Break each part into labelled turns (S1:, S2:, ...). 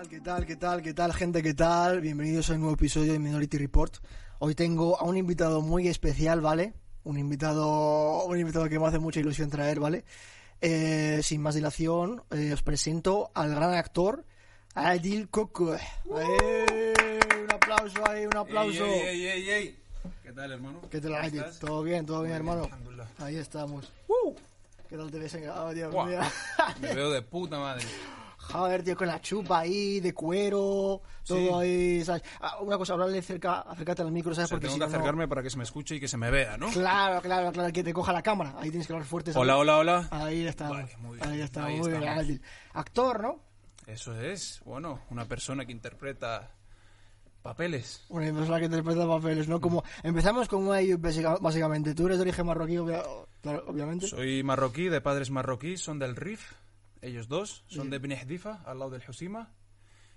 S1: tal? ¿Qué tal? ¿Qué tal? ¿Qué tal, gente? ¿Qué tal? Bienvenidos a un nuevo episodio de Minority Report. Hoy tengo a un invitado muy especial, ¿vale? Un invitado, un invitado que me hace mucha ilusión traer, ¿vale? Eh, sin más dilación, eh, os presento al gran actor Adil Coco. ¡Eh! Un aplauso ahí, un aplauso.
S2: Ey, ey, ey. ¿Qué tal, hermano?
S1: ¿Qué tal,
S2: ¿Cómo
S1: Adil?
S2: estás?
S1: ¿Todo bien? ¿Todo bien, hermano? Ahí estamos. ¡Uh! ¿Qué tal te ves? en- Oh, Dios mío.
S2: Me veo de puta madre.
S1: Joder, tío, con la chupa ahí, de cuero, todo
S2: Sí.
S1: ahí, ¿sabes? Ah, una cosa, hablarle cerca, acércate al micro,
S2: O
S1: ¿sabes?
S2: sea,
S1: Porque
S2: tengo
S1: si
S2: que
S1: no, no-
S2: acercarme para que se me escuche y que se me vea, ¿no?
S1: Claro, claro, claro, que te coja la cámara. Ahí tienes que hablar fuerte. ¿sabes?
S2: Hola, hola, hola.
S1: Ahí estamos.
S2: Vale, muy bien.
S1: Ahí está,
S2: Ahí
S1: muy bien. Actor, ¿no?
S2: Eso es, bueno, una persona que interpreta papeles.
S1: Una persona que interpreta papeles, ¿no? Como empezamos con un Ayub, básica- básicamente. Tú eres de origen marroquí, obvia- claro, obviamente.
S2: Soy marroquí, de padres marroquíes, son del Rif, ellos dos, son de Beni Hdifa, al lado del Husima,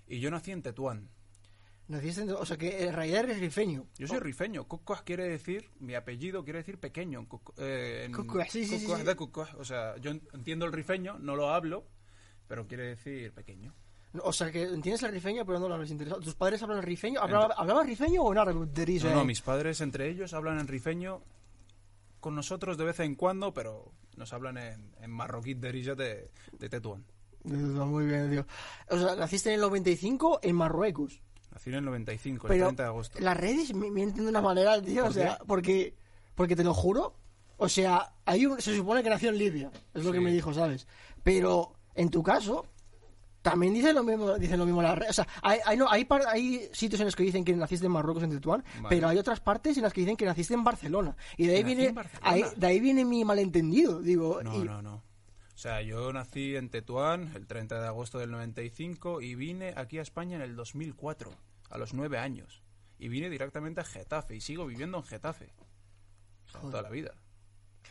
S2: y yo nací en Tetuán.
S1: Naciste en- o sea, que en realidad eres rifeño.
S2: Yo soy rifeño. Kukuaj quiere decir, mi apellido quiere decir pequeño. eh,
S1: sí, sí, sí, sí.
S2: de Kukuaj. O sea, yo en- entiendo el rifeño, no lo hablo, pero quiere decir pequeño.
S1: O sea, que entiendes el rifeño, pero no lo hablas interesado. ¿Tus padres hablan rifeño? ¿Hablaba- ¿Hablaban rifeño o en árabe? Deris,
S2: No,
S1: eh?
S2: no, mis padres entre ellos hablan en rifeño con nosotros de vez en cuando, pero nos hablan en, en marroquí de Rilla de, de Tetuán.
S1: Muy bien, tío. O sea, naciste en el 95 en Marruecos.
S2: Nací en el 95, el
S1: Pero
S2: 30 de agosto.
S1: las redes me mienten de una manera, tío.
S2: ¿Por
S1: o sea,
S2: qué?
S1: porque, porque te lo juro. O sea, hay un- se supone que nació en Libia. Es lo que me dijo, ¿sabes? Pero en tu caso, también dicen lo mismo, dicen lo mismo las redes. O sea, hay, hay, no, hay, par- hay sitios en los que dicen que naciste en Marruecos, en Tetuán,
S2: Vale.
S1: pero hay otras partes en las que dicen que naciste en Barcelona. Y de ahí, viene, ahí- de ahí viene mi malentendido. Digo,
S2: No,
S1: y-
S2: no, no. O sea, yo nací en Tetuán el 30 de agosto del 95 y vine aquí a España en el 2004, a los nueve años. Y vine directamente a Getafe y sigo viviendo en Getafe. O sea, toda la vida.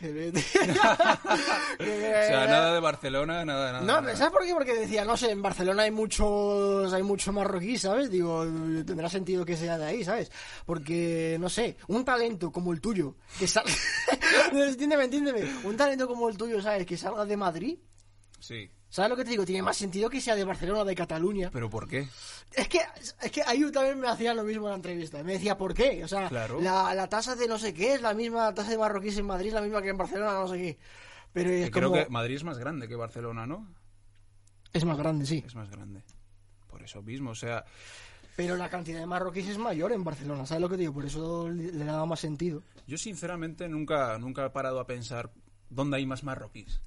S2: O sea, nada de Barcelona, nada, nada.
S1: No,
S2: nada.
S1: ¿sabes por qué? Porque decía, no sé, en Barcelona hay muchos, hay mucho marroquí, ¿sabes? Digo, tendrá sentido que sea de ahí, ¿sabes? Porque, no sé, un talento como el tuyo, que salga... entiéndeme, entiéndeme. Un talento como el tuyo, ¿sabes? Que salga de Madrid,
S2: Sí.
S1: ¿Sabes lo que te digo? Tiene más sentido que sea de Barcelona o de Cataluña.
S2: ¿Pero por qué?
S1: Es que, es que Ayu también me hacía lo mismo en la entrevista. Me decía, ¿por qué? O sea,
S2: Claro.
S1: la, la tasa de no sé qué es la misma, la tasa de marroquíes en Madrid es la misma que en Barcelona, no sé qué. Pero es
S2: Creo
S1: como...
S2: que Madrid es más grande que Barcelona, ¿no?
S1: Es más grande, sí.
S2: Es más grande. Por eso mismo, o sea,
S1: Pero la cantidad de marroquíes es mayor en Barcelona, ¿sabes lo que te digo? Por eso le daba más sentido.
S2: yo sinceramente nunca, nunca he parado a pensar dónde hay más marroquíes.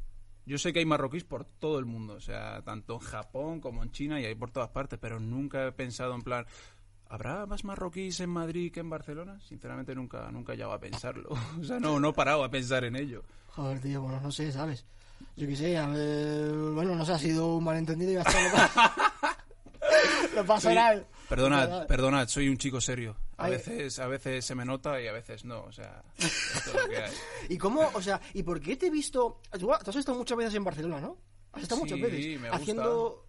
S2: Yo sé que hay marroquíes por todo el mundo, o sea, tanto en Japón como en China y hay por todas partes, pero nunca he pensado en plan, ¿habrá más marroquíes en Madrid que en Barcelona? Sinceramente nunca, nunca he llegado a pensarlo. O sea, no, no he parado a pensar en ello.
S1: Joder, tío, bueno, no sé, ¿sabes? Yo qué sé, a ver, bueno, no sé, ha sido un malentendido y ya está. No pasa, no pasa
S2: Soy-
S1: nada.
S2: Perdonad, perdonad, soy un chico serio. A
S1: Ay.
S2: veces, a veces se me nota y a veces no, o sea, esto es lo que hay.
S1: ¿Y cómo, o sea, y por qué te he visto... Tú, has estado muchas veces en Barcelona, ¿no? Has estado
S2: Sí,
S1: muchas veces.
S2: me gusta.
S1: Haciendo...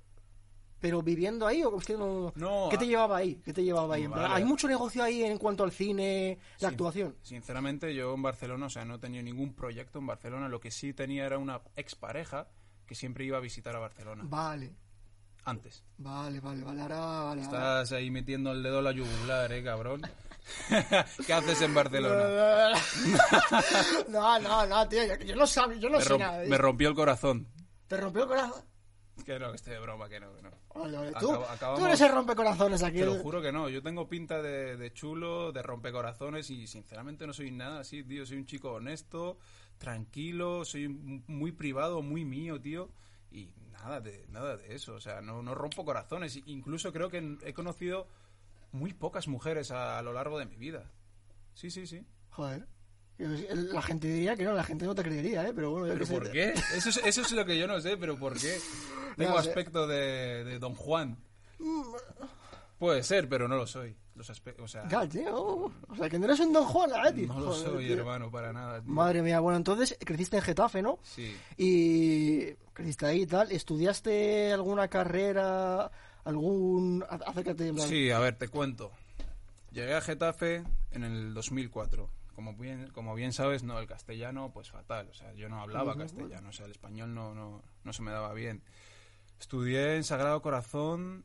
S1: ¿Pero viviendo ahí o no...?
S2: No,
S1: ¿Qué te
S2: a-
S1: llevaba ahí? ¿Qué te llevaba ahí?
S2: Vale.
S1: ¿Hay mucho negocio ahí en cuanto al cine, la actuación?
S2: Sinceramente, yo en Barcelona, o sea, no he tenido ningún proyecto en Barcelona. Lo que sí tenía era una expareja que siempre iba a visitar a Barcelona.
S1: Vale,
S2: Antes.
S1: vale, vale, vale, ahora, vale.
S2: Estás ahí metiendo el dedo a la yugular, eh, cabrón. ¿Qué haces en Barcelona?
S1: No, no, no, tío, yo, no sabía, yo no
S2: Me,
S1: sé nada. de
S2: me rompió el corazón.
S1: ¿Te rompió el corazón?
S2: Que no, que estoy de broma, que no, que no.
S1: Tú,
S2: acabamos-
S1: tú eres el rompecorazones aquí.
S2: Te lo juro que no. Yo tengo pinta de, de chulo, de rompecorazones y sinceramente no soy nada así, tío. Soy un chico honesto, tranquilo, soy muy privado, muy mío, tío. Y nada de, nada de eso. O sea, no, no rompo corazones. Incluso creo que he conocido muy pocas mujeres a, a lo largo de mi vida. Sí, sí, sí.
S1: Joder. La gente diría que no, la gente no te creería, ¿eh? Pero bueno, yo
S2: ¿Pero
S1: qué sé.
S2: por qué? Eso es, eso es lo que yo no sé, pero ¿por qué? Tengo
S1: No
S2: aspecto de, de Don Juan. Puede ser, pero no lo soy. Los o sea,
S1: Ya, tío. O sea, que no eres un Don Juan, ¿eh, tío?
S2: no lo
S1: Joder,
S2: soy,
S1: tío.
S2: hermano, para nada. tío.
S1: Madre mía, bueno, entonces creciste en Getafe, ¿no?
S2: Sí.
S1: Y creciste ahí y tal. ¿Estudiaste alguna carrera, algún... Acércate, plan...
S2: Sí, a ver, te cuento. Llegué a Getafe en el 2004. Como bien, como bien sabes, no, el castellano, pues fatal. O sea, yo no hablaba castellano. O sea, el español no, no, no se me daba bien. Estudié en Sagrado Corazón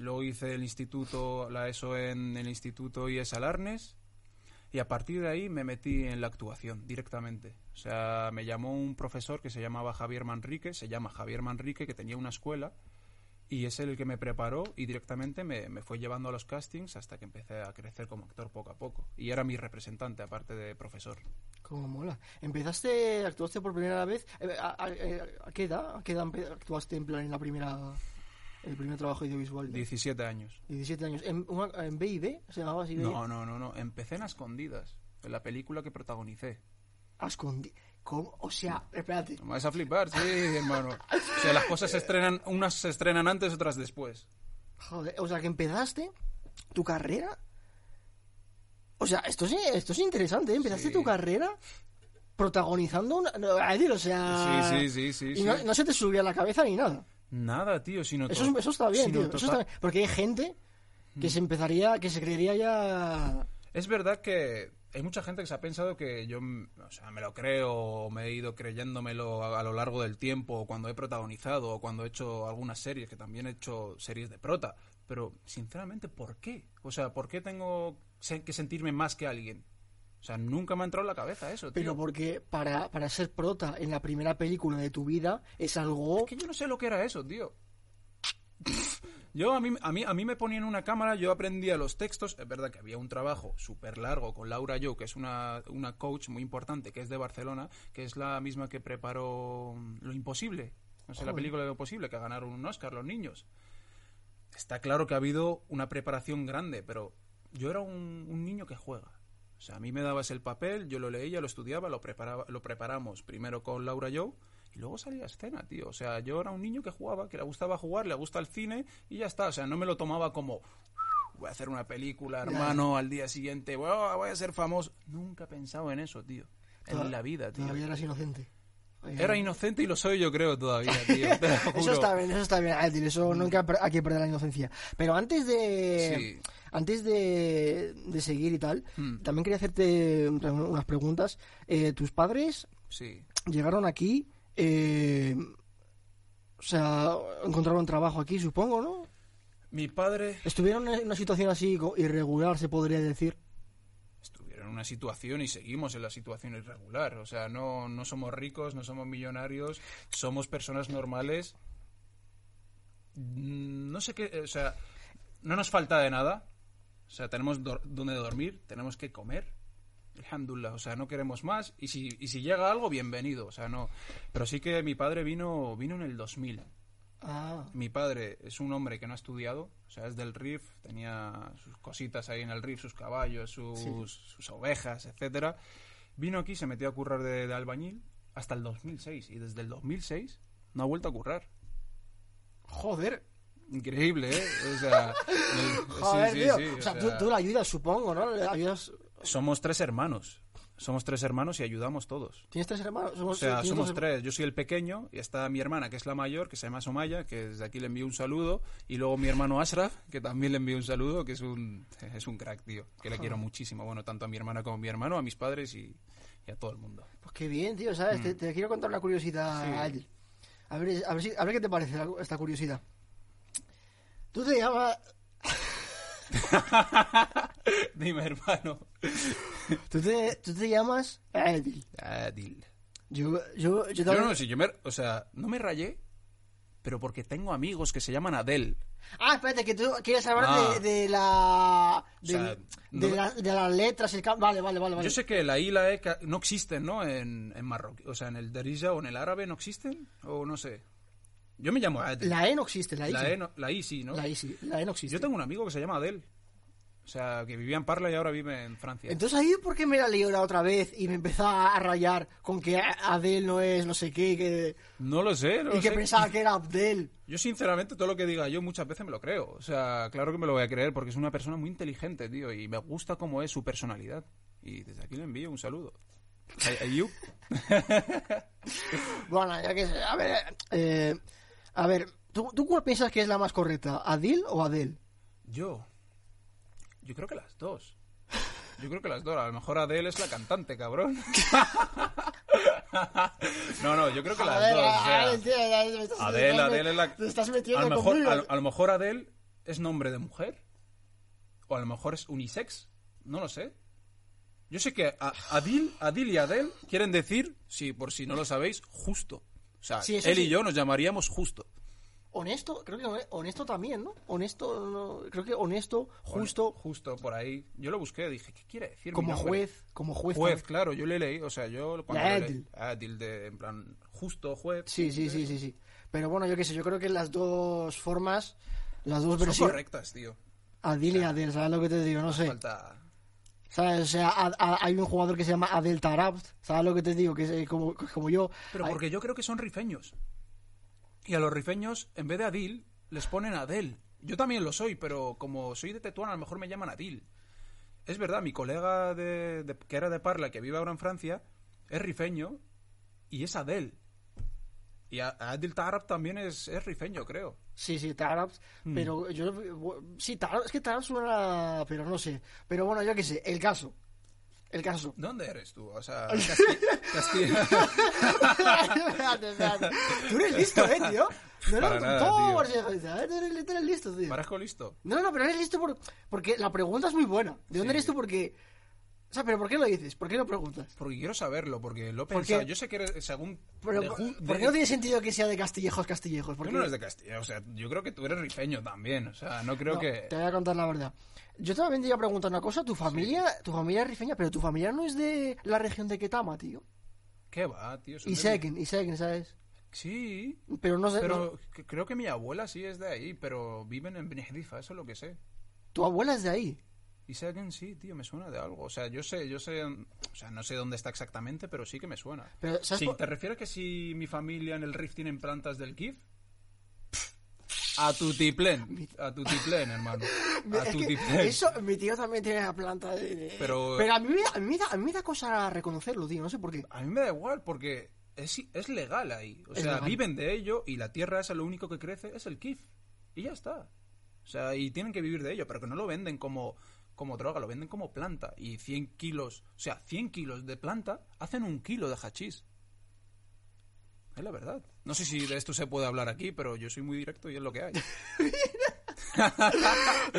S2: Luego hice el instituto, la ESO en el instituto IES Alarnes. Y a partir de ahí me metí en la actuación directamente. O sea, me llamó un profesor que se llamaba Javier Manrique, se llama Javier Manrique, que tenía una escuela. Y es el que me preparó y directamente me, fue llevando a los castings hasta que empecé a crecer como actor poco a poco. Y era mi representante, aparte de profesor.
S1: Cómo mola. ¿Empezaste, actuaste por primera vez? eh, ¿A, a- eh, a qué edad? ¿A qué edad actuaste en plan en la primera, el primer trabajo audiovisual?
S2: 17 años.
S1: 17 años. ¿En, una- en B&B? ¿Se llamaba así?
S2: No, no, no, no. Empecé en escondidas, en la película que protagonicé.
S1: A escondi- ¿Cómo? O sea, espérate.
S2: No me vas a flipar, sí, hermano. O sea, las cosas se estrenan, unas se estrenan antes, otras después.
S1: Joder, o sea, que empezaste tu carrera. O sea, esto es, esto es interesante, ¿eh? Empezaste
S2: Sí.
S1: tu carrera protagonizando una. no, o sea.
S2: Sí, sí, sí, sí.
S1: Y
S2: sí.
S1: no, no se te subía a la cabeza ni nada.
S2: Nada, tío, sino
S1: Eso, es- eso está bien,
S2: sino
S1: tío. Eso
S2: total-
S1: está bien. Porque hay gente que se empezaría, que se creería ya.
S2: Es verdad que hay mucha gente que se ha pensado que yo, mm, o sea, me lo creo, o me he ido creyéndomelo a, a lo largo del tiempo, o cuando he protagonizado, o cuando he hecho algunas series, que también he hecho series de prota. Pero, sinceramente, ¿por qué? O sea, ¿por qué tengo que sentirme más que alguien? O sea, nunca me ha entrado en la cabeza eso, tío.
S1: Pero porque para, para ser prota en la primera película de tu vida es algo.
S2: Es que yo no sé lo que era eso, tío. Yo a mí, a mí, a mí me ponían una cámara, yo aprendía los textos. Es verdad que había un trabajo súper largo con Laura Yo, que es una, una coach muy importante, que es de Barcelona, que es la misma que preparó Lo Imposible. No sé, la película de Lo Imposible, que ganaron un Oscar los niños. Está claro que ha habido una preparación grande, pero yo era un, un niño que juega. O sea, a mí me dabas el papel, yo lo leía, lo estudiaba, lo, preparaba, lo preparamos primero con Laura Joe y luego salía a escena, tío. O sea, yo era un niño que jugaba, que le gustaba jugar, le gusta el cine y ya está. O sea, no me lo tomaba como voy a hacer una película, hermano, al día siguiente, "Buah, voy a ser famoso. Nunca he pensado en eso, tío.
S1: Toda-
S2: En la vida, tío.
S1: Todavía eras inocente.
S2: Era inocente y lo soy yo creo todavía, tío. te lo
S1: Eso está bien, eso está bien, eso nunca hay que perder la inocencia. Pero antes de
S2: Sí.
S1: Antes de, de seguir y tal,
S2: Mm.
S1: también quería hacerte unas preguntas. Eh, tus padres
S2: Sí.
S1: llegaron aquí, eh, o sea, encontraron trabajo aquí, supongo, ¿no?
S2: Mi padre
S1: Estuvieron en una situación así irregular, se podría decir.
S2: estuvieron en una situación y seguimos en la situación irregular. O sea, no, no somos ricos, no somos millonarios, somos personas normales. Mm, No sé qué, o sea, no nos falta de nada. O sea, tenemos donde dormir, tenemos que comer. Alhamdulillah, o sea, no queremos más. Y si, y si llega algo, bienvenido. O sea, no. Pero sí que mi padre vino, vino en el 2000.
S1: Ah,
S2: Mi padre es un hombre que no ha estudiado, o sea, es del RIF, tenía sus cositas ahí en el RIF, sus caballos, sus, sus ovejas, etcétera. Vino aquí, se metió a currar de, de albañil hasta el 2006 y desde el 2006 no ha vuelto a currar.
S1: joder,
S2: Increíble, ¿eh? O sea, el-
S1: joder,
S2: sí, sí,
S1: tío.
S2: sí,
S1: o
S2: o
S1: sea,
S2: sea,
S1: tú, tú la ayudas, supongo, ¿no? Le ayudas...
S2: somos tres hermanos. Somos tres hermanos y ayudamos todos.
S1: ¿Tienes tres hermanos?
S2: O
S1: Somos,
S2: sea,
S1: ¿tienes
S2: somos
S1: dos-
S2: tres. Yo soy el pequeño y está mi hermana, que es la mayor, que se llama Somaya, que desde aquí le envío un saludo. Y luego mi hermano Ashraf, que también le envío un saludo, que es un, es un crack, tío. Que le quiero muchísimo. Bueno, tanto a mi hermana como a mi hermano, a mis padres y, y a todo el mundo.
S1: Pues qué bien, tío, ¿sabes? Te, te quiero contar una curiosidad,
S2: Mm. Sí.
S1: A ver, a ver, si- a ver qué te parece esta curiosidad. Tú te llamas...
S2: Dime, hermano.
S1: Tú te, tú te llamas Adil.
S2: Adil.
S1: Yo, yo, yo
S2: Yo
S1: también-
S2: no, si yo me, o sea, no me rayé, pero porque tengo amigos que se llaman Adel.
S1: Ah, espérate, que tú quieres hablar
S2: Ah.
S1: de, de la... De,
S2: O sea,
S1: de,
S2: no-
S1: la- de las letras, el Vale, vale, vale. vale.
S2: Yo sé que la I y la E no existen, ¿no? En, en marroquí, o sea, en el derija o en el árabe no existen, o no sé. Yo me llamo Adel.
S1: La E no existe, la I
S2: La
S1: sí.
S2: E no- la I sí, ¿no?
S1: La I sí, la E no existe.
S2: Yo tengo un amigo que se llama Adel. O sea, que vivía en Parla y ahora vive en Francia.
S1: Entonces ahí por qué me la lió la otra vez y me empezó a rayar con que Adel no es no sé qué que,
S2: No lo sé, no
S1: y
S2: lo
S1: que
S2: sé.
S1: pensaba que era Abdel.
S2: Yo sinceramente todo lo que diga yo muchas veces me lo creo. O sea, claro que me lo voy a creer porque es una persona muy inteligente, tío, y me gusta cómo es su personalidad. Y desde aquí le envío un saludo. Ay- Ayub.
S1: Bueno, ya que a ver, eh, a ver, ¿tú, ¿tú cuál piensas que es la más correcta? ¿Adil o Adel?
S2: Yo. Yo creo que las dos. Yo creo que las dos. A lo mejor Adele es la cantante, cabrón. no, no, yo creo que las dos. o sea, Adele, Adele es la...
S1: Te estás
S2: a
S1: metiendo
S2: lo mejor,
S1: conmigo.
S2: a, lo- a lo mejor Adele es nombre de mujer. O a lo mejor es unisex. No lo sé. Yo sé que a- Adil, Adil y Adel quieren decir, sí, por si no lo sabéis, justo. O sea,
S1: Sí,
S2: él
S1: sí.
S2: y yo nos llamaríamos justo.
S1: Honesto, creo que hone- honesto también, ¿no? Honesto, no, creo que honesto, justo,
S2: Justo por ahí. Yo lo busqué, dije, ¿qué quiere decir?
S1: como juez, como juez.
S2: Juez,
S1: también.
S2: claro, yo le leí, o sea, yo cuando leí-
S1: Adil.
S2: Adil de, en plan, justo, juez.
S1: Sí, sí, sí, sí, sí. Pero bueno, yo qué sé, yo creo que las dos formas, las dos
S2: Son
S1: versiones,
S2: correctas, tío.
S1: Adil y Adel, ¿sabes lo que te digo? No sé.
S2: Falta...
S1: ¿Sabes? O sea, a- a- hay un jugador que se llama Adel Tarabt, ¿sabes lo que te digo? Que es eh, como, como yo.
S2: Pero
S1: Hay-
S2: porque yo creo que son rifeños. Y a los rifeños, en vez de Adil, les ponen Adel. Yo también lo soy, pero como soy de Tetuán, a lo mejor me llaman Adil. Es verdad, mi colega de, de- que era de Parla, que vive ahora en Francia, es rifeño y es Adel. Y Adil Tarab también es, es rifeño, creo.
S1: Sí, sí, Tarabt,
S2: Mm.
S1: pero yo... Sí, Tarabt, es que Tarabt suena... Pero no sé. Pero bueno, yo qué sé, el caso. El caso.
S2: ¿Dónde eres tú? O sea, Casti- Casti-
S1: Espérate, espérate. Tú eres listo, ¿eh, tío? No,
S2: tío.
S1: por si- Eres, eres- eres listo, tío.
S2: Parezco listo.
S1: No, no, pero eres listo por... porque la pregunta es muy buena. ¿De dónde
S2: Sí.
S1: eres tú? Porque... O sea, pero ¿por qué lo dices? ¿Por qué lo preguntas?
S2: Porque quiero saberlo, porque lo he
S1: ¿Por
S2: pensado.
S1: qué?
S2: Yo sé que eres, según...
S1: Pero,
S2: de
S1: ¿por,
S2: ju-
S1: por
S2: de-
S1: qué no tiene sentido que sea de Castillejos, Castillejos?
S2: Tú
S1: Porque...
S2: no eres de Castilla, o sea, yo creo que tú eres rifeño también, o sea, no creo
S1: No,
S2: que...
S1: Te voy a contar la verdad. Yo también te iba a preguntar una cosa. Tu familia, tu familia es rifeña, pero tu familia no es de la región de Ketama, tío.
S2: ¿Qué va, tío? Son
S1: Y
S2: de-
S1: Seken, y Seken, ¿sabes?
S2: Sí,
S1: Pero no sé...
S2: pero c- creo que mi abuela sí es de ahí, pero viven en Benejdifa, eso es lo que sé.
S1: tu abuela es de ahí.
S2: Y Segen sí, tío, me suena de algo. O sea, yo sé, yo sé, o sea, no sé dónde está exactamente, pero sí que me suena.
S1: Pero, ¿sabes
S2: Sí,
S1: por-
S2: ¿Te refieres que si mi familia en el Rift tienen plantas del KIF? A tu tiplen, a tu tiplen, hermano. A
S1: Es
S2: tu
S1: que
S2: tiplen.
S1: eso, mi tío también tiene la planta de... de-
S2: Pero-
S1: Pero a mí, me da, a, mí me da, a mí me da cosa reconocerlo, tío. No sé por qué.
S2: A mí me da igual porque es, es legal ahí. O
S1: Es
S2: sea,
S1: legal.
S2: viven de ello y la tierra esa lo único que crece es el kif. Y ya está. O sea, y tienen que vivir de ello, pero que no lo venden como, como droga, lo venden como planta. Y 100 kilos, o sea, 100 kilos de planta hacen un kilo de hachís. Es la verdad. No sé si de esto se puede hablar aquí, pero yo soy muy directo y es lo que hay.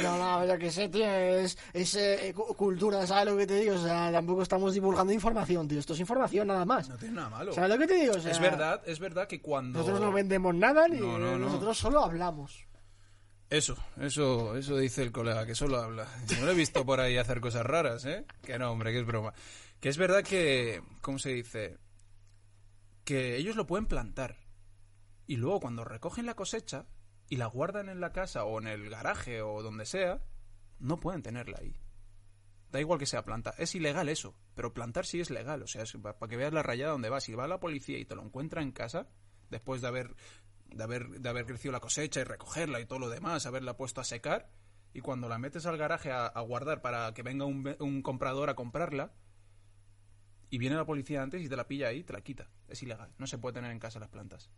S1: No, no, yo que sé, tío. Es, es eh, cu- cultura, ¿sabes lo que te digo? O sea, tampoco estamos divulgando información, tío. Esto es información nada más.
S2: No tiene nada malo.
S1: ¿Sabes lo que te digo? O sea,
S2: Es verdad, es verdad que cuando...
S1: Nosotros no vendemos nada ni
S2: No, no, no.
S1: nosotros solo hablamos.
S2: Eso, eso, eso dice el colega, que solo habla. No lo he visto por ahí hacer cosas raras, ¿eh? Que no, hombre, que es broma. Que es verdad que, ¿cómo se dice? Que ellos lo pueden plantar. Y luego cuando recogen la cosecha y la guardan en la casa o en el garaje o donde sea, no pueden tenerla ahí. Da igual que sea planta. Es ilegal eso, pero plantar sí es legal. O sea, para que veas la rayada donde va. Si va la policía y te lo encuentra en casa, después de haber, de haber, de haber crecido la cosecha y recogerla y todo lo demás, haberla puesto a secar, y cuando la metes al garaje a, a guardar para que venga un, un comprador a comprarla, y viene la policía antes y te la pilla ahí, te la quita. Es ilegal. No se puede tener en casa las plantas.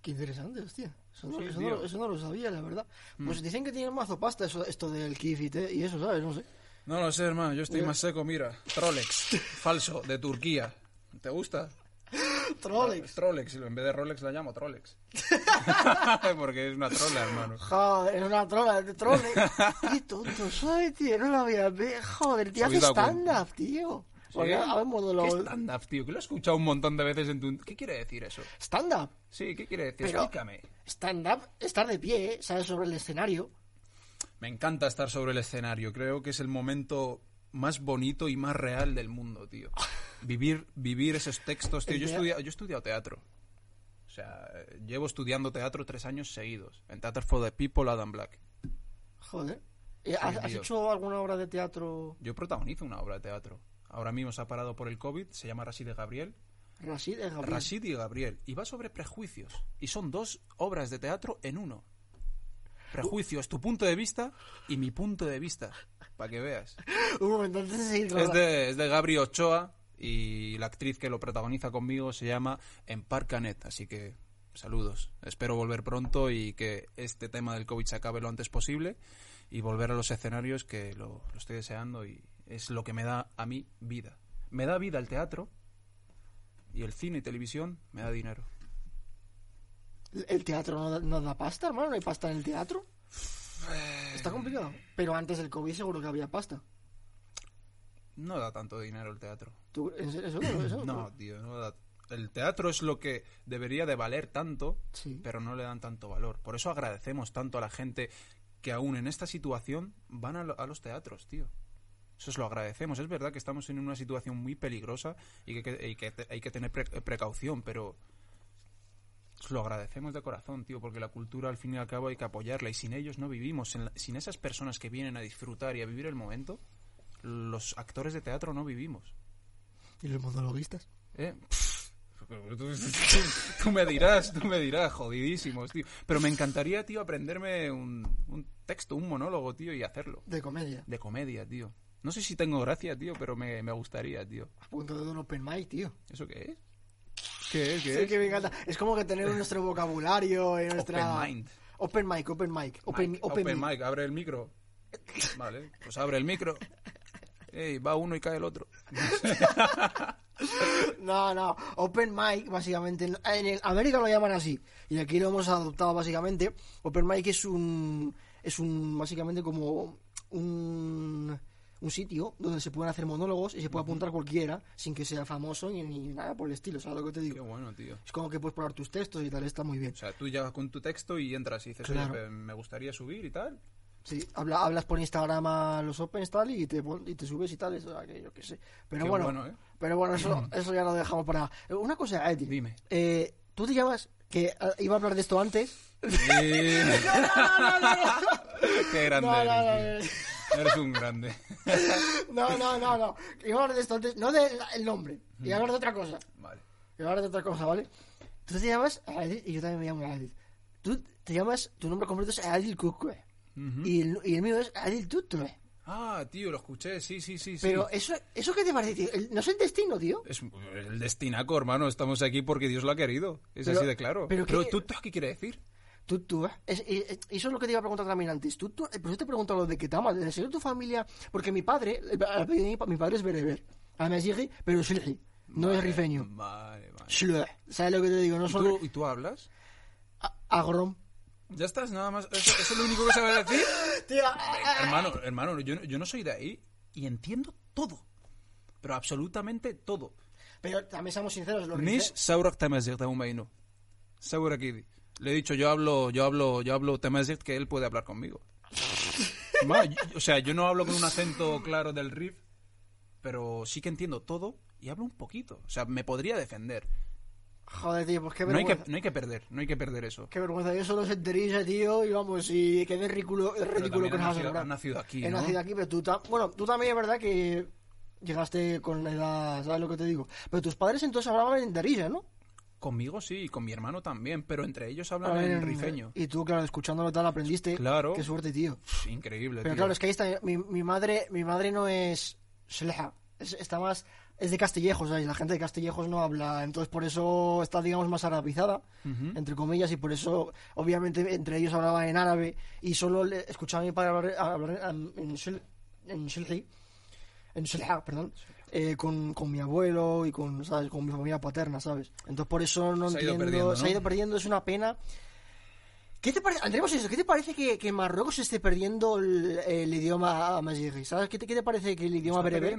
S1: Qué interesante, hostia. Eso no,
S2: Sí,
S1: eso
S2: tío.
S1: no- eso no lo sabía, la verdad.
S2: Mm.
S1: Pues dicen que tienen mazo pasta eso, esto del Kif y, te- y eso, ¿sabes? No sé.
S2: No lo sé, hermano. Yo estoy más seco, mira. Trolex. Falso, de Turquía. ¿Te gusta?
S1: Trolex.
S2: Trolex. En vez de Rolex la llamo Trolex. Porque es una trola, hermano.
S1: Joder, es una trola de Trolex. Qué tonto soy, tío. No lo había visto. Joder, tío, hace
S2: ¿Se habéis dado
S1: stand-up, tío.
S2: ¿Sí?
S1: de
S2: ¿Qué stand-up, tío? Que lo he escuchado un montón de veces en tu... ¿Qué quiere decir eso?
S1: Stand-up.
S2: Sí, ¿qué quiere decir?
S1: Pero-
S2: Explícame.
S1: Stand-up, estar de pie, ¿eh? ¿sabes? Sobre el escenario.
S2: Me encanta estar sobre el escenario. Creo que es el momento más bonito y más real del mundo, tío. Vivir, vivir esos textos, tío. Yo he, estudiado, yo he estudiado teatro. O sea, llevo estudiando teatro tres años seguidos. En Theater for the People, Adam Black.
S1: Joder. ¿Has, has hecho alguna obra de teatro
S2: Yo protagonizo una obra de teatro. Ahora mismo se ha parado por el COVID. Se llama Rashid y Gabriel.
S1: Rashid eh, Gabriel?
S2: Rashid y Gabriel. Y va sobre prejuicios. Y son dos obras de teatro en uno. Prejuicios, tu punto de vista y mi punto de vista. Para que veas.
S1: Un momento, antes de
S2: Es de, es de Gabri Ochoa y la actriz que lo protagoniza conmigo se llama Empar Canet. Así que saludos. Espero volver pronto y que este tema del COVID se acabe lo antes posible y volver a los escenarios que lo, lo estoy deseando y es lo que me da a mí vida. Me da vida el teatro y el cine y televisión me da dinero.
S1: ¿El teatro no da, no da pasta, hermano? ¿No hay pasta en el teatro? Está complicado. Pero antes del COVID seguro que había pasta.
S2: No da tanto dinero el teatro.
S1: ¿Tú, en serio, eso, eso?
S2: No, tío, no da... El teatro es lo que debería de valer tanto,
S1: Sí.
S2: pero no le dan tanto valor. Por eso agradecemos tanto a la gente que aún en esta situación van a, lo- a los teatros, tío. Eso es lo agradecemos. Es verdad que estamos en una situación muy peligrosa y que, que- y que te- hay que tener pre- precaución, pero lo agradecemos de corazón, tío, porque la cultura al fin y al cabo hay que apoyarla y sin ellos no vivimos. Sin, la- sin esas personas que vienen a disfrutar y a vivir el momento, los actores de teatro no vivimos.
S1: ¿Y los monologuistas?
S2: ¿Eh? Pff, Tú, tú- tú me dirás, tú me dirás, jodidísimos, tío. Pero me encantaría, tío, aprenderme un, un texto, un monólogo, tío, y hacerlo.
S1: De comedia.
S2: De comedia, tío. No sé si tengo gracia, tío, pero me, me gustaría, tío.
S1: A punto de un open mic, tío.
S2: ¿Eso qué es? ¿Qué es? ¿Qué
S1: Sí,
S2: es?
S1: que me encanta. Es como que tener nuestro vocabulario y nuestra...
S2: Open mind.
S1: Open mic, open mic. Open,
S2: Mic,
S1: open
S2: open
S1: mic.
S2: mic, abre el micro. Vale, pues abre el micro. Ey, va uno y cae el otro.
S1: No, no. Open mic, básicamente. En en América lo llaman así. Y aquí lo hemos adoptado, básicamente. Open mic es un. Es un. Básicamente como. Un. Un sitio donde se pueden hacer monólogos y se puede apuntar cualquiera sin que sea famoso ni, ni nada por el estilo, ¿sabes lo que te
S2: Qué
S1: digo?
S2: bueno, tío.
S1: Es como que puedes probar tus textos y tal, está muy bien.
S2: O sea, tú llegas con tu texto y entras y dices,
S1: Claro.
S2: oye, me gustaría subir y tal.
S1: Sí, habla- hablas por Instagram a los Opens tal y te, y te subes y tal, eso, que yo qué sé. Pero
S2: Qué
S1: bueno,
S2: bueno, ¿eh?
S1: pero bueno, eso, eso ya lo dejamos para... Una cosa, Eddie.
S2: Dime.
S1: Eh, ¿Tú te llamas, que eh, iba a hablar de esto antes?
S2: Qué grande
S1: No, no, no,
S2: eres, tío. Eres un grande.
S1: No, no, no, no. Iba a hablar de esto antes, no del el nombre. Iba a hablar de otra cosa.
S2: Vale.
S1: Iba a hablar de otra cosa, ¿vale? Tú te llamas Adil y yo también me llamo Adil. Tú te llamas, tu nombre completo es Adil Kukue.
S2: Ujú.
S1: y, el, y el mío es Adil Tutue.
S2: Ah, tío, lo escuché, sí, sí, sí. sí.
S1: Pero eso, ¿eso qué te parece, tío? El- ¿No es el destino, tío?
S2: Es el destinaco, hermano. Estamos aquí porque Dios lo ha querido. Es
S1: Pero-
S2: así de claro.
S1: pero
S2: Pero,
S1: qué-
S2: tú, ¿qué quiere decir?
S1: Tutue. Es, y- y eso es lo que te iba a preguntar también antes. Tú, tú, eh, pues yo te pregunto lo de amas, de ser tu familia, porque mi padre, mi pa- mi padre es bereber. Amazighi, pero Shilhi. No es rifeño.
S2: Vale, vale.
S1: ¿Sabes lo que te digo? No
S2: ¿Y tú, y tú hablas?
S1: agrom.
S2: Ya estás, nada más. ¿Eso, eso es lo único que sabes decir?
S1: Tío,
S2: hermano, hermano, yo, yo no soy de ahí y entiendo todo. Pero absolutamente todo.
S1: Pero también seamos sinceros, los
S2: Nish Le he dicho, yo hablo, yo hablo, yo hablo Tamazight que él puede hablar conmigo. Yo- o sea, yo no hablo con un acento claro del riff, pero sí que entiendo todo y hablo un poquito. O sea, me podría defender.
S1: Joder, tío, pues qué
S2: No hay,
S1: vergüenza.
S2: que, no hay que perder, no hay que perder eso.
S1: Qué vergüenza, yo solo sé Teresa, tío, y vamos, y qué ridículo, ridículo que nos has
S2: nacido aquí,
S1: He
S2: ¿no?
S1: nacido aquí, pero tú, bueno, tú también es verdad que llegaste con la edad, ¿sabes lo que te digo? Pero tus padres entonces hablaban en Teresa, ¿no?
S2: Conmigo sí, y con mi hermano también, pero entre ellos hablan en rifeño.
S1: Y tú, claro, escuchándolo tal, aprendiste.
S2: Claro.
S1: Qué suerte, tío.
S2: Pff, Increíble,
S1: Pero
S2: tío.
S1: claro, es que ahí está, mi, mi madre, mi madre no es Shleja, es, está más, es de Castillejos, ¿sabes? La gente de Castillejos no habla, entonces por eso está, digamos, más arabizada, entre comillas, y por eso, obviamente, entre ellos hablaban en árabe, y solo le- escuchaba a mi padre hablar, hablar en, en, en en Shilha, perdón, eh, con, con mi abuelo y con, ¿sabes? con mi familia paterna, ¿sabes? Entonces por eso no
S2: Se ha ido
S1: entiendo,
S2: perdiendo,
S1: se ha
S2: ¿no?
S1: ido perdiendo, es una pena. ¿Qué te parece, Andremos eso, ¿qué te parece que, que Marruecos esté perdiendo el, el idioma amazighi? ¿Sabes qué te, qué te parece que el idioma
S2: ¿Está
S1: bereber?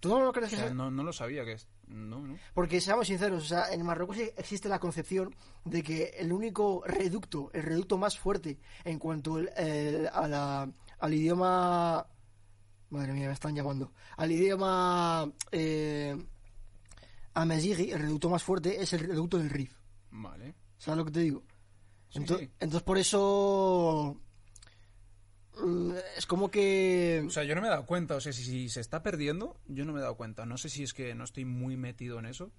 S1: ¿Tú no lo crees
S2: O
S1: que
S2: sea,
S1: sea?
S2: no, no lo sabía que es. No, no.
S1: Porque seamos sinceros, o sea, en Marruecos existe la concepción de que el único reducto, el reducto más fuerte en cuanto el- el- a la- al idioma... Madre mía, me están llamando. Al idioma eh, amazighi, el reducto más fuerte es el reducto del Rif.
S2: Vale.
S1: ¿Sabes lo que te digo?
S2: Sí,
S1: Ento-
S2: sí.
S1: Entonces por eso... mm, Es como que...
S2: O sea, yo no me he dado cuenta. O sea, si, si se está perdiendo, yo no me he dado cuenta. No sé si es que no estoy muy metido en eso,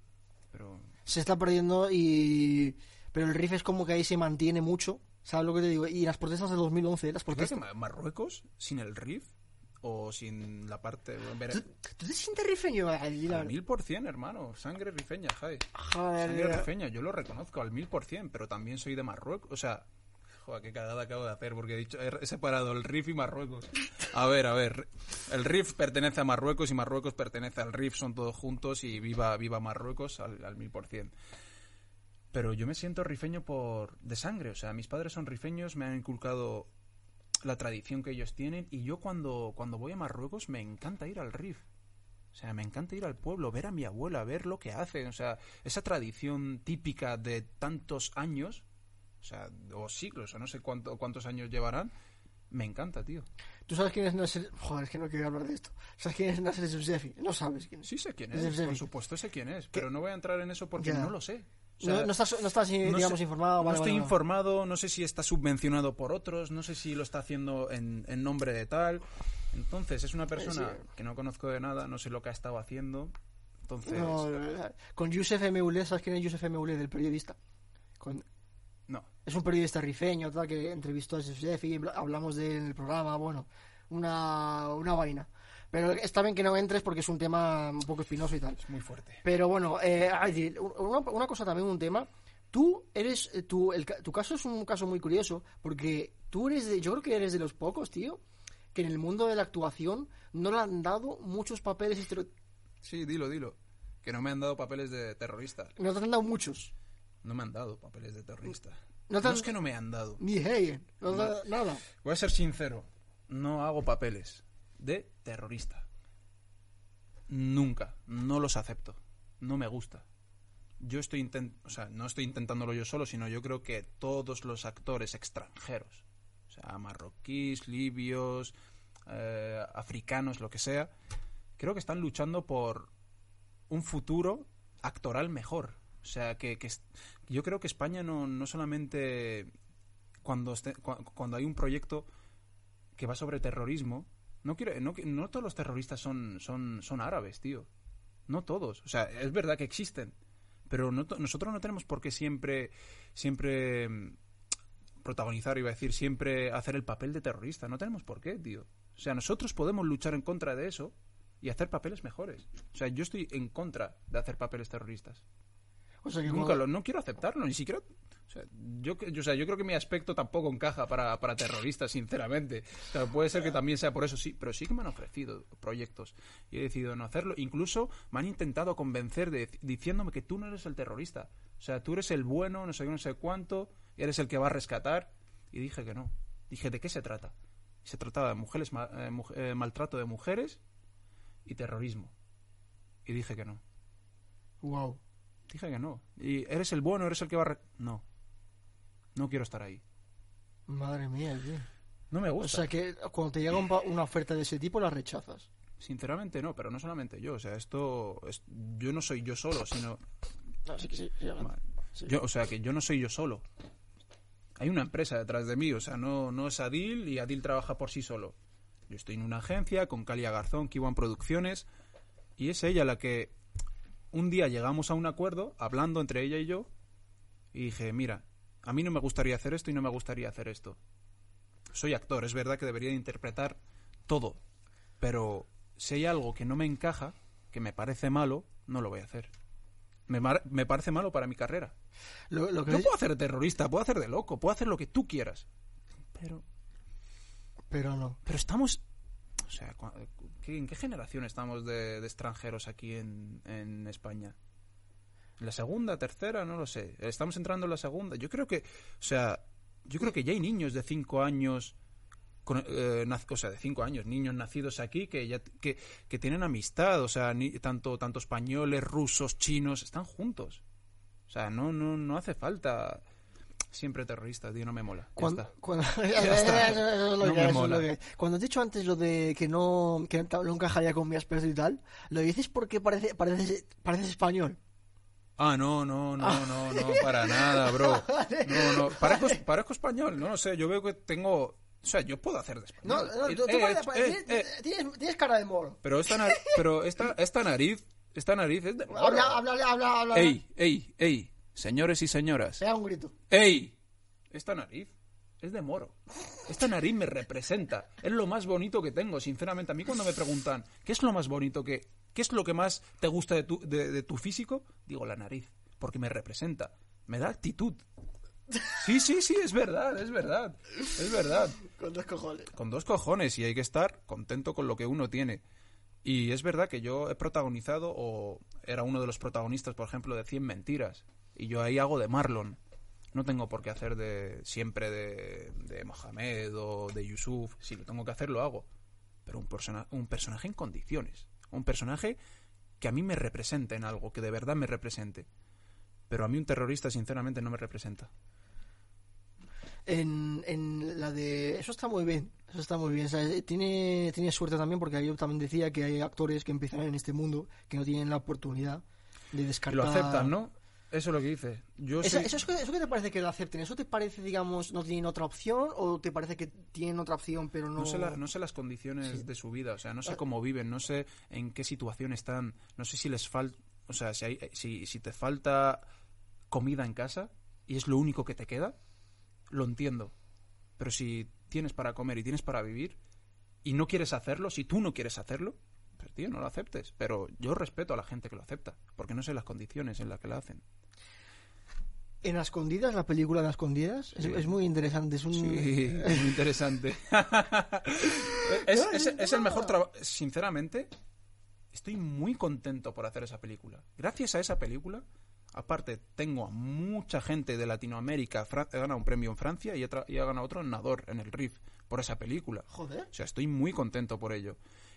S2: pero...
S1: se está perdiendo y pero el riff es como que ahí se mantiene mucho sabes lo que te digo y las protestas de 2011 las
S2: ¿Tú crees
S1: protestas
S2: que Ma- Marruecos sin el riff o sin la parte...
S1: ¿Tú, tú te sientes rifeño?
S2: Al mil por cien, hermano. Sangre rifeña, Jai.
S1: Joder,
S2: Sangre
S1: mira.
S2: rifeña, yo lo reconozco al mil por cien, pero también soy de Marruecos. O sea, joder, qué cagada acabo de hacer porque he dicho, he separado el riff y Marruecos. A ver, a ver. El riff pertenece a Marruecos y Marruecos pertenece al riff, son todos juntos y viva, viva Marruecos al al mil por cien. Pero yo me siento rifeño por de sangre, o sea, mis padres son rifeños, me han inculcado la tradición que ellos tienen. Y yo cuando, cuando voy a Marruecos me encanta ir al RIF. O sea, me encanta ir al pueblo, ver a mi abuela, ver lo que hacen. O sea, esa tradición típica de tantos años, o sea, o siglos, o no sé cuánto, cuántos años llevarán, me encanta, tío.
S1: ¿Tú sabes quién es Nasser? Joder, es que no quiero hablar de esto. ¿Sabes quién es Nasser Youssefi? No sabes quién es.
S2: Sí sé quién
S1: Es
S2: por supuesto sé quién es, pero no voy a entrar en eso porque
S1: Ya.
S2: no lo sé. O sea,
S1: no, no estás, no estás,
S2: no
S1: digamos,
S2: sé-
S1: informado.
S2: no estoy
S1: vale,
S2: informado, no sé si está subvencionado por otros, no sé si lo está haciendo en, en nombre de tal. Entonces, es una persona
S1: sí.
S2: que no conozco de nada, no sé lo que ha estado haciendo. Entonces,
S1: No,
S2: no.
S1: no, no. con Youssef Meulé, ¿sabes quién es Youssef Meulé, del periodista? Con- Es un periodista rifeño, tal, que entrevistó a Youssef y bla- hablamos de él en el programa, bueno, una, una vaina. Pero está bien que no entres porque es un tema un poco espinoso y tal.
S2: es muy fuerte.
S1: Pero bueno, eh, ay, una, una cosa también, un tema. Tú eres, eh, tú, el, tu caso es un caso muy curioso porque tú eres de, yo creo que eres de los pocos, tío, que en el mundo de la actuación no le han dado muchos papeles estereo-
S2: Sí, dilo, dilo. Que no me han dado papeles de terrorista.
S1: No te han dado muchos.
S2: No me han dado papeles de terrorista.
S1: No
S2: No,
S1: te han-
S2: es que no me han dado.
S1: Ni hey, no dado nada.
S2: Voy a ser sincero. No hago papeles de terrorista. Nunca. No los acepto. No me gusta. Yo estoy intent o sea, no estoy intentándolo yo solo, sino yo creo que todos los actores extranjeros, o sea, marroquíes, libios, eh, africanos, lo que sea, creo que están luchando por un futuro actoral mejor. O sea, que, que yo creo que España no, no solamente cuando, cuando hay un proyecto que va sobre terrorismo, no, quiero, no, no todos los terroristas son, son, son árabes, tío. No todos. O sea, es verdad que existen. Pero no nosotros no tenemos por qué siempre, siempre mm, protagonizar, iba a decir, siempre hacer el papel de terrorista. No tenemos por qué, tío. O sea, nosotros podemos luchar en contra de eso y hacer papeles mejores. O sea, yo estoy en contra de hacer papeles terroristas.
S1: O sea que
S2: Nunca
S1: cuando-
S2: lo, no quiero aceptarlo, ni siquiera. O sea, yo, yo, o sea, yo creo que mi aspecto tampoco encaja para, para terroristas, sinceramente. O sea, puede ser que también sea por eso, sí, pero sí que me han ofrecido proyectos y he decidido no hacerlo. Incluso me han intentado convencer de, diciéndome que tú no eres el terrorista. O sea, tú eres el bueno, no sé qué, no sé cuánto, eres el que va a rescatar. Y dije que no. Dije, ¿de qué se trata? Se trataba de mujeres, ma- eh, eh, maltrato de mujeres y terrorismo. Y dije que no.
S1: Wow.
S2: Dije que no. Y eres el bueno, eres el que va a... No. No quiero estar ahí.
S1: Madre mía, tío.
S2: No me
S1: O
S2: gusta.
S1: sea que cuando te llega un una oferta de ese tipo la rechazas.
S2: Sinceramente no, pero no solamente yo. O sea, esto... es- Yo no soy yo solo, sino...
S1: No, sí que sí. sí.
S2: Yo, o sea, que yo no soy yo solo. Hay una empresa detrás de mí. O sea, no, no es Adil y Adil trabaja por sí solo. Yo estoy en una agencia con Calia Garzón, Kiwan Producciones, y es ella la que un día llegamos a un acuerdo, hablando entre ella y yo, y dije, mira, a mí no me gustaría hacer esto y no me gustaría hacer esto. Soy actor, es verdad que debería de interpretar todo, pero si hay algo que no me encaja, que me parece malo, no lo voy a hacer. Me, me parece malo para mi carrera.
S1: Lo, lo que
S2: Yo puedo hacer de terrorista, puedo hacer de loco, puedo hacer lo que tú quieras. Pero,
S1: Pero no.
S2: pero estamos... O sea, cua- ¿qué- ¿en qué generación estamos de, de extranjeros aquí en, en España? ¿La segunda, tercera? No lo sé. Estamos entrando en la segunda. Yo creo que... O sea, yo creo que ya hay niños de cinco años... con- eh, o sea, de cinco años, niños nacidos aquí que ya que, que tienen amistad, o sea, ni- tanto, tanto españoles, rusos, chinos, están juntos. O sea, no, no, no hace falta siempre terroristas, tío, no me mola.
S1: Cuando, cuando, has dicho antes lo de que no, que no encajaría con mi aspecto y tal, lo dices porque parece, pareces, pareces español.
S2: Ah, no, no, no, no, no, para nada, bro. No, no, parezco, parezco español, no lo sé, yo veo que tengo... O sea, yo puedo hacer de
S1: No,
S2: español.
S1: no,
S2: Eh,
S1: tú- tú
S2: eh,
S1: pareces-
S2: eh,
S1: tienes,
S2: eh,
S1: tienes- tienes cara de moro.
S2: Pero esta, nar- pero esta, esta nariz, esta nariz es de... moro.
S1: Habla, habla, habla, habla.
S2: Ey, ey, ey, señores y señoras.
S1: Pega un grito.
S2: ¡Ey! Esta nariz es de moro. Esta nariz me representa. Es lo más bonito que tengo, sinceramente. A mí cuando me preguntan, ¿qué es lo más bonito que... ¿Qué es lo que más te gusta de tu, de, de tu físico? Digo, la nariz. Porque me representa. Me da actitud. Sí, sí, sí, es verdad, es verdad. Es verdad.
S1: Con dos cojones.
S2: Con dos cojones y hay que estar contento con lo que uno tiene. Y es verdad que yo he protagonizado, o era uno de los protagonistas, por ejemplo, de 100 mentiras. Y yo ahí hago de Marlon. No tengo por qué hacer de siempre de, de Mohamed o de Yusuf. Si lo tengo que hacer, lo hago. Pero un, persona, un personaje en condiciones. Un personaje que a mí me represente en algo, que de verdad me represente. Pero a mí un terrorista, sinceramente, no me representa.
S1: En, en la de... Eso está muy bien. Eso está muy bien. O sea, tiene, tiene suerte también porque yo también decía que hay actores que empiezan en este mundo que no tienen la oportunidad de
S2: Y
S1: descartar...
S2: lo aceptan, ¿no? Eso es lo que dice. Yo
S1: ¿Eso,
S2: soy-
S1: eso, es que- ¿Eso qué te parece que lo acepten? ¿Eso te parece, digamos, no tienen otra opción o te parece que tienen otra opción pero no...?
S2: No sé, la- no sé las condiciones
S1: Sí.
S2: de su vida, o sea, no sé
S1: Ah.
S2: cómo viven, no sé en qué situación están, no sé si les falta, o sea, si, hay, si, si te falta comida en casa y es lo único que te queda, lo entiendo. Pero si tienes para comer y tienes para vivir y no quieres hacerlo, si tú no quieres hacerlo, pues tío, no lo aceptes. Pero yo respeto a la gente que lo acepta, porque no sé las condiciones en las que lo hacen.
S1: En las escondidas, la película de las escondidas, es,
S2: Sí.
S1: es muy interesante. Es un...
S2: Sí, muy interesante. es, es- es el mejor trabajo. Sinceramente, estoy muy contento por hacer esa película. Gracias a esa película, aparte, tengo a mucha gente de Latinoamérica. He ganado un premio en Francia y he, y he ganado otro en Nador, en el RIF, por esa película.
S1: Joder.
S2: O sea, estoy muy contento por ello.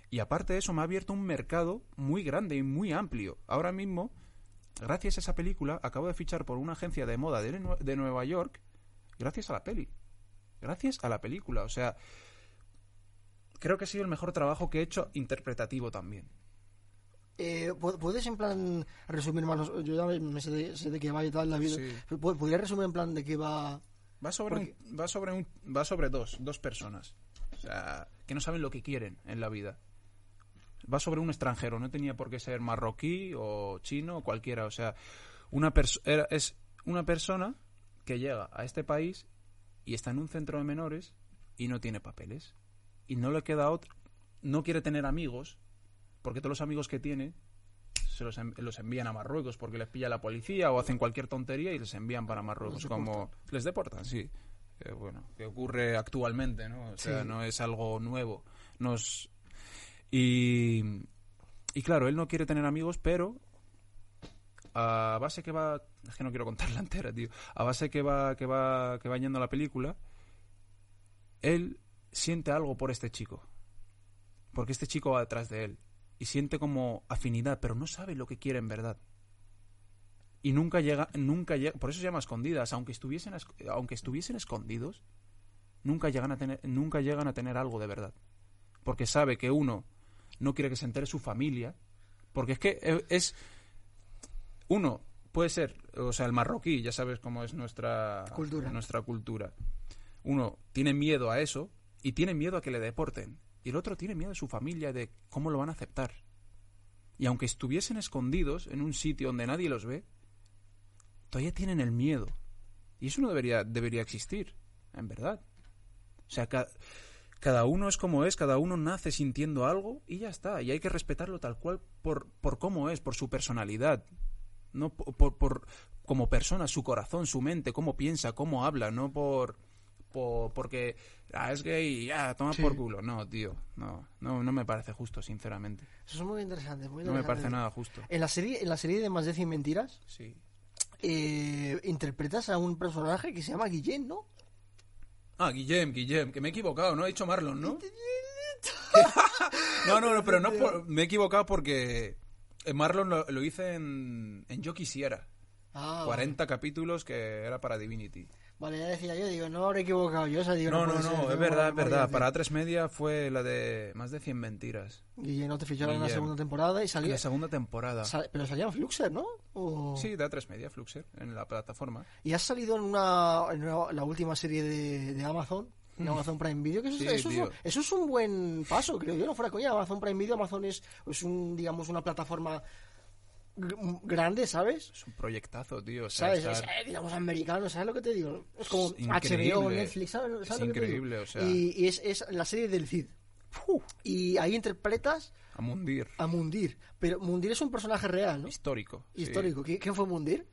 S2: Y aparte de eso, me ha abierto un mercado muy grande y muy amplio. Ahora mismo, gracias a esa película, acabo de fichar por una agencia de moda de, de Nueva York, gracias a la peli. Gracias a la película. O sea, creo que ha sido el mejor trabajo que he hecho interpretativo también.
S1: Eh, ¿pu- ¿Puedes en plan resumir más? Yo ya me- sé de, sé de qué va y tal la vida.
S2: Sí.
S1: pero ¿pod- ¿Podrías resumir en plan de qué va?
S2: Va sobre, un- va sobre, un- va sobre dos, dos personas. O sea, que no saben lo que quieren en la vida. Va sobre un extranjero, no tenía por qué ser marroquí o chino o cualquiera. O sea, una era- es una persona que llega a este país y está en un centro de menores y no tiene papeles. Y no le queda otro. No quiere tener amigos, porque todos los amigos que tiene se los, en- los envían a Marruecos porque les pilla la policía o hacen cualquier tontería y les envían para Marruecos. Como les deportan, sí. Que, bueno, que ocurre actualmente, ¿no? O sea,
S1: Sí.
S2: no es algo nuevo. Nos... Y, y claro, él no quiere tener amigos, pero a base que va... Es que no quiero contarla entera, tío. A base que va, que va, que va yendo la película, él siente algo por este chico. Porque este chico va detrás de él. Y siente como afinidad, pero no sabe lo que quiere en verdad. Y nunca llega, nunca llega, por eso se llama escondidas, aunque estuviesen, aunque estuviesen escondidos, nunca llegan a tener, nunca llegan a tener algo de verdad. Porque sabe que uno no quiere que se entere su familia, porque es que es uno puede ser, o sea, el marroquí, ya sabes cómo es nuestra
S1: Cultura.
S2: nuestra cultura. Uno tiene miedo a eso y tiene miedo a que le deporten. Y el otro tiene miedo de su familia, de cómo lo van a aceptar. Y aunque estuviesen escondidos en un sitio donde nadie los ve, todavía tienen el miedo. Y eso no debería, debería existir, en verdad. O sea, ca- cada uno es como es, cada uno nace sintiendo algo y ya está. Y hay que respetarlo tal cual por, por cómo es, por su personalidad. No por, por, como persona, su corazón, su mente, cómo piensa, cómo habla, no por, por porque ah, es gay y ya, toma
S1: Sí.
S2: por culo. No, tío, no, no, no me parece justo, sinceramente.
S1: Eso es muy interesante. Muy
S2: No me
S1: interesante.
S2: parece nada justo.
S1: En la serie, en la serie de Más de 100 Mentiras,
S2: Sí.
S1: eh, interpretas a un personaje que se llama Guillén, ¿no?
S2: Ah, Guillem, Guillem, que me he equivocado, no he dicho Marlon, ¿no? no, no, no, pero no por- me he equivocado porque eh, Marlon lo, lo hice en, en Yo Quisiera.
S1: Ah,
S2: 40 capítulos que era para Divinity.
S1: Vale, ya decía yo, digo, no habré equivocado yo, o sea, digo,
S2: No, no,
S1: puede ser,
S2: no, es verdad, es verdad. Para
S1: tío.
S2: A3 Media fue la de más de 100 mentiras.
S1: Guillén no te ficharon en la segunda temporada y
S2: En
S1: salía...
S2: la segunda temporada.
S1: sal- pero salía en Fluxer, ¿no? O-
S2: Sí, de A3 Media, Fluxer, en la plataforma.
S1: Y has salido en una, en una- la última serie de, de Amazon, de Amazon Prime Video, que eso, es-
S2: Sí,
S1: eso, es, eso es un buen paso, creo yo, no fuera coña. Amazon Prime Video, Amazon es, es un, digamos, una plataforma grande, ¿sabes?
S2: Es un proyectazo, tío. o sea,
S1: ¿Sabes?
S2: estar-
S1: Es, eh, digamos, americano, ¿sabes lo que te digo? Es como HBO. Netflix, ¿sabes?
S2: Es
S1: ¿sabes lo que te digo?
S2: increíble, o sea.
S1: Y, y es, es la serie del Cid. Y ahí interpretas
S2: A Mundir.
S1: a Mundir. Pero Mundir es un personaje real, ¿no?
S2: Histórico.
S1: Histórico. ¿Qui- ¿Quién fue Mundir?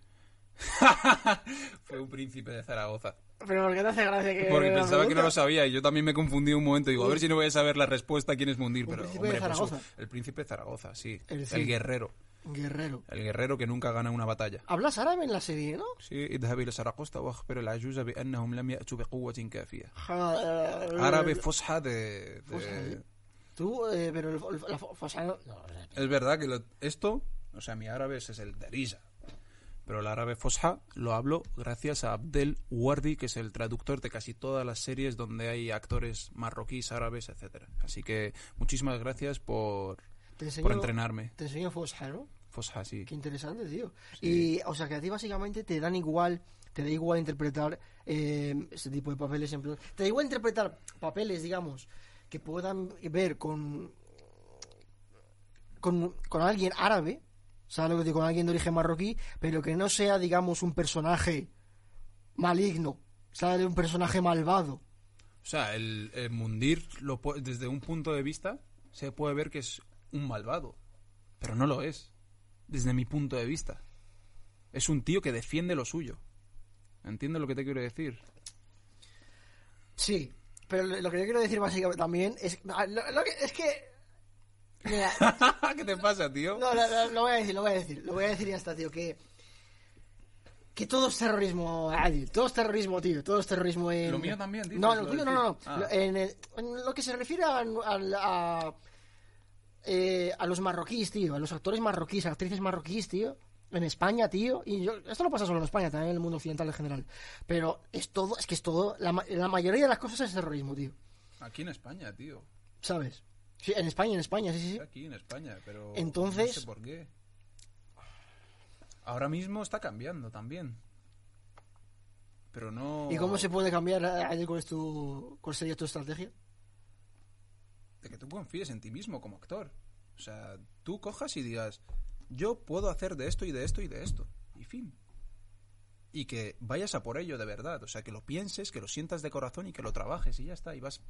S2: Fue un príncipe de Zaragoza.
S1: Pero ¿por qué te hace gracia que.?
S2: Porque
S1: la
S2: pensaba que no
S1: pregunta?
S2: lo sabía y yo también me confundí un momento. Digo, a ver si no voy a saber la respuesta a quién es Mundir.
S1: Un
S2: Pero,
S1: príncipe de
S2: hombre, pues,
S1: Zaragoza.
S2: el príncipe de Zaragoza, sí.
S1: El
S2: El,
S1: sí.
S2: guerrero.
S1: Guerrero.
S2: El guerrero que nunca gana una batalla.
S1: Hablas árabe en la serie, ¿no?
S2: Sí, اذهب إلى سرقسطة وأخبر العجوز بأنهم لم يأتوا بقوة كافية.
S1: Ja-
S2: Árabe fosha de... de-
S1: Fosha, ¿eh? Tú, eh, pero el, el- la fo- fosha- no,
S2: Es verdad que lo- esto, o sea, mi árabe es el de risa. Pero el árabe fosha lo hablo gracias a Abdel Wardi, que es el traductor de casi todas las series donde hay actores marroquíes, árabes, etcétera. Así que muchísimas gracias por,
S1: te enseño,
S2: por entrenarme.
S1: Te enseño fosha, ¿no?
S2: Fosha, sí.
S1: Qué interesante, tío. Y, o sea, que a ti básicamente te dan igual, te da igual interpretar eh, este tipo de papeles. En plan, te da igual interpretar papeles, digamos, que puedan ver con, con, con alguien árabe, ¿sabes lo que digo? Con alguien de origen marroquí, pero que no sea, digamos, un personaje maligno, ¿sabes? Un personaje malvado.
S2: O sea, el, el Mundir, lo, desde un punto de vista, se puede ver que es un malvado. Pero no lo es. Desde mi punto de vista. Es un tío que defiende lo suyo. ¿Entiendes lo que te quiero decir?
S1: Sí, pero lo que yo quiero decir básicamente también es, lo- lo que- es que... Mira,
S2: ¿Qué te pasa, tío?
S1: No, lo, lo- lo voy a decir, lo voy a decir. Lo voy a decir y ya está, tío. Que, que todo es terrorismo, Adil. Todo es terrorismo, tío. Todo es terrorismo en...
S2: Lo mío también, dices,
S1: No, lo tuyo no, no, no.
S2: tío. Ah.
S1: En, el- en lo que se refiere a, a, a, eh, a los marroquíes, tío. A los actores marroquíes, actrices marroquíes, tío. En España, tío. Y yo, esto no pasa solo en España, también en el mundo occidental en general. Pero es todo, es que es todo... La mayoría de las cosas es terrorismo, tío.
S2: Aquí en España, tío.
S1: ¿Sabes? Sí, en España, en España, sí, sí, sí.
S2: Aquí en España, pero
S1: Entonces-
S2: no sé por qué. Ahora mismo está cambiando también. Pero no...
S1: ¿Y cómo se puede cambiar, cuál, es tu, cuál sería tu estrategia?
S2: De que tú confíes en ti mismo como actor. O sea, tú cojas y digas, yo puedo hacer de esto y de esto y de esto. Y fin. Y que vayas a por ello de verdad. O sea, que lo pienses, que lo sientas de corazón y que lo trabajes y ya está. Y vas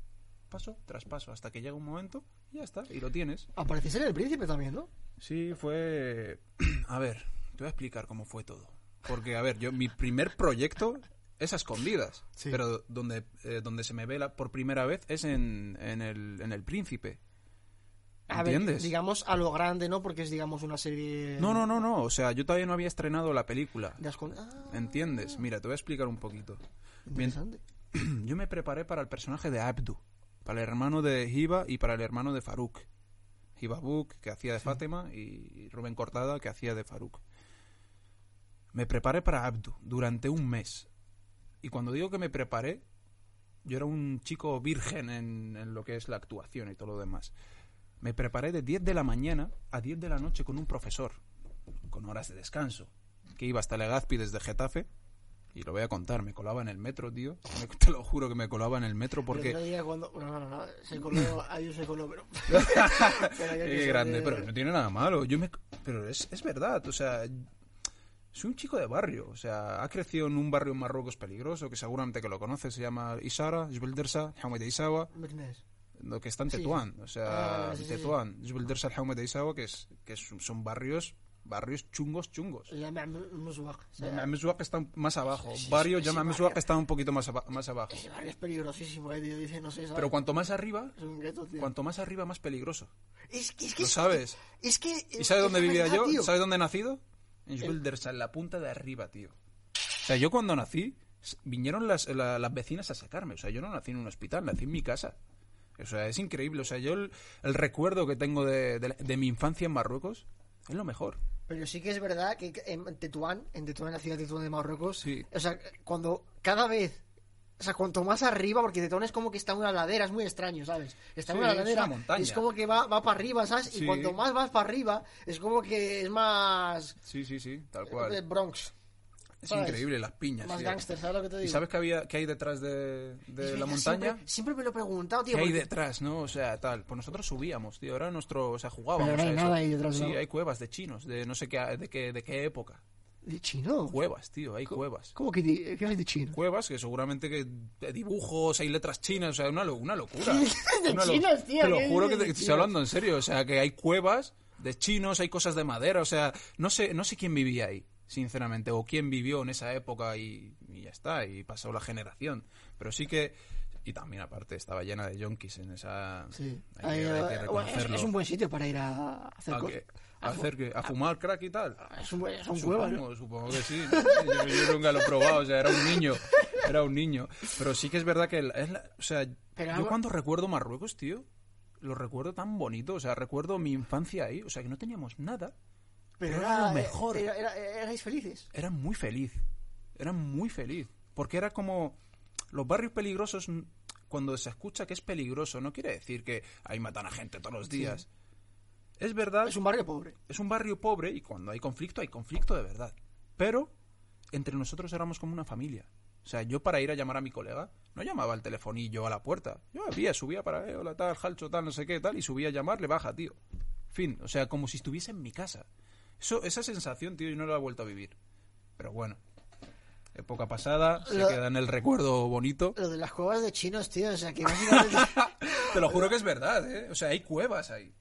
S2: paso tras paso hasta que llega un momento y ya está. Y lo tienes.
S1: Aparece ser el príncipe también, ¿no?
S2: Sí, fue... A ver, te voy a explicar cómo fue todo. Porque, a ver, yo mi primer proyecto es a escondidas.
S1: Sí.
S2: Pero donde, eh, donde se me ve la- por primera vez es en, en, el, en El Príncipe.
S1: A ver, digamos a lo grande, ¿no? Porque es, digamos, una serie...
S2: No, no, no, no. O sea, yo todavía no había estrenado la película.
S1: Ah,
S2: ¿Entiendes? Mira, te voy a explicar un poquito.
S1: interesante.
S2: Yo me preparé para el personaje de Abdu, para el hermano de Hiba y para el hermano de Faruk. Hiba Buk, que hacía de Fátima, y Rubén Cortada, que hacía de Faruk. Me preparé para Abdu durante un mes. Y cuando digo que me preparé, yo era un chico virgen en, en lo que es la actuación y todo lo demás. Me preparé de 10 de la mañana a 10 de la noche con un profesor, con horas de descanso, que iba hasta Legazpi desde Getafe. Y lo voy a contar, me colaba en el metro, tío. Me- te lo juro que me colaba en el metro
S1: El otro
S2: porque...
S1: día cuando... No, no, no, se coló, ahí se coló, pero... pero
S2: Qué grande,
S1: de-
S2: pero no tiene nada malo. Yo me... Pero es, es verdad, o sea... Soy un chico de barrio, o sea, ha crecido en un barrio en Marruecos peligroso, que seguramente que lo conoces, se llama Isara, Jbeldersa, Jaume de Isawa, lo que está en. Tetuán, o sea,
S1: Ah.
S2: Tetuán, Jbeldersa, Jaume de Isawa, que, es, que son barrios, barrios chungos, chungos. Yamameswak está más abajo,
S1: Sí, sí,
S2: barrio
S1: sí,
S2: está un poquito más, aba- más abajo.
S1: Ese barrio es peligrosísimo, eh, tío. Dice, no sé, ¿sabes?
S2: Pero cuanto más arriba,
S1: gueto,
S2: cuanto más arriba, más peligroso.
S1: Es que... Es que
S2: ¿Lo
S1: es-
S2: sabes?
S1: Es que...
S2: ¿Y sabes dónde vivía
S1: verdad,
S2: yo?
S1: tío.
S2: ¿Sabes dónde he nacido? En Schwildersa, en la punta de arriba, tío. O sea, yo cuando nací, vinieron las, la- las vecinas a sacarme. O sea, yo no nací en un hospital, nací en mi casa. O sea, es increíble. O sea, yo el, el recuerdo que tengo de, de mi infancia en Marruecos es lo mejor.
S1: Pero sí que es verdad que en Tetuán, en Tetuán, la ciudad de Tetuán de Marruecos,
S2: Sí.
S1: o sea, cuando cada vez, o sea, cuanto más arriba, porque Tetuán es como que está en una ladera, es muy extraño, ¿sabes? Está en
S2: Sí,
S1: una
S2: es
S1: ladera,
S2: una
S1: es como que va, va para arriba, ¿sabes?
S2: Sí.
S1: Y cuanto más vas para arriba, es como que es más
S2: Sí, sí, sí, tal cual.
S1: Bronx,
S2: Es
S1: ¿sabes?
S2: increíble, las piñas.
S1: más ¿sabes lo que te digo?
S2: ¿Y sabes qué, había, qué hay detrás de, la montaña?
S1: Siempre, siempre me lo he preguntado, tío.
S2: ¿Qué hay detrás, no? O sea, tal. Pues nosotros subíamos, tío. Era nuestro... O sea, jugábamos
S1: Pero no hay
S2: a eso.
S1: nada ahí detrás,
S2: Sí, hay cuevas de chinos, de no sé qué, de qué, de qué época.
S1: ¿De chino?
S2: Cuevas, tío, hay cuevas.
S1: ¿Cómo que de, qué hay de chino?
S2: Cuevas que seguramente que dibujos, hay letras chinas, o sea, una, una locura.
S1: De
S2: Una lo-
S1: chinos, tío,
S2: Te lo
S1: ¿qué
S2: juro que te estoy hablando en serio, o sea, que hay cuevas de chinos, hay cosas de madera, o sea, no sé, no sé quién vivía ahí. Sinceramente, o quién vivió en esa época y, y ya está, y pasó la generación. Pero sí que, y también aparte, estaba llena de yonkis en esa...
S1: Sí.
S2: Hay que- hay que
S1: es, es un buen sitio para ir a hacer
S2: ¿A, qué? ¿A hacer qué? ¿A fumar crack y tal?
S1: Es un, cuevas, ¿no?
S2: Supongo, supongo que sí. Yo, yo nunca lo he probado, o sea, era un niño. Era un niño. Pero sí que es verdad que, es la- o sea,
S1: Pero
S2: yo
S1: algo-
S2: cuando recuerdo Marruecos, tío, lo recuerdo tan bonito. O sea, recuerdo mi infancia ahí. O sea, que no teníamos nada.
S1: Pero
S2: Pero
S1: era,
S2: lo mejor.
S1: Era, era- erais felices.
S2: Era muy feliz. Era muy feliz. Porque era como. Los barrios peligrosos, cuando se escucha que es peligroso, no quiere decir que ahí matan a gente todos los días. Es verdad
S1: Es un barrio pobre.
S2: es un barrio pobre y cuando hay conflicto, hay conflicto de verdad. Pero entre nosotros éramos como una familia. O sea, yo para ir a llamar a mi colega, no llamaba al telefonillo a la puerta. Yo había, subía para, eh, hola, tal, jalcho, tal, no sé qué, tal, y subía a llamarle, baja, tío. Fin, o sea, como si estuviese en mi casa. Eso, esa sensación, tío, yo no la he vuelto a vivir. Pero bueno, época pasada, se queda en el recuerdo bonito.
S1: Lo de las cuevas de chinos, tío. O sea, que básicamente.
S2: Te lo juro que es verdad, ¿eh? O sea, hay cuevas ahí.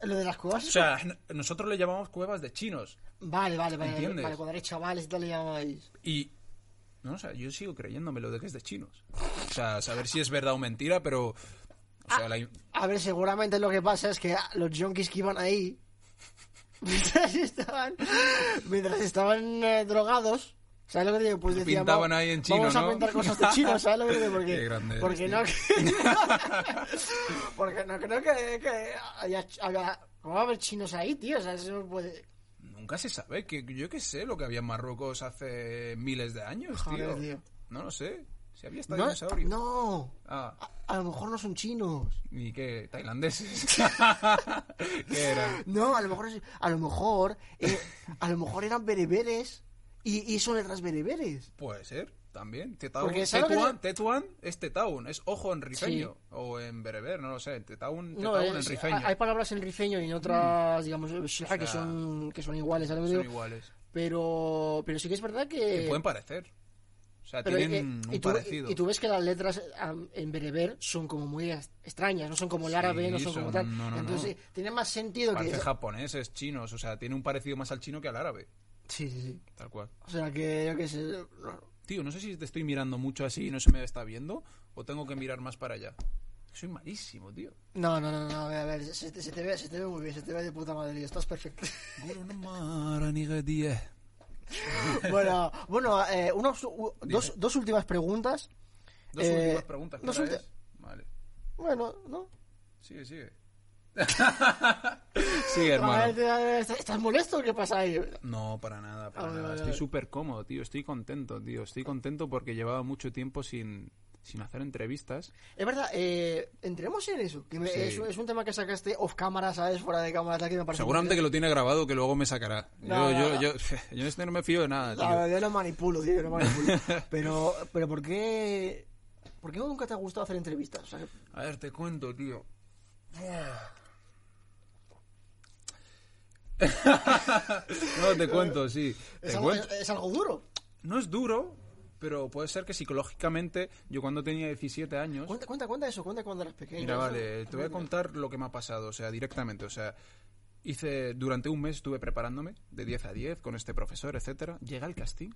S1: lo de las cuevas.
S2: O sea, nosotros le llamamos cuevas de chinos.
S1: Vale, vale, vale.
S2: ¿Entiendes?
S1: Vale, cuando eres chavales y tal le llamáis.
S2: Y. No, o sea, yo sigo creyéndome lo de que es de chinos. O sea, saber si es verdad o mentira, pero. O sea, la-
S1: A ver, seguramente lo que pasa es que los junkies que iban ahí. Mientras estaban. Mientras estaban eh, drogados. ¿Sabes lo que te digo? Pues decían.
S2: Pintaban
S1: "Vamos-
S2: ahí en chino,
S1: Vamos a
S2: ¿no?"
S1: pintar cosas de chino, ¿sabes lo que te digo? Porque,
S2: Qué grande eres,
S1: porque no. porque no creo que, que haya, haya- ¿Cómo va a haber chinos ahí, tío? O sea, eso no puede.
S2: nunca se sabe. Que yo qué sé lo que había en Marruecos hace miles de años,
S1: Joder,
S2: tío.
S1: tío.
S2: No lo sé. Si había hasta
S1: No,
S2: dinosaurios.
S1: no.
S2: Ah,
S1: A, a lo mejor no son chinos.
S2: ¿y qué? ¿Tailandeses? ¿Qué eran?
S1: No, a lo mejor a lo mejor eh, a lo mejor eran bereberes y, y son letras bereberes.
S2: Puede ser, también. Tetaun,
S1: Porque, ¿sabes lo que
S2: Tetuán, Tetuán es Tetaun, es ojo en rifeño. O en bereber, no lo sé. Tetaun,
S1: No,
S2: Tetaun en rifeño.
S1: hay palabras en rifeño y en otras, digamos, que
S2: Mm.
S1: son que son iguales, ¿sabes lo que
S2: Son iguales.
S1: Pero pero sí que es verdad que
S2: Que pueden parecer. O sea,
S1: pero,
S2: tienen
S1: eh,
S2: un
S1: y, tú,
S2: parecido.
S1: y tú ves que las letras en bereber son como muy ex- extrañas, no son como el árabe,
S2: Sí,
S1: no son, como
S2: son-
S1: tal.
S2: no, no,
S1: Entonces
S2: no.
S1: eh, tiene más sentido que
S2: Parece japoneses, chinos, o sea, tiene un parecido más al chino que al árabe,
S1: Sí, sí, sí.
S2: tal cual.
S1: O sea que yo qué sé.
S2: Tío, no sé si te estoy mirando mucho así y no se me está viendo o tengo que mirar más para allá. Soy malísimo, tío.
S1: No, no, no, no, a ver, a ver, se, te- se te ve, se te ve muy bien, se te ve de puta madre, estás perfecto. bueno, bueno, eh, unos- u- dos, dos últimas preguntas.
S2: Dos
S1: Eh,
S2: últimas preguntas. ¿qué
S1: dos ulti-?
S2: Vale.
S1: Bueno, ¿no?
S2: Sigue, sigue. sigue, hermano.
S1: ¿Estás molesto o qué pasa ahí?
S2: No, para nada, para
S1: Ah,
S2: nada. Estoy súper cómodo, tío. Estoy contento, tío. Estoy contento porque llevaba mucho tiempo sin, sin hacer entrevistas.
S1: Es verdad, eh, entremos en eso, que me-
S2: Sí.
S1: es, un- es un tema que sacaste off cámara, ¿sabes? Fuera de cámara, tal, que me parece...
S2: Seguramente que lo tiene grabado, que luego me sacará.
S1: No,
S2: yo,
S1: no,
S2: yo,
S1: no.
S2: yo, yo este no me fío de nada, tío.
S1: Yo lo manipulo, tío, yo lo manipulo. pero, pero ¿por qué... ¿Por qué nunca te ha gustado hacer entrevistas? O sea,
S2: A ver, te cuento, tío. no, te cuento, sí.
S1: es,
S2: Te
S1: algo,
S2: cuento.
S1: es algo duro.
S2: No es duro, pero puede ser que psicológicamente, yo cuando tenía 17 años...
S1: Cuenta, cuenta, cuenta eso, cuenta cuando eras pequeño.
S2: Mira, vale, te voy a contar lo que me ha pasado, o sea, directamente, o sea, hice, durante un mes estuve preparándome, de 10 a 10, con este profesor, etcétera. Llega el casting,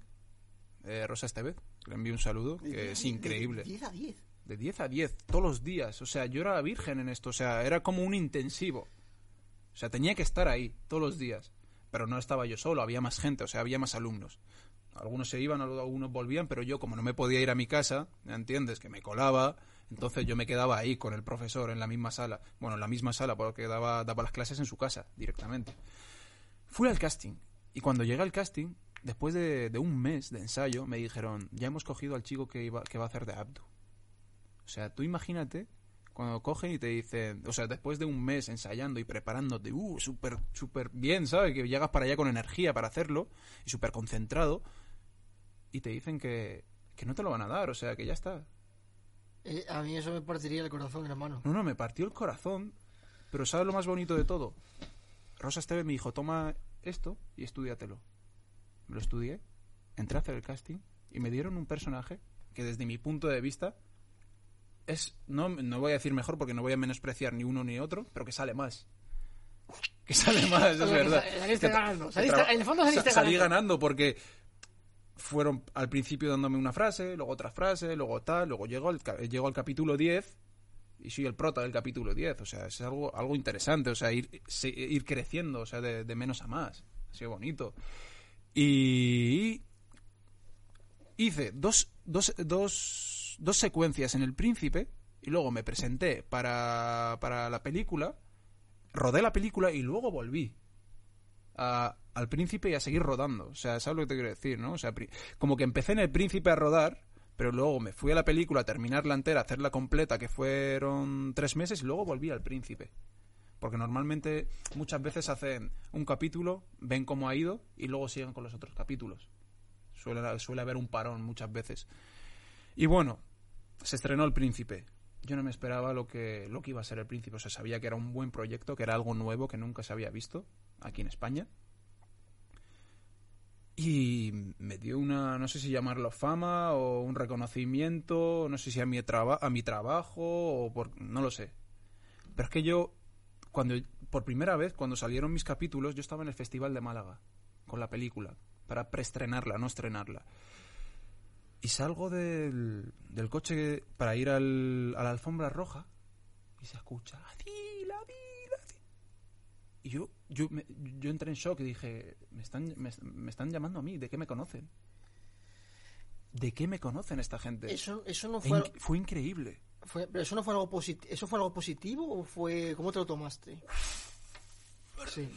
S2: eh, Rosa Estevez, le envío un saludo,
S1: De
S2: que es
S1: de-
S2: increíble.
S1: De 10 a 10.
S2: De 10 a 10, todos los días. O sea, yo era virgen en esto. O sea, era como un intensivo. O sea, tenía que estar ahí todos los días. Pero no estaba yo solo, había más gente, o sea, había más alumnos. Algunos se iban, algunos volvían, pero yo como no me podía ir a mi casa, ¿me entiendes? Que me colaba, entonces yo me quedaba ahí con el profesor en la misma sala. Bueno, en la misma sala porque daba, daba las clases en su casa directamente. Fui al casting y cuando llegué al casting, después de, de un mes de ensayo, me dijeron, ya hemos cogido al chico que, iba, que va a hacer de Abdu. O sea, tú imagínate cuando cogen y te dicen, o sea, después de un mes ensayando y preparándote, uh, súper, súper bien, ¿sabes? Que llegas para allá con energía para hacerlo y súper concentrado y te dicen que, que no te lo van a dar, o sea, que ya está.
S1: Eh, a mí eso me partiría el corazón, hermano.
S2: No, no, me partió el corazón, pero ¿sabes lo más bonito de todo? Rosa Esteve me dijo, toma esto y estudiatelo. Lo estudié, entré a hacer el casting y me dieron un personaje que desde mi punto de vista es, no, no voy a decir mejor porque no voy a menospreciar ni uno ni otro, pero que sale más. que sale más, es verdad.
S1: Saliste
S2: Que-
S1: ganando.
S2: que
S1: Saliste-
S2: traba-
S1: en el fondo saliste
S2: sa- salí
S1: ganando.
S2: ganando porque fueron al principio dándome una frase, luego otra frase, luego tal, luego llego al, llego al capítulo 10 y soy el prota del capítulo 10. O sea, es algo, algo interesante, o sea, ir, se- ir creciendo, o sea, de, de menos a más. Ha sido bonito. Y hice dos, dos, dos, dos secuencias en El Príncipe y luego me presenté para, para la película, rodé la película y luego volví a- al Príncipe y a seguir rodando. O sea, ¿sabes lo que te quiero decir, no? O sea, como que empecé en El Príncipe a rodar, pero luego me fui a la película a terminarla entera, a hacerla completa, que fueron tres meses, y luego volví al Príncipe. Porque normalmente muchas veces hacen un capítulo, ven cómo ha ido y luego siguen con los otros capítulos. Suele, suele haber un parón muchas veces. Y bueno, se estrenó El Príncipe. Yo no me esperaba lo que, lo que iba a ser El Príncipe. O sea, sabía que era un buen proyecto, que era algo nuevo que nunca se había visto aquí en España. Y me dio una, no sé si llamarlo fama o un reconocimiento, no sé si a mi, traba- a mi trabajo o por... no lo sé. Pero es que yo, cuando por primera vez, cuando salieron mis capítulos, yo estaba en el Festival de Málaga con la película, para preestrenarla, no estrenarla. Y salgo del, del coche para ir al, a la alfombra roja y se escucha, Adil". Y yo, yo, me- yo entré en shock y dije, me están, me, me están llamando a mí, ¿de qué me conocen? ¿De qué me conocen esta gente?
S1: Eso, eso no fue,
S2: inc- fue increíble.
S1: fue- pero eso no fue algo positivo. ¿Eso fue algo positivo o fue cómo te lo tomaste? Sí.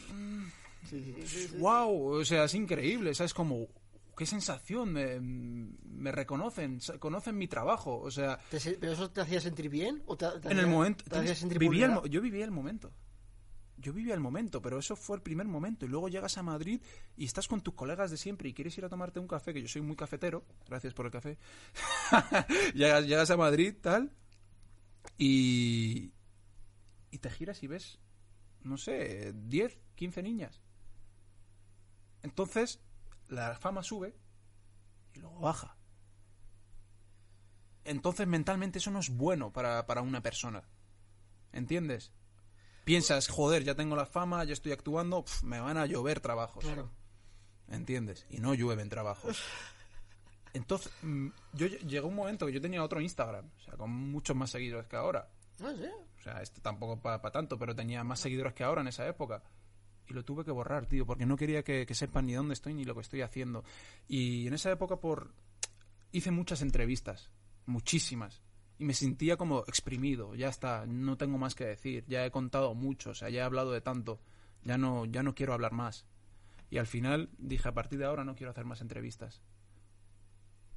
S1: Sí, sí, sí, sí, sí.
S2: wow, o sea, es increíble, ¿sabes? Como, qué sensación, me, me reconocen, conocen mi trabajo, o sea,
S1: ¿Te se- ¿Pero eso te hacía sentir bien? ¿O te, te
S2: en el momento,
S1: te hacía sentir
S2: vivía el yo vivía el momento. Yo vivía el momento, pero eso fue el primer momento. Y luego llegas a Madrid y estás con tus colegas de siempre y quieres ir a tomarte un café, que yo soy muy cafetero, gracias por el café. llegas, llegas a Madrid, tal, y, y te giras y ves, no sé, 10, 15 niñas. Entonces, la fama sube y luego baja. Entonces, mentalmente eso no es bueno para, para una persona. ¿Entiendes? Piensas, joder, ya tengo la fama, ya estoy actuando, pf, me van a llover trabajos.
S1: Claro.
S2: ¿Entiendes? Y no llueven trabajos. Entonces, mm, yo ll- llegó un momento que yo tenía otro Instagram, o sea, con muchos más seguidores que ahora.
S1: No sé.
S2: O sea, esto tampoco para tanto, pero tenía más seguidores que ahora en esa época. Y lo tuve que borrar, tío, porque no quería que, que sepan ni dónde estoy ni lo que estoy haciendo. Y en esa época por hice muchas entrevistas, muchísimas. Y me sentía como exprimido, ya está, no tengo más que decir, ya he contado mucho, o sea, ya he hablado de tanto, ya no, ya no quiero hablar más. Y al final dije, a partir de ahora no quiero hacer más entrevistas.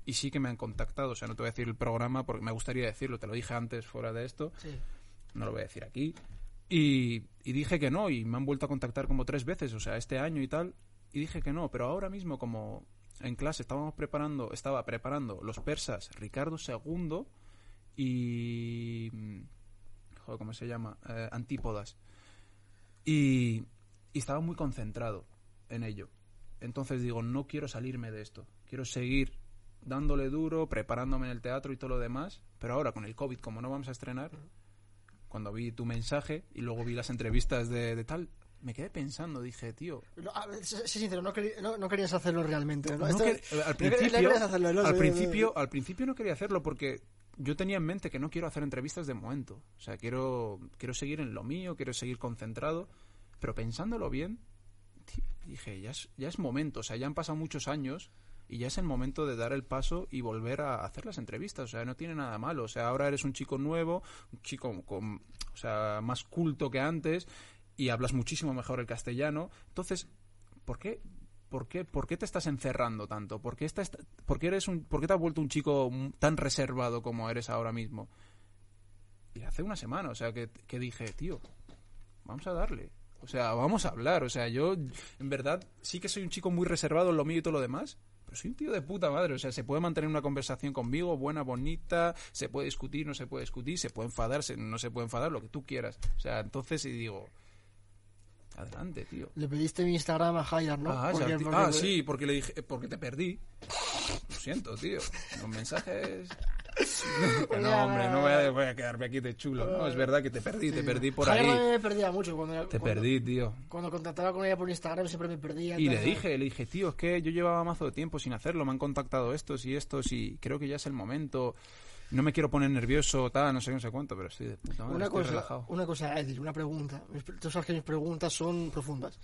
S2: Y sí que me han contactado, o sea, no te voy a decir el programa porque me gustaría decirlo, te lo dije antes fuera de esto,
S1: Sí.
S2: no lo voy a decir aquí. Y, y dije que no, y me han vuelto a contactar como tres veces, o sea, este año y tal, y dije que no, pero ahora mismo como en clase estábamos preparando, estaba preparando los persas Ricardo II y... mm, Joder, ¿cómo se llama? Eh, Antípodas. Y, y estaba muy concentrado en ello. Entonces digo, no quiero salirme de esto, quiero seguir dándole duro, preparándome en el teatro y todo lo demás, pero ahora con el COVID, como no vamos a estrenar, cuando vi tu mensaje y luego vi las entrevistas de, de tal, me quedé pensando, dije, tío,
S1: No, a ver, sé sincero, no, no, no querías hacerlo realmente.
S2: al principio, al principio, al principio no quería hacerlo porque yo tenía en mente que no quiero hacer entrevistas de momento, o sea, quiero quiero seguir en lo mío, quiero seguir concentrado, pero pensándolo bien, dije, ya es, ya es momento, o sea, ya han pasado muchos años y ya es el momento de dar el paso y volver a hacer las entrevistas, o sea, no tiene nada malo, o sea, ahora eres un chico nuevo, un chico con, o sea, más culto que antes y hablas muchísimo mejor el castellano, entonces, ¿por qué ¿Por qué, ¿Por qué te estás encerrando tanto? ¿Por qué, por, qué eres un, ¿Por qué te has vuelto un chico tan reservado como eres ahora mismo? Y hace una semana, o sea, que, dije, tío, vamos a darle. O sea, vamos a hablar. O sea, yo, en verdad, sí que soy un chico muy reservado en lo mío y todo lo demás. Pero soy un tío de puta madre. O sea, se puede mantener una conversación conmigo, buena, bonita. Se puede discutir, no se puede discutir. Se puede enfadar, se- no se puede enfadar, lo que tú quieras. O sea, entonces, y digo, adelante, tío.
S1: Le pediste mi Instagram a Hayar, ¿no?
S2: Ah,
S1: Porque- porque-
S2: ah, sí, porque le dije, porque te perdí. Lo siento, tío. Los mensajes. No, hombre, no voy a, voy a quedarme aquí de chulo. No, es verdad que te perdí, te perdí por ahí.
S1: me perdía mucho cuando,
S2: Te
S1: cuando-
S2: perdí, tío.
S1: Cuando contactaba con ella por Instagram siempre me perdía.
S2: Y le dije, le dije, tío, es que yo llevaba mazo de tiempo sin hacerlo, me han contactado estos y estos y creo que ya es el momento. No me quiero poner nervioso, tal, no sé, no sé cuánto, pero estoy de puta madre,
S1: Una
S2: estoy
S1: cosa,
S2: relajado.
S1: una cosa, Edil, una pregunta. Tú sabes que mis preguntas son profundas.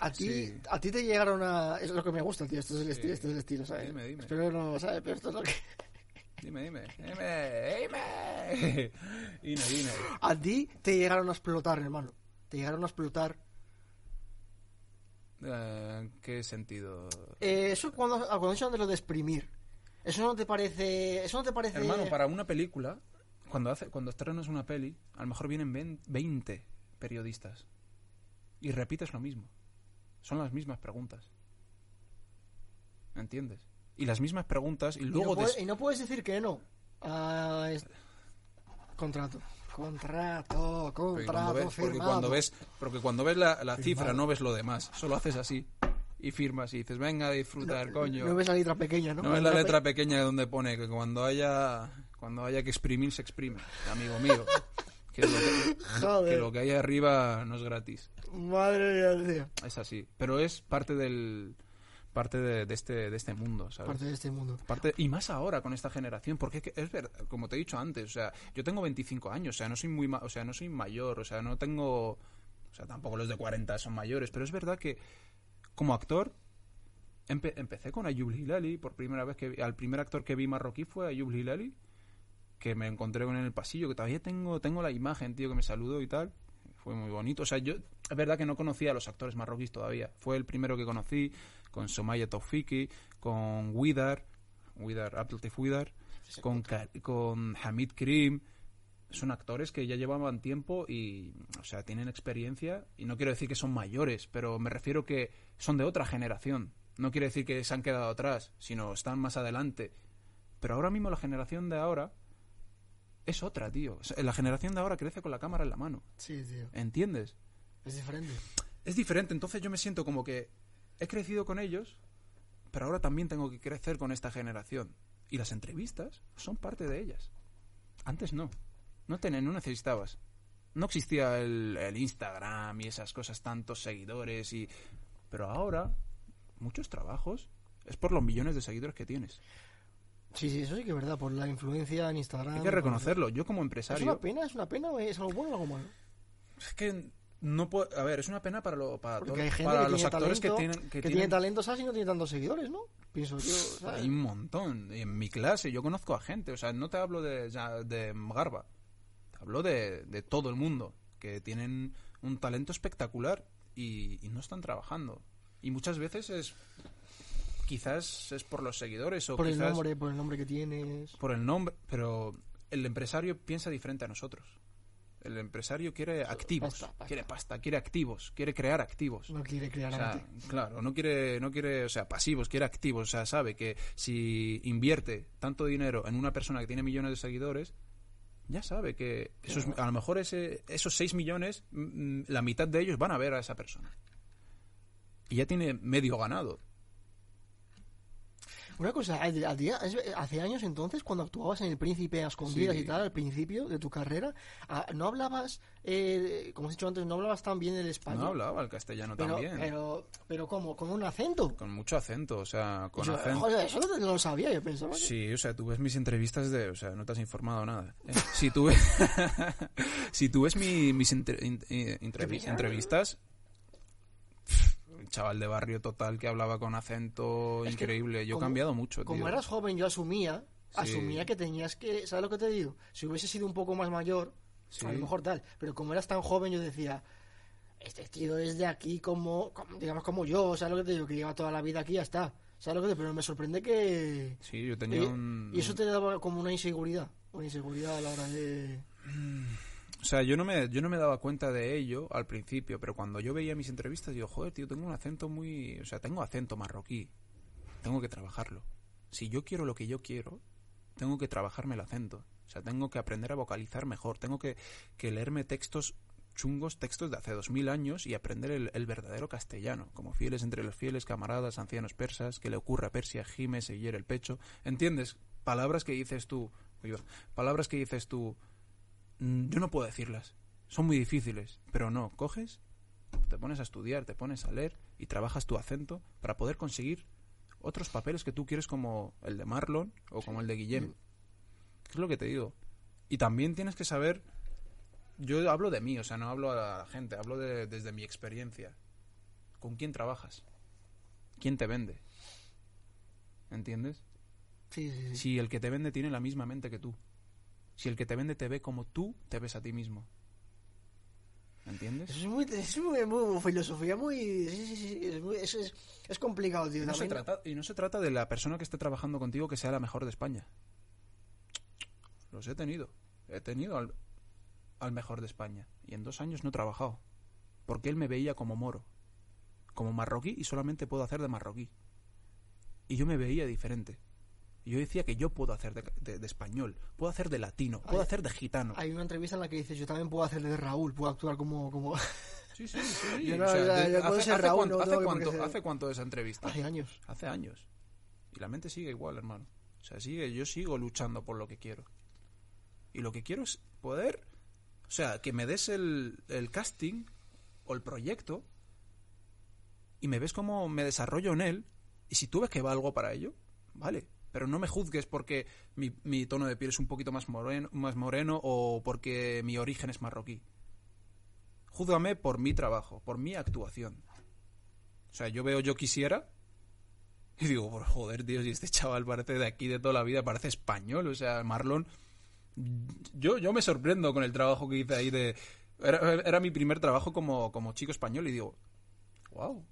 S1: A ti,
S2: Sí.
S1: a ti te llegaron a... Es lo que me gusta, tío. Esto es el estilo, este es el estilo, ¿sabes?
S2: Dime, dime.
S1: Espero no, ¿sabes? Pero esto es lo que...
S2: Dime, dime, dime, dime. Dime, dime.
S1: A ti te llegaron a explotar, hermano. Te llegaron a explotar.
S2: Eh, ¿En qué sentido?
S1: Eh, eso cuando, cuando dicho de lo de exprimir. Eso no te parece... Eso no te parece...
S2: Hermano, para una película, cuando hace, cuando estrenas una peli, a lo mejor vienen vein- 20 periodistas y repites lo mismo. Son las mismas preguntas. ¿Me entiendes? Y las mismas preguntas y
S1: Y no,
S2: luego...
S1: puede-
S2: des-
S1: y no puedes decir que no. Ah, es- Contrato. Contrato,
S2: porque
S1: contrato
S2: cuando ves, porque
S1: firmado.
S2: cuando ves, porque cuando ves la, la cifra no ves lo demás. Solo haces así y firmas y dices, venga, disfrutar, coño.
S1: No ves la letra pequeña, ¿no?
S2: No ves la letra pequeña donde pone que cuando haya cuando haya que exprimir se exprime, amigo mío. Que lo que,
S1: Joder.
S2: que lo que hay arriba no es gratis.
S1: Madre mía, tío.
S2: Es así. Pero es parte del parte de, de este de este mundo, ¿sabes?
S1: Parte de este mundo.
S2: Parte- y más ahora con esta generación, porque es, que es verdad, como te he dicho antes, o sea, yo tengo 25 años, o sea, no soy muy ma- o sea, no soy mayor, o sea, no tengo o sea, tampoco los de 40 son mayores, pero es verdad que como actor empe- empecé con Ayub Hilali, por primera vez que vi- al primer actor que vi marroquí fue Ayub Hilali, que me encontré con él en el pasillo, que todavía tengo tengo la imagen, tío, que me saludó y tal. Fue muy bonito. O sea, yo es verdad que no conocía a los actores marroquíes todavía. Fue el primero que conocí con Somaya Taufiki, con Widar, Widar, Abdelatif Widar, con, con Hamid Krim. Son actores que ya llevaban tiempo y, o sea, tienen experiencia. Y no quiero decir que son mayores, pero me refiero que son de otra generación. No quiere decir que se han quedado atrás, sino están más adelante. Pero ahora mismo la generación de ahora es otra, tío. O sea, la generación de ahora crece con la cámara en la mano.
S1: Sí, tío.
S2: ¿Entiendes?
S1: Es diferente.
S2: Es diferente, entonces yo me siento como que he crecido con ellos, pero ahora también tengo que crecer con esta generación. Y las entrevistas son parte de ellas. Antes no. No, ten- no necesitabas. No existía el, el Instagram y esas cosas, tantos seguidores y... Pero ahora, muchos trabajos es por los millones de seguidores que tienes.
S1: Sí, sí, eso sí que es verdad. Por la influencia en Instagram.
S2: Hay que reconocerlo. Yo como
S1: ¿Es
S2: empresario...
S1: una pena? ¿Es una pena o es algo bueno o algo malo?
S2: Es que no puedo... A ver, es una pena para, lo, para, todo-
S1: hay gente
S2: para
S1: que
S2: los
S1: tiene
S2: actores
S1: talento,
S2: que tienen... Que
S1: que tiene talento, ¿sabes? Y no tiene tantos seguidores, ¿no? Pienso yo, ¿sabes?
S2: Hay un montón. Y en mi clase yo conozco a gente. O sea, no te hablo de, de Garba. Hablo de, de todo el mundo. Que tienen un talento espectacular y, y no están trabajando. Y muchas veces es... Quizás es por los seguidores o
S1: por el nombre, por el nombre que tienes.
S2: por el nombre. Pero el empresario piensa diferente a nosotros. El empresario quiere activos.
S1: pasta, pasta.
S2: Quiere pasta, quiere activos. Quiere crear activos.
S1: No quiere crear
S2: O sea, claro, no quiere, no quiere, o sea, pasivos, quiere activos. O sea, sabe que si invierte tanto dinero en una persona que tiene millones de seguidores, ya sabe que esos, a lo mejor ese, esos 6 millones, mm, mm, la mitad de ellos van a ver a esa persona. Y ya tiene medio ganado.
S1: Una cosa, a a ti, es- hace años entonces, cuando actuabas en El Príncipe a escondidas
S2: Sí.
S1: y tal, al principio de tu carrera, ah, ¿no hablabas, eh, como has dicho antes, no hablabas tan bien el español?
S2: No hablaba el castellano
S1: pero,
S2: también.
S1: pero, pero ¿cómo? ¿Con un acento?
S2: Con mucho acento, o sea, con
S1: Yo,
S2: acento.
S1: Joder, eso no, lo sabía, yo pensaba que...
S2: Sí, o sea, tú ves mis entrevistas de... O sea, no te has informado nada. Eh, si tú ves, si tú ves mi- mis entre- in- eh,
S1: pasa?
S2: entrevistas... Un chaval de barrio total que hablaba con acento
S1: Es
S2: increíble. Yo he
S1: como-
S2: cambiado mucho,
S1: Como
S2: tío.
S1: eras joven, yo asumía,
S2: Sí.
S1: asumía que tenías que, ¿sabes lo que te digo? Si hubiese sido un poco más mayor,
S2: Sí.
S1: a lo mejor tal, pero como eras tan joven, yo decía, este tío es de aquí como, como- digamos, como yo, ¿sabes lo que te digo? Que lleva toda la vida aquí ya está. ¿Sabes lo que te Pero me sorprende que...
S2: Sí, yo tenía
S1: y,
S2: un...
S1: y eso te daba como una inseguridad, una inseguridad a la hora de...
S2: O sea, yo no, me, yo no me daba cuenta de ello al principio, pero cuando yo veía mis entrevistas, digo, joder, tío, tengo un acento muy... O sea, tengo acento marroquí. Tengo que trabajarlo. Si yo quiero lo que yo quiero, tengo que trabajarme el acento. O sea, tengo que aprender a vocalizar mejor. Tengo que, que leerme textos chungos, textos de hace dos mil años y aprender el, el verdadero castellano, como fieles entre los fieles, camaradas, ancianos persas, que le ocurra a Persia, gime, se hiere el pecho. ¿Entiendes? Palabras que dices tú, palabras que dices tú, "Mm, yo no puedo decirlas, son muy difíciles, pero no, coges, te pones a estudiar, te pones a leer y trabajas tu acento para poder conseguir otros papeles que tú quieres como el de Marlon o como el de Guillem. Es lo que te digo. Y también tienes que saber, yo hablo de mí, o sea, no hablo a la gente, hablo de- desde mi experiencia. ¿Con quién trabajas? ¿Quién te vende? ¿Entiendes?
S1: Sí, sí, sí.
S2: Si el que te vende tiene la misma mente que tú. Si el que te vende te ve como tú te ves a ti mismo. ¿Entiendes?
S1: Eso es muy, es muy, muy filosofía, muy... Es, muy- es, es, es complicado, tío.
S2: No se trata, y no se trata de la persona que esté trabajando contigo que sea la mejor de España. Los he tenido. He tenido al, al mejor de España. Y en dos años no he trabajado. Porque él me veía como moro. Como marroquí y solamente puedo hacer de marroquí. Y yo me veía diferente. Yo decía que yo puedo hacer de, de- de español, puedo hacer de latino, puedo hacer de gitano.
S1: Hay una entrevista en la que dices, yo también puedo hacer de Raúl, puedo actuar como... como...
S2: Sí, sí, sí.
S1: Yo no,
S2: O sea,
S1: ya-
S2: de-
S1: ya puedo
S2: hace,
S1: ser
S2: hace
S1: Raúl,
S2: cuánto,
S1: no
S2: hace
S1: tengo que por
S2: cuánto-
S1: qué ser-
S2: hace cuánto de esa entrevista?
S1: Hace años.
S2: Hace años. Y la mente sigue igual, hermano. O sea, sigue, yo sigo luchando por lo que quiero. Y lo que quiero es poder, o sea, que me des el, el casting o el proyecto y me ves cómo me desarrollo en él. Y si tú ves que va algo para ello, vale. Pero no me juzgues porque mi, tono de piel es un poquito más moreno, o porque mi origen es marroquí. Júzgame por mi trabajo, por mi actuación. O sea, yo veo Yo Quisiera y digo, por joder, tío, si este chaval parece de aquí de toda la vida, parece español. O sea, Marlon. Yo, yo me sorprendo con el trabajo que hice ahí de. Era, era mi primer trabajo como, como chico español y digo, wow.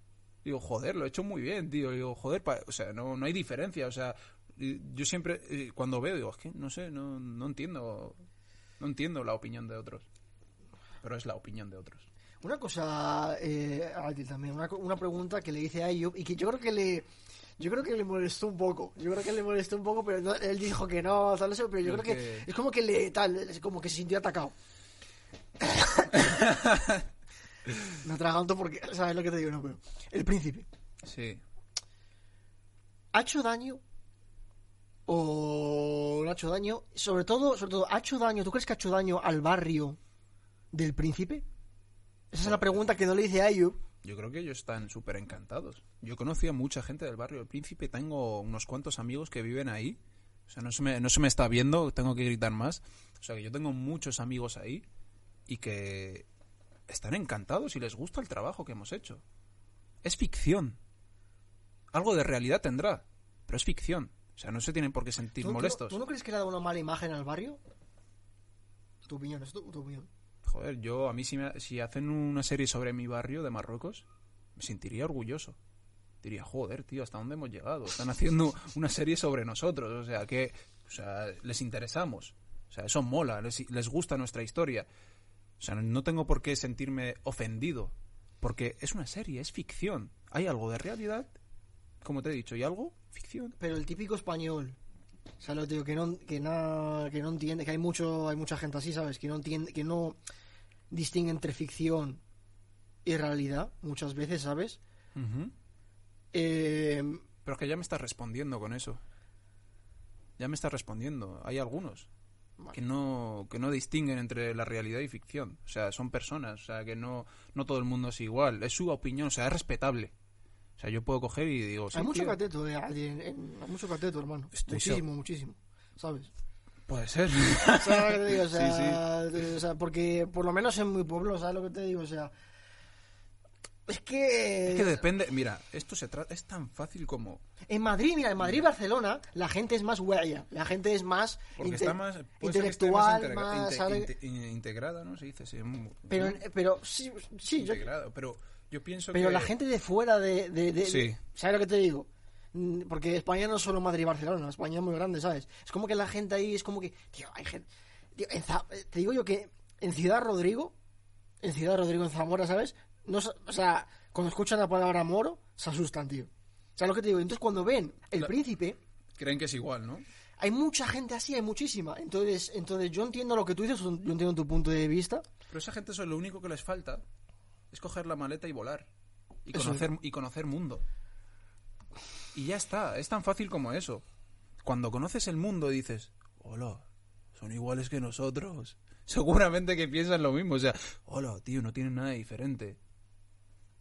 S2: Digo, joder, lo he hecho muy bien, tío. Digo, joder, o sea, no, no hay diferencia. O sea, yo siempre, eh, cuando veo, digo, es que no sé, no, no entiendo. No entiendo la opinión de otros. Pero es la opinión de otros.
S1: Una cosa, eh, a ti también, una, una pregunta que le hice a Ayub y que yo creo que le... Yo creo que le molestó un poco. Yo creo que le molestó un poco, pero no- él dijo que no, tal, eso, pero yo creo que
S2: que-
S1: es como que le tal, es como que se sintió atacado. Me atraganto porque, ¿sabes lo que te digo? No, pero el príncipe.
S2: Sí.
S1: ¿Ha hecho daño? ¿O ha hecho daño? Sobre todo, sobre todo, ¿ha hecho daño? ¿Tú crees que ha hecho daño al barrio del príncipe? Esa es la pregunta que no le hice a Ayub.
S2: Yo creo que ellos están súper encantados. Yo conocí a mucha gente del barrio del Príncipe, tengo unos cuantos amigos que viven ahí. O sea, no se me, no se me está viendo, tengo que gritar más. O sea, que yo tengo muchos amigos ahí y que están encantados y les gusta el trabajo que hemos hecho. Es ficción. Algo de realidad tendrá, pero es ficción. O sea, no se tienen por qué sentir
S1: ¿Tú, tú no-
S2: molestos.
S1: ¿Tú no crees que le ha dado una mala imagen al barrio? Tu opinión, es tu, tu opinión.
S2: Joder, yo a mí si, me- si hacen una serie sobre mi barrio de Marruecos, me sentiría orgulloso. Diría, joder, tío, ¿hasta dónde hemos llegado? Están haciendo una serie sobre nosotros, o sea, que o sea, les interesamos. O sea, eso mola, les, les gusta nuestra historia. O sea, no tengo por qué sentirme ofendido, porque es una serie, es ficción. Hay algo de realidad, como te he dicho, y algo ficción.
S1: Pero el típico español, ¿sabes lo que te digo? Que no, que no, que no entiende, que hay mucho, hay mucha gente así, ¿sabes? Que no entiende, que no distingue entre ficción y realidad, muchas veces, ¿sabes? Eh,
S2: Pero es que ya me estás respondiendo con eso. Ya me estás respondiendo. Hay algunos que no, que no distinguen entre la realidad y ficción. O sea, son personas. O sea, que no, no todo el mundo es igual. Es su opinión. O sea, es respetable. O sea, yo puedo coger y digo... sí,
S1: hay mucho
S2: tío,
S1: cateto, eh, en- en- hay mucho cateto, hermano.
S2: Estoy
S1: muchísimo, muchísimo, ¿sabes?
S2: Puede ser.
S1: ¿Sabes lo que te digo? O
S2: Sí,
S1: sea, o sea, porque por lo menos en mi pueblo, ¿sabes lo que te digo? O sea, es que...
S2: Es que depende... Mira, esto se trata... Es tan fácil como...
S1: En Madrid, mira, en Madrid y Barcelona, la gente es más huella, la gente es más,
S2: Porque está más... más
S1: intelectual,
S2: integra-
S1: más...
S2: inte- inte- in- integrada, ¿no? Se dice. sí,
S1: pero, pero sí, sí yo-
S2: Integrada. Pero yo pienso
S1: pero
S2: que...
S1: la gente de fuera de, de, de-
S2: Sí.
S1: ¿sabes lo que te digo? Mm, Porque España no es solo Madrid y Barcelona, España es muy grande, ¿sabes? Es como que la gente ahí es como que, tío, hay gente, tío, en Za- te digo yo que en Ciudad Rodrigo, en Ciudad Rodrigo, en Zamora, ¿sabes? No, o sea, cuando escuchan la palabra moro, se asustan, tío. ¿Sabes lo que te digo? Entonces cuando ven el
S2: La-
S1: príncipe,
S2: Creen que es igual, ¿no?
S1: hay mucha gente así, hay muchísima. Entonces, entonces yo entiendo lo que tú dices, yo entiendo tu punto de vista.
S2: Pero esa gente eso lo único que les falta es coger la maleta y volar. Y conocer, y conocer mundo. Y ya está, es tan fácil como eso. Cuando conoces el mundo dices, hola, son iguales que nosotros. Seguramente que piensan lo mismo. O sea, hola, tío, no tienen nada diferente.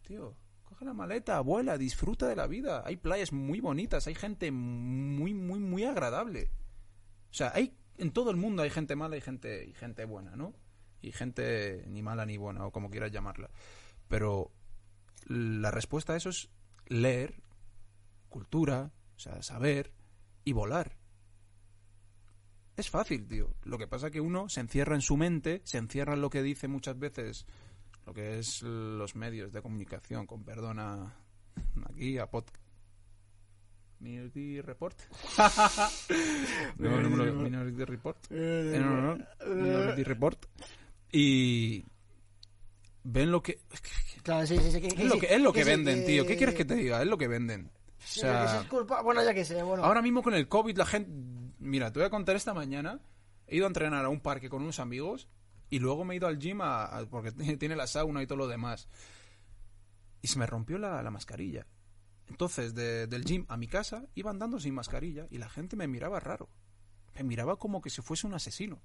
S2: Tío, coge la maleta, abuela, disfruta de la vida. Hay playas muy bonitas, hay gente muy, muy, muy agradable. O sea, hay en todo el mundo hay gente mala y gente, y gente buena, ¿no? Y gente ni mala ni buena, o como quieras llamarla. Pero la respuesta a eso es leer, cultura, o sea, saber y volar. Es fácil, tío. Lo que pasa es que uno se encierra en su mente, se encierra en lo que dice muchas veces lo que es los medios de comunicación, con perdón a aquí a podcast. Minority Report. no, no, no, Minority Report. Eh, no, no, no. Minority Report. Y ven lo que
S1: Claro, sí, sí, sí, que-
S2: es
S1: que
S2: lo que es lo que
S1: sí,
S2: venden, tío. ¿Qué quieres que te diga? Es lo que venden. O
S1: sí,
S2: sea,
S1: que es culpa- Bueno, ya que sé, bueno.
S2: Ahora mismo con el COVID la gente... Mira, te voy a contar esta mañana. He ido a entrenar a un parque con unos amigos y luego me he ido al gym a- a- porque tiene la sauna y todo lo demás. Y se me rompió la, la mascarilla. Entonces, de- del gym a mi casa iba andando sin mascarilla y la gente me miraba raro. Me miraba como que si fuese un asesino.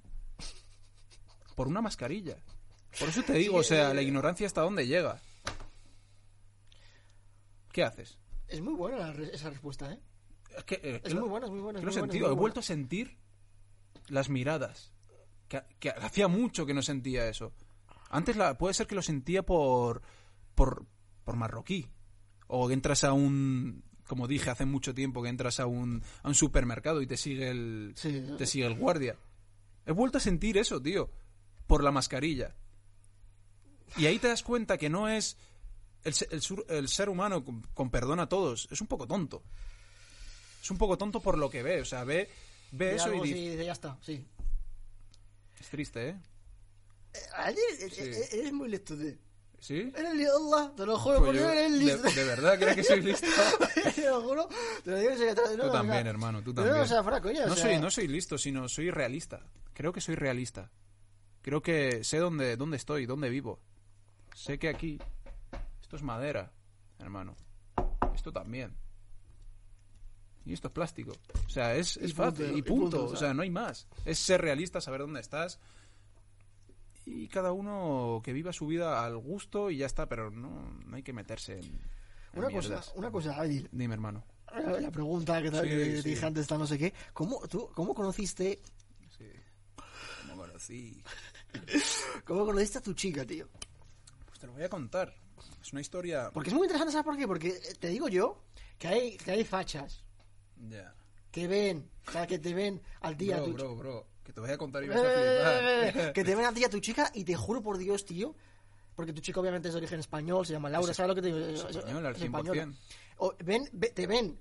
S2: Por una mascarilla. Por eso te digo, o sea, la ignorancia hasta dónde llega. ¿Qué haces?
S1: Es muy buena re- esa respuesta, ¿eh?
S2: Es que, eh,
S1: Es muy buena, es muy buena. es muy
S2: sentido, he vuelto
S1: buena.
S2: a sentir las miradas. Que, que hacía mucho que no sentía eso. Antes la, puede ser que lo sentía por, por, por marroquí. O que entras a un, como dije hace mucho tiempo, que entras a un, a un supermercado y te sigue el,
S1: Sí.
S2: te sigue el guardia. He vuelto a sentir eso, tío, por la mascarilla. Y ahí te das cuenta que no es el, el sur- el ser humano, con, con perdón a todos, es un poco tonto. Es un poco tonto por lo que ve, o sea, ve, ve
S1: Ve
S2: eso
S1: algo,
S2: y
S1: sí,
S2: dice...
S1: dice, ya está, sí.
S2: Es triste, ¿eh?
S1: Eh, Ayer, eh,
S2: Sí.
S1: eh, eres muy listo, tío.
S2: ¿Sí?
S1: Eres listo, Allah, te lo juro,
S2: Pues
S1: por
S2: yo-
S1: eres
S2: de,
S1: listo.
S2: de verdad crees que soy listo?
S1: te lo juro, te lo digo en serio. no,
S2: Tú
S1: no, o sea,
S2: también, hermano, tú
S1: no,
S2: también.
S1: o sea,
S2: No
S1: sea,
S2: soy, no soy listo, sino soy realista. Creo que soy realista. Creo que sé dónde, dónde estoy, dónde vivo. Sé que aquí esto es madera, hermano. Esto también. Y esto es plástico. O sea, es, es
S1: punto,
S2: fácil. Y punto.
S1: punto, o
S2: O
S1: sea.
S2: no hay más. Es ser realista, saber dónde estás. Y cada uno que viva su vida al gusto y ya está. Pero no, no hay que meterse en, en
S1: Una cosa, una cosa, Adil.
S2: Dime, hermano.
S1: La la pregunta que te,
S2: Sí,
S1: que te
S2: sí.
S1: dije antes, está no sé qué. ¿Cómo, tú, ¿Cómo conociste
S2: Sí. Como conocí.
S1: cómo conociste a tu chica, tío?
S2: Pues te lo voy a contar. Es una historia.
S1: Porque es muy interesante, ¿sabes por qué? Porque eh, te digo yo que hay, que hay fachas
S2: Ya.
S1: que ven, o sea, que te ven al día
S2: Bro,
S1: tu
S2: bro, bro. Que te voy a contar y
S1: Eh,
S2: vas a
S1: eh,
S2: flipar.
S1: que te ven a ti y a tu chica y te juro por Dios, tío, porque tu chica obviamente es de origen español, se llama Laura,
S2: Es-
S1: ¿sabes lo que te digo?
S2: es español, al
S1: Es española.
S2: 100%.
S1: O ven, ve- te ven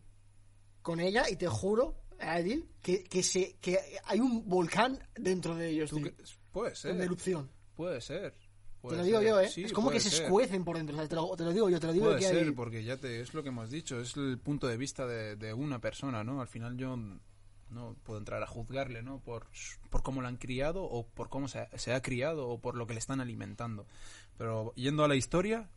S1: con ella y te juro, Adil, que, que, se, que hay un volcán dentro de ellos,
S2: ¿Tú
S1: tío,
S2: Puede
S1: en
S2: ser.
S1: erupción.
S2: Puede ser.
S1: Te
S2: puede
S1: lo digo
S2: ser.
S1: yo, ¿eh?
S2: Sí,
S1: es como que
S2: puede
S1: se
S2: ser.
S1: escuecen por dentro, ¿sabes? Te, lo, te lo digo yo, te lo digo
S2: Puede
S1: que hay-
S2: ser, porque ya te, es lo que hemos dicho, es el punto de vista de, de una persona, ¿no? Al final yo no puedo entrar a juzgarle, ¿no? Por, por cómo la han criado o por cómo se ha, se ha criado o por lo que le están alimentando. Pero yendo a la historia,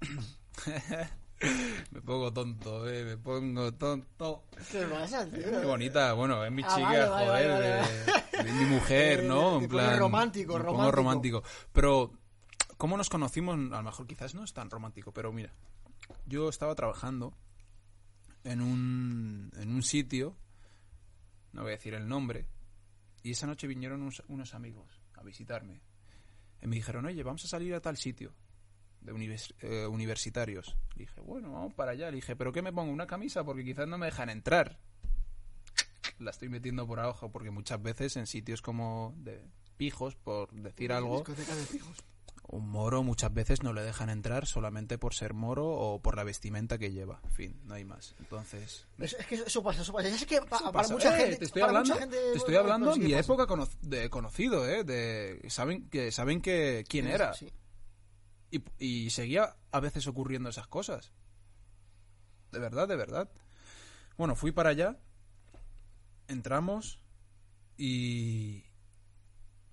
S2: me pongo tonto, ¿eh? Me pongo tonto.
S1: ¿Qué pasa, tío?
S2: Qué bonita, bueno, es mi
S1: Ah,
S2: chica,
S1: vale, vale,
S2: joder,
S1: vale,
S2: de- de mi mujer, ¿no?
S1: te
S2: En plan,
S1: romántico,
S2: me pongo
S1: romántico.
S2: romántico. Pero, ¿cómo nos conocimos? A lo mejor quizás no es tan romántico, pero mira, yo estaba trabajando en un, en un sitio, no voy a decir el nombre, y esa noche vinieron unos, unos amigos a visitarme. Y me dijeron, oye, vamos a salir a tal sitio de univers- eh, universitarios. Le dije, bueno, vamos para allá. Le dije, ¿pero qué me pongo? ¿Una camisa? Porque quizás no me dejan entrar. La estoy metiendo por abajo porque muchas veces en sitios como de pijos, por decir algo,
S1: Discoteca de pijos.
S2: Un moro muchas veces no le dejan entrar solamente por ser moro o por la vestimenta que lleva. En fin, no hay más. Entonces...
S1: Es, es que eso, pasa, eso pasa. Es que pa- para
S2: pasa.
S1: mucha
S2: Eh,
S1: gente.
S2: te estoy
S1: para
S2: hablando,
S1: mucha gente,
S2: te estoy hablando en mi
S1: pasa.
S2: época cono- de conocido, ¿eh? De, saben que saben que quién era.
S1: Sí.
S2: Y, y seguía a veces ocurriendo esas cosas. De verdad, de verdad. Bueno, fui para allá, entramos y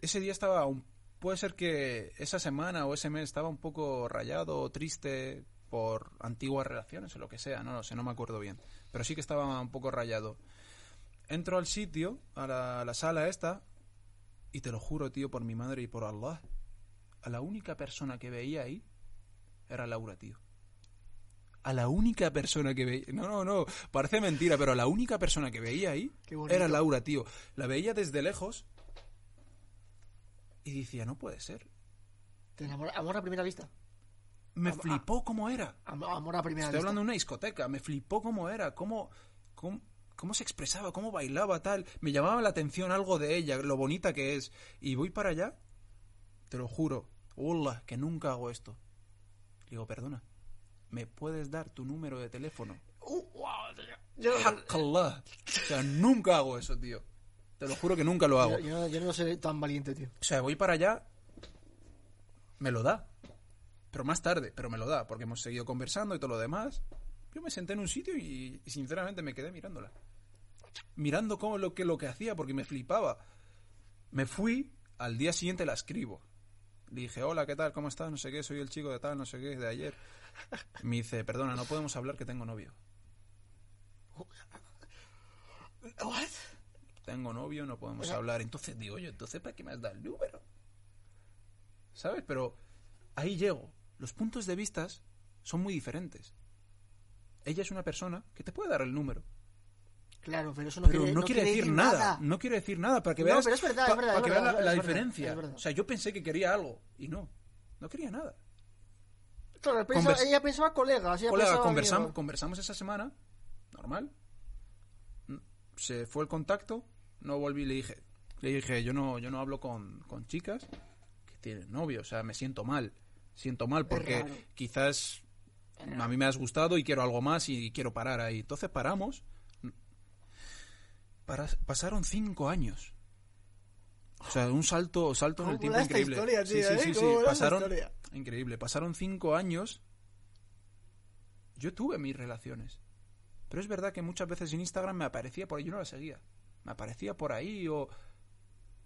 S2: ese día estaba un... Puede ser que esa semana o ese mes estaba un poco rayado o triste por antiguas relaciones o lo que sea, no lo sé, no me acuerdo bien. Pero sí que estaba un poco rayado. Entro al sitio, a la, a la sala esta, Y te lo juro, tío, por mi madre y por Allah, a la única persona que veía ahí era Laura, tío. A la única persona que veía... No, no, no, parece mentira, pero a la única persona que veía ahí era Laura, tío. La veía desde lejos y decía, no puede ser.
S1: Te enamora- amor a primera vista.
S2: Me
S1: Am-
S2: flipó cómo era.
S1: Am- Amor a primera
S2: Estoy
S1: vista.
S2: hablando de una discoteca, me flipó cómo era, cómo, cómo, cómo se expresaba, cómo bailaba, tal. Me llamaba la atención algo de ella, lo bonita que es. Y voy para allá, te lo juro, hola, que nunca hago esto. Le digo, perdona, ¿me puedes dar tu número de teléfono?
S1: Uh, wow. Yo.
S2: O sea, nunca hago eso, tío. Te lo juro que nunca lo hago.
S1: yo, yo no, yo no soy tan valiente, tío.
S2: O sea, voy para allá, me lo da. Pero más tarde, pero me lo da, porque hemos seguido conversando y todo lo demás. Yo me senté en un sitio y, y sinceramente me quedé mirándola. Mirando cómo lo que, lo que hacía, porque me flipaba. Me fui, al día siguiente la escribo. Le dije, hola, ¿qué tal? ¿Cómo estás? No sé qué, soy el chico de tal, no sé qué, de ayer. Me dice, perdona, no podemos hablar que tengo novio.
S1: What?
S2: Tengo novio, no podemos hablar. Entonces digo yo, entonces ¿para qué me has dado el número? ¿Sabes? Pero ahí llego. Los puntos de vista son muy diferentes. Ella es una persona que te puede dar el número,
S1: Claro, pero eso no,
S2: pero
S1: quiere,
S2: no quiere decir nada. No quiere decir nada para que veas,
S1: pero es verdad, es
S2: pa-
S1: verdad,
S2: para
S1: es
S2: que
S1: verdad,
S2: veas la, diferencia.
S1: verdad.
S2: O sea, yo pensé que quería algo y no. No quería nada.
S1: Claro, pensaba-
S2: Convers-
S1: ella pensaba colegas. Ella
S2: Colega,
S1: pensaba
S2: conversamos, esa semana, normal. Se fue el contacto, no volví, le dije, le dije, yo no, yo no hablo con, con chicas que tienen novio, o sea, me siento mal, siento mal porque quizás a mí me has gustado y quiero algo más y quiero parar ahí. Entonces paramos. Para- pasaron cinco años. O sea, un salto, salto en el
S1: ¿Cómo
S2: tiempo increíble.
S1: historia, tío,
S2: sí,
S1: eh?
S2: increíble. Pasaron cinco años. Yo tuve mis relaciones. Pero es verdad que muchas veces en Instagram me aparecía por ahí, yo no la seguía. Me aparecía por ahí o...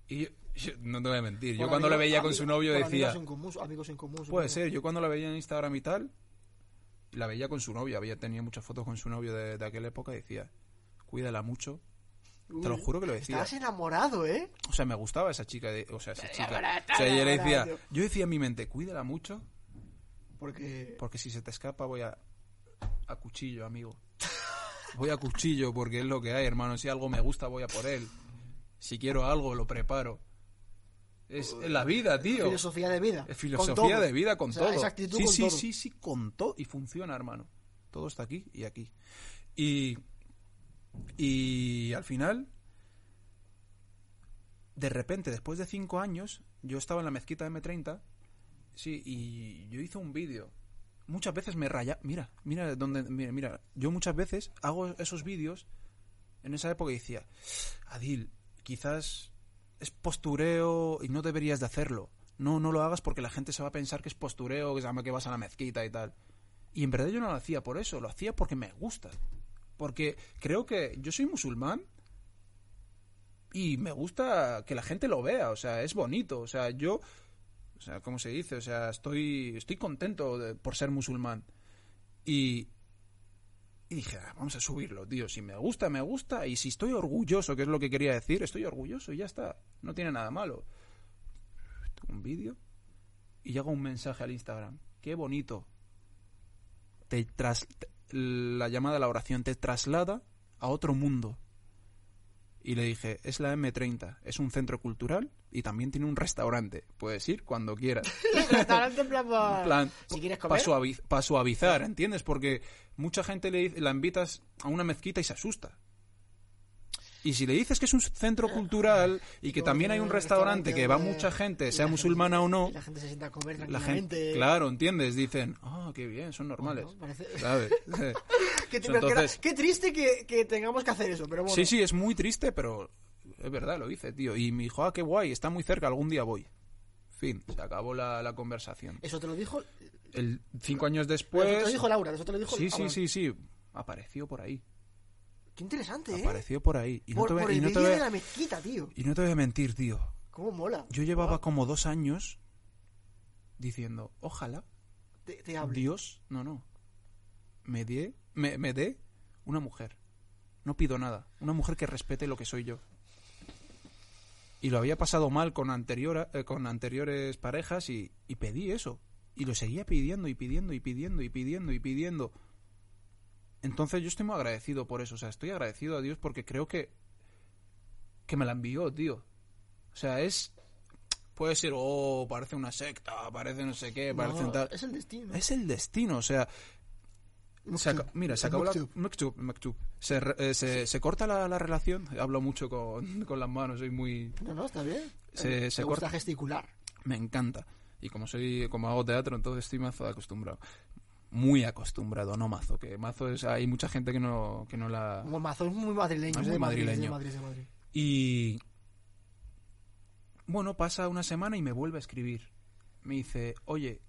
S2: Y yo- yo- no te voy a mentir, yo cuando la
S1: amigos-
S2: veía con su novio decía...
S1: Amigos en común, amigos en común.
S2: Puede ser, yo cuando la veía en Instagram y tal, la veía con su novio, había tenía muchas fotos con su novio de, de aquella época y decía, cuídala mucho. Te lo juro que lo decía.
S1: Estás enamorado, ¿eh?
S2: O sea, me gustaba esa chica, de- o sea, esa chica. O sea, yo le decía, yo decía en mi mente, cuídala mucho,
S1: Porque.
S2: porque si se te escapa voy a, a cuchillo, amigo. Voy a cuchillo porque es lo que hay, hermano. Si algo me gusta, voy a por él. Si quiero algo, lo preparo. Es la vida, tío.
S1: Filosofía de vida.
S2: Es filosofía de vida con
S1: O sea,
S2: todo. sí,
S1: con
S2: sí,
S1: todo.
S2: sí, sí, con todo. Y funciona, hermano. Todo está aquí y aquí. Y, y al final, de repente, después de cinco años, yo estaba en la mezquita M30, sí, y yo hice un vídeo. Muchas veces me raya. Mira, mira donde. Mira, mira. Yo muchas veces hago esos vídeos. En esa época y decía, Adil, quizás es postureo y no deberías de hacerlo. No, no lo hagas porque la gente se va a pensar que es postureo, que se llama que vas a la mezquita y tal. Y en verdad yo no lo hacía por eso, lo hacía porque me gusta. Porque creo que yo soy musulmán y me gusta que la gente lo vea, o sea, es bonito, o sea, yo, sea, ¿cómo se dice? O sea, estoy, estoy contento por ser musulmán. Y, dije, "Ah, vamos a subirlo, tío, si me gusta, me gusta, y si estoy orgulloso, que es lo que quería decir, estoy orgulloso y ya está, no tiene nada malo. Un vídeo y llega un mensaje al Instagram, qué bonito. Te tras, la llamada a la oración te traslada a otro mundo. Y le dije, es la M30, es un centro cultural y también tiene un restaurante. Puedes ir cuando quieras.
S1: Restaurante en plan. pa-
S2: En plan,
S1: Si quieres
S2: para
S1: comer.
S2: suavizar, ¿entiendes? Porque mucha gente le la invitas a una mezquita y se asusta. Y si le dices que es un centro cultural y que también hay un restaurante que va mucha gente, sea musulmana o no,
S1: La gente se sienta a comer
S2: la
S1: tranquilamente.
S2: claro, ¿entiendes? Dicen, ah, qué bien, son normales. ¿Sabes?
S1: Qué, tri-
S2: Entonces-
S1: qué triste que, que tengamos que hacer eso, pero bueno.
S2: Sí, sí, es muy triste, pero es verdad, lo hice, tío. Y me dijo, ah, qué guay, está muy cerca, algún día voy. Fin, se acabó la, la conversación.
S1: Eso te lo dijo.
S2: El, cinco años
S1: eso te
S2: después...
S1: lo dijo Laura, eso te lo dijo
S2: Sí, sí, sí, sí. Apareció por ahí.
S1: Qué interesante, ¿eh?
S2: Apareció por ahí. Y no, te voy,
S1: por
S2: y
S1: el
S2: no te
S1: vídeo
S2: voy
S1: de
S2: a-
S1: la mezquita, tío.
S2: y no te voy a mentir, tío.
S1: Cómo mola.
S2: Yo llevaba como dos años diciendo, ojalá
S1: Te, te hablo.
S2: Dios, no, no, me dé, me, me dé una mujer. No pido nada. Una mujer que respete lo que soy yo. y lo había pasado mal con, anterior, eh, con anteriores parejas y, y pedí eso. Y lo seguía pidiendo y pidiendo y pidiendo y pidiendo y pidiendo. Entonces yo estoy muy agradecido por eso. O sea, estoy agradecido a Dios porque creo que. que me la envió, tío. O sea, es. Puede ser, oh, parece una secta, parece no sé qué, parece
S1: No,
S2: un tal.
S1: Es el destino.
S2: Es el destino, o sea. se mira, se acabó la. Maktub, Maktub. Se, re- eh, se, se corta la, la relación. Hablo mucho con, con las manos, soy muy.
S1: No, no, está bien.
S2: Se-
S1: Eh,
S2: se corta.
S1: gesticular.
S2: Me encanta. Y como soy, como hago teatro, entonces estoy mazo acostumbrado. Muy acostumbrado, no mazo. Que mazo es. Hay mucha gente que no, que no la.
S1: Mazo, es muy madrileño.
S2: Es muy
S1: de Madrid, es de
S2: madrileño.
S1: Madrid, es de Madrid.
S2: Y bueno, pasa una semana y me vuelve a escribir. Me dice, oye,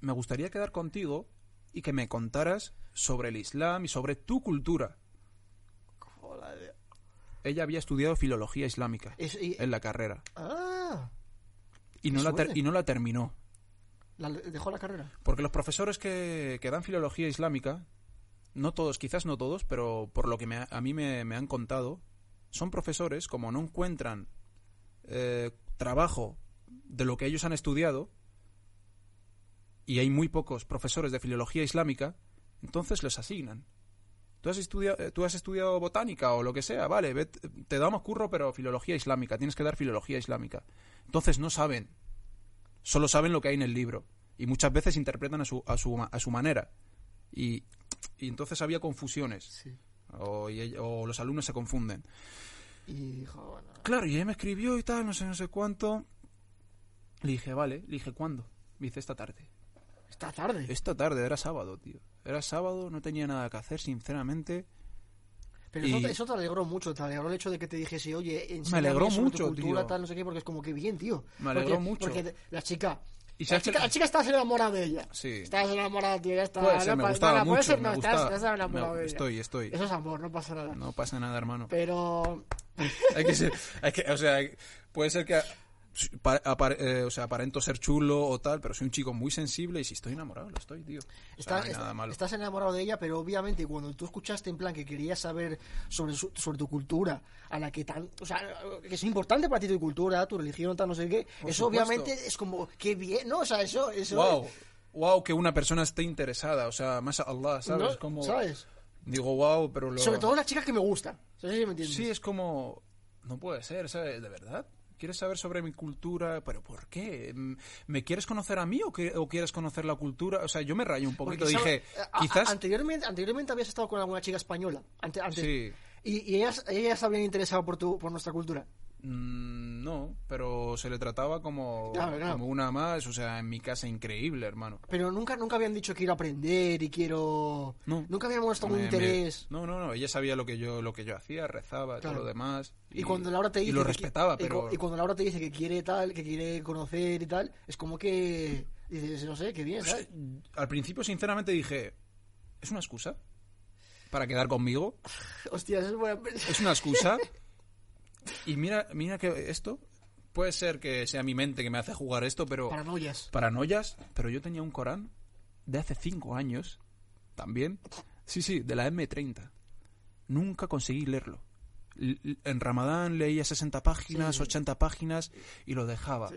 S2: me gustaría quedar contigo y que me contaras sobre el Islam y sobre tu cultura.
S1: Joder.
S2: Ella había estudiado filología islámica
S1: Es- y-
S2: en la carrera
S1: Ah,
S2: y no, la ter- y no la terminó.
S1: Dejó la carrera.
S2: Porque los profesores que, dan filología islámica, no todos, quizás no todos, pero por lo que me a mí me, han contado, son profesores, como no encuentran eh, trabajo de lo que ellos han estudiado, y hay muy pocos profesores de filología islámica, entonces les asignan. Tú has, estudiado, eh, tú has estudiado botánica o lo que sea, vale, te damos curro, pero filología islámica, tienes que dar filología islámica. Entonces no saben, solo saben lo que hay en el libro y muchas veces interpretan a su, a su, a su manera. Y, y entonces había confusiones
S1: Sí.
S2: o, y o los alumnos se confunden.
S1: Y dijo, bueno,
S2: Claro, y ella me escribió y tal, no sé, no sé cuánto. Le dije, vale, le dije, ¿cuándo? Me dice, esta tarde.
S1: está tarde.
S2: Esta tarde, era sábado, tío. Era sábado, no tenía nada que hacer, sinceramente.
S1: Pero
S2: y-
S1: eso, te- eso te alegró mucho, te alegró el hecho de que te dijese, oye,
S2: Me
S1: enséñame
S2: alegró mucho,
S1: tu cultura,
S2: tío.
S1: tal, no sé qué, porque es como que bien, tío.
S2: Me alegró
S1: Porque-
S2: mucho.
S1: Porque la chica...
S2: Y
S1: La chica,
S2: que-
S1: la chica estaba enamorada de ella.
S2: Sí.
S1: Estás enamorada, tío, ya está.
S2: Puede ser,
S1: no
S2: me gustaba
S1: puede
S2: mucho,
S1: ser,
S2: me
S1: no, estás-
S2: gustaba.
S1: estás enamorado
S2: Me-
S1: de ella.
S2: estoy, estoy.
S1: Eso es amor, no pasa nada.
S2: No pasa nada, hermano.
S1: Pero...
S2: hay que ser, hay que, o sea, puede ser que pa- apar- eh, o sea, aparento ser chulo o tal, pero soy un chico muy sensible y si estoy enamorado, lo estoy, tío. O sea,
S1: Está-
S2: malo.
S1: estás enamorado de ella, pero obviamente cuando tú escuchaste en plan que querías saber sobre, su- sobre tu cultura, a la que tan, o sea, que es importante para ti tu cultura, tu religión, tal, no sé qué,
S2: Por
S1: eso
S2: supuesto.
S1: obviamente es como, qué bien, ¿no? O sea, eso, eso
S2: Wow, wow, que una persona esté interesada, o sea, más Allah, ¿sabes?
S1: ¿no?
S2: Como,
S1: ¿sabes?
S2: Digo, wow, pero lo...
S1: Sobre todo las chicas que me gustan. Sé si me entiendes.
S2: Sí, es como... No puede ser, ¿sabes? ¿De verdad? ¿Quieres saber sobre mi cultura? ¿Pero por qué? Mm, ¿Me quieres conocer a mí o, que- o quieres conocer la cultura? O sea, yo me rayé un poquito.
S1: Porque,
S2: Dije, quizás...
S1: anteriormente, anteriormente habías estado con alguna chica española. Ante- antes.
S2: Sí.
S1: Y, y ellas, ellas habían interesado por, tu, por nuestra cultura.
S2: Mm, no, pero se le trataba como, como una más. O sea, en mi casa increíble, hermano.
S1: Pero nunca, nunca habían dicho quiero aprender y quiero.
S2: No.
S1: Nunca habían mostrado un
S2: me-
S1: interés.
S2: No, no, no. Ella sabía lo que yo, lo que yo hacía, rezaba,
S1: Claro.
S2: todo lo demás.
S1: Y, cuando Laura te dice.
S2: Y lo respetaba,
S1: y
S2: pero...
S1: Y, cuando Laura te dice que quiere tal, que quiere conocer y tal, es como que. Dices, no sé, qué bien, ¿sabes?
S2: Al principio, sinceramente, dije... ¿Es una excusa? ¿Para quedar conmigo?
S1: Hostia, eso es buena.
S2: ¿Es una excusa? Y mira, mira que esto... Puede ser que sea mi mente que me hace jugar esto, pero...
S1: Paranoias.
S2: paranoias, pero yo tenía un Corán de hace 5 años, también. Sí, sí, de la M30. Nunca conseguí leerlo. L- En Ramadán leía 60 páginas,
S1: Sí.
S2: 80 páginas y lo dejaba.
S1: Sí.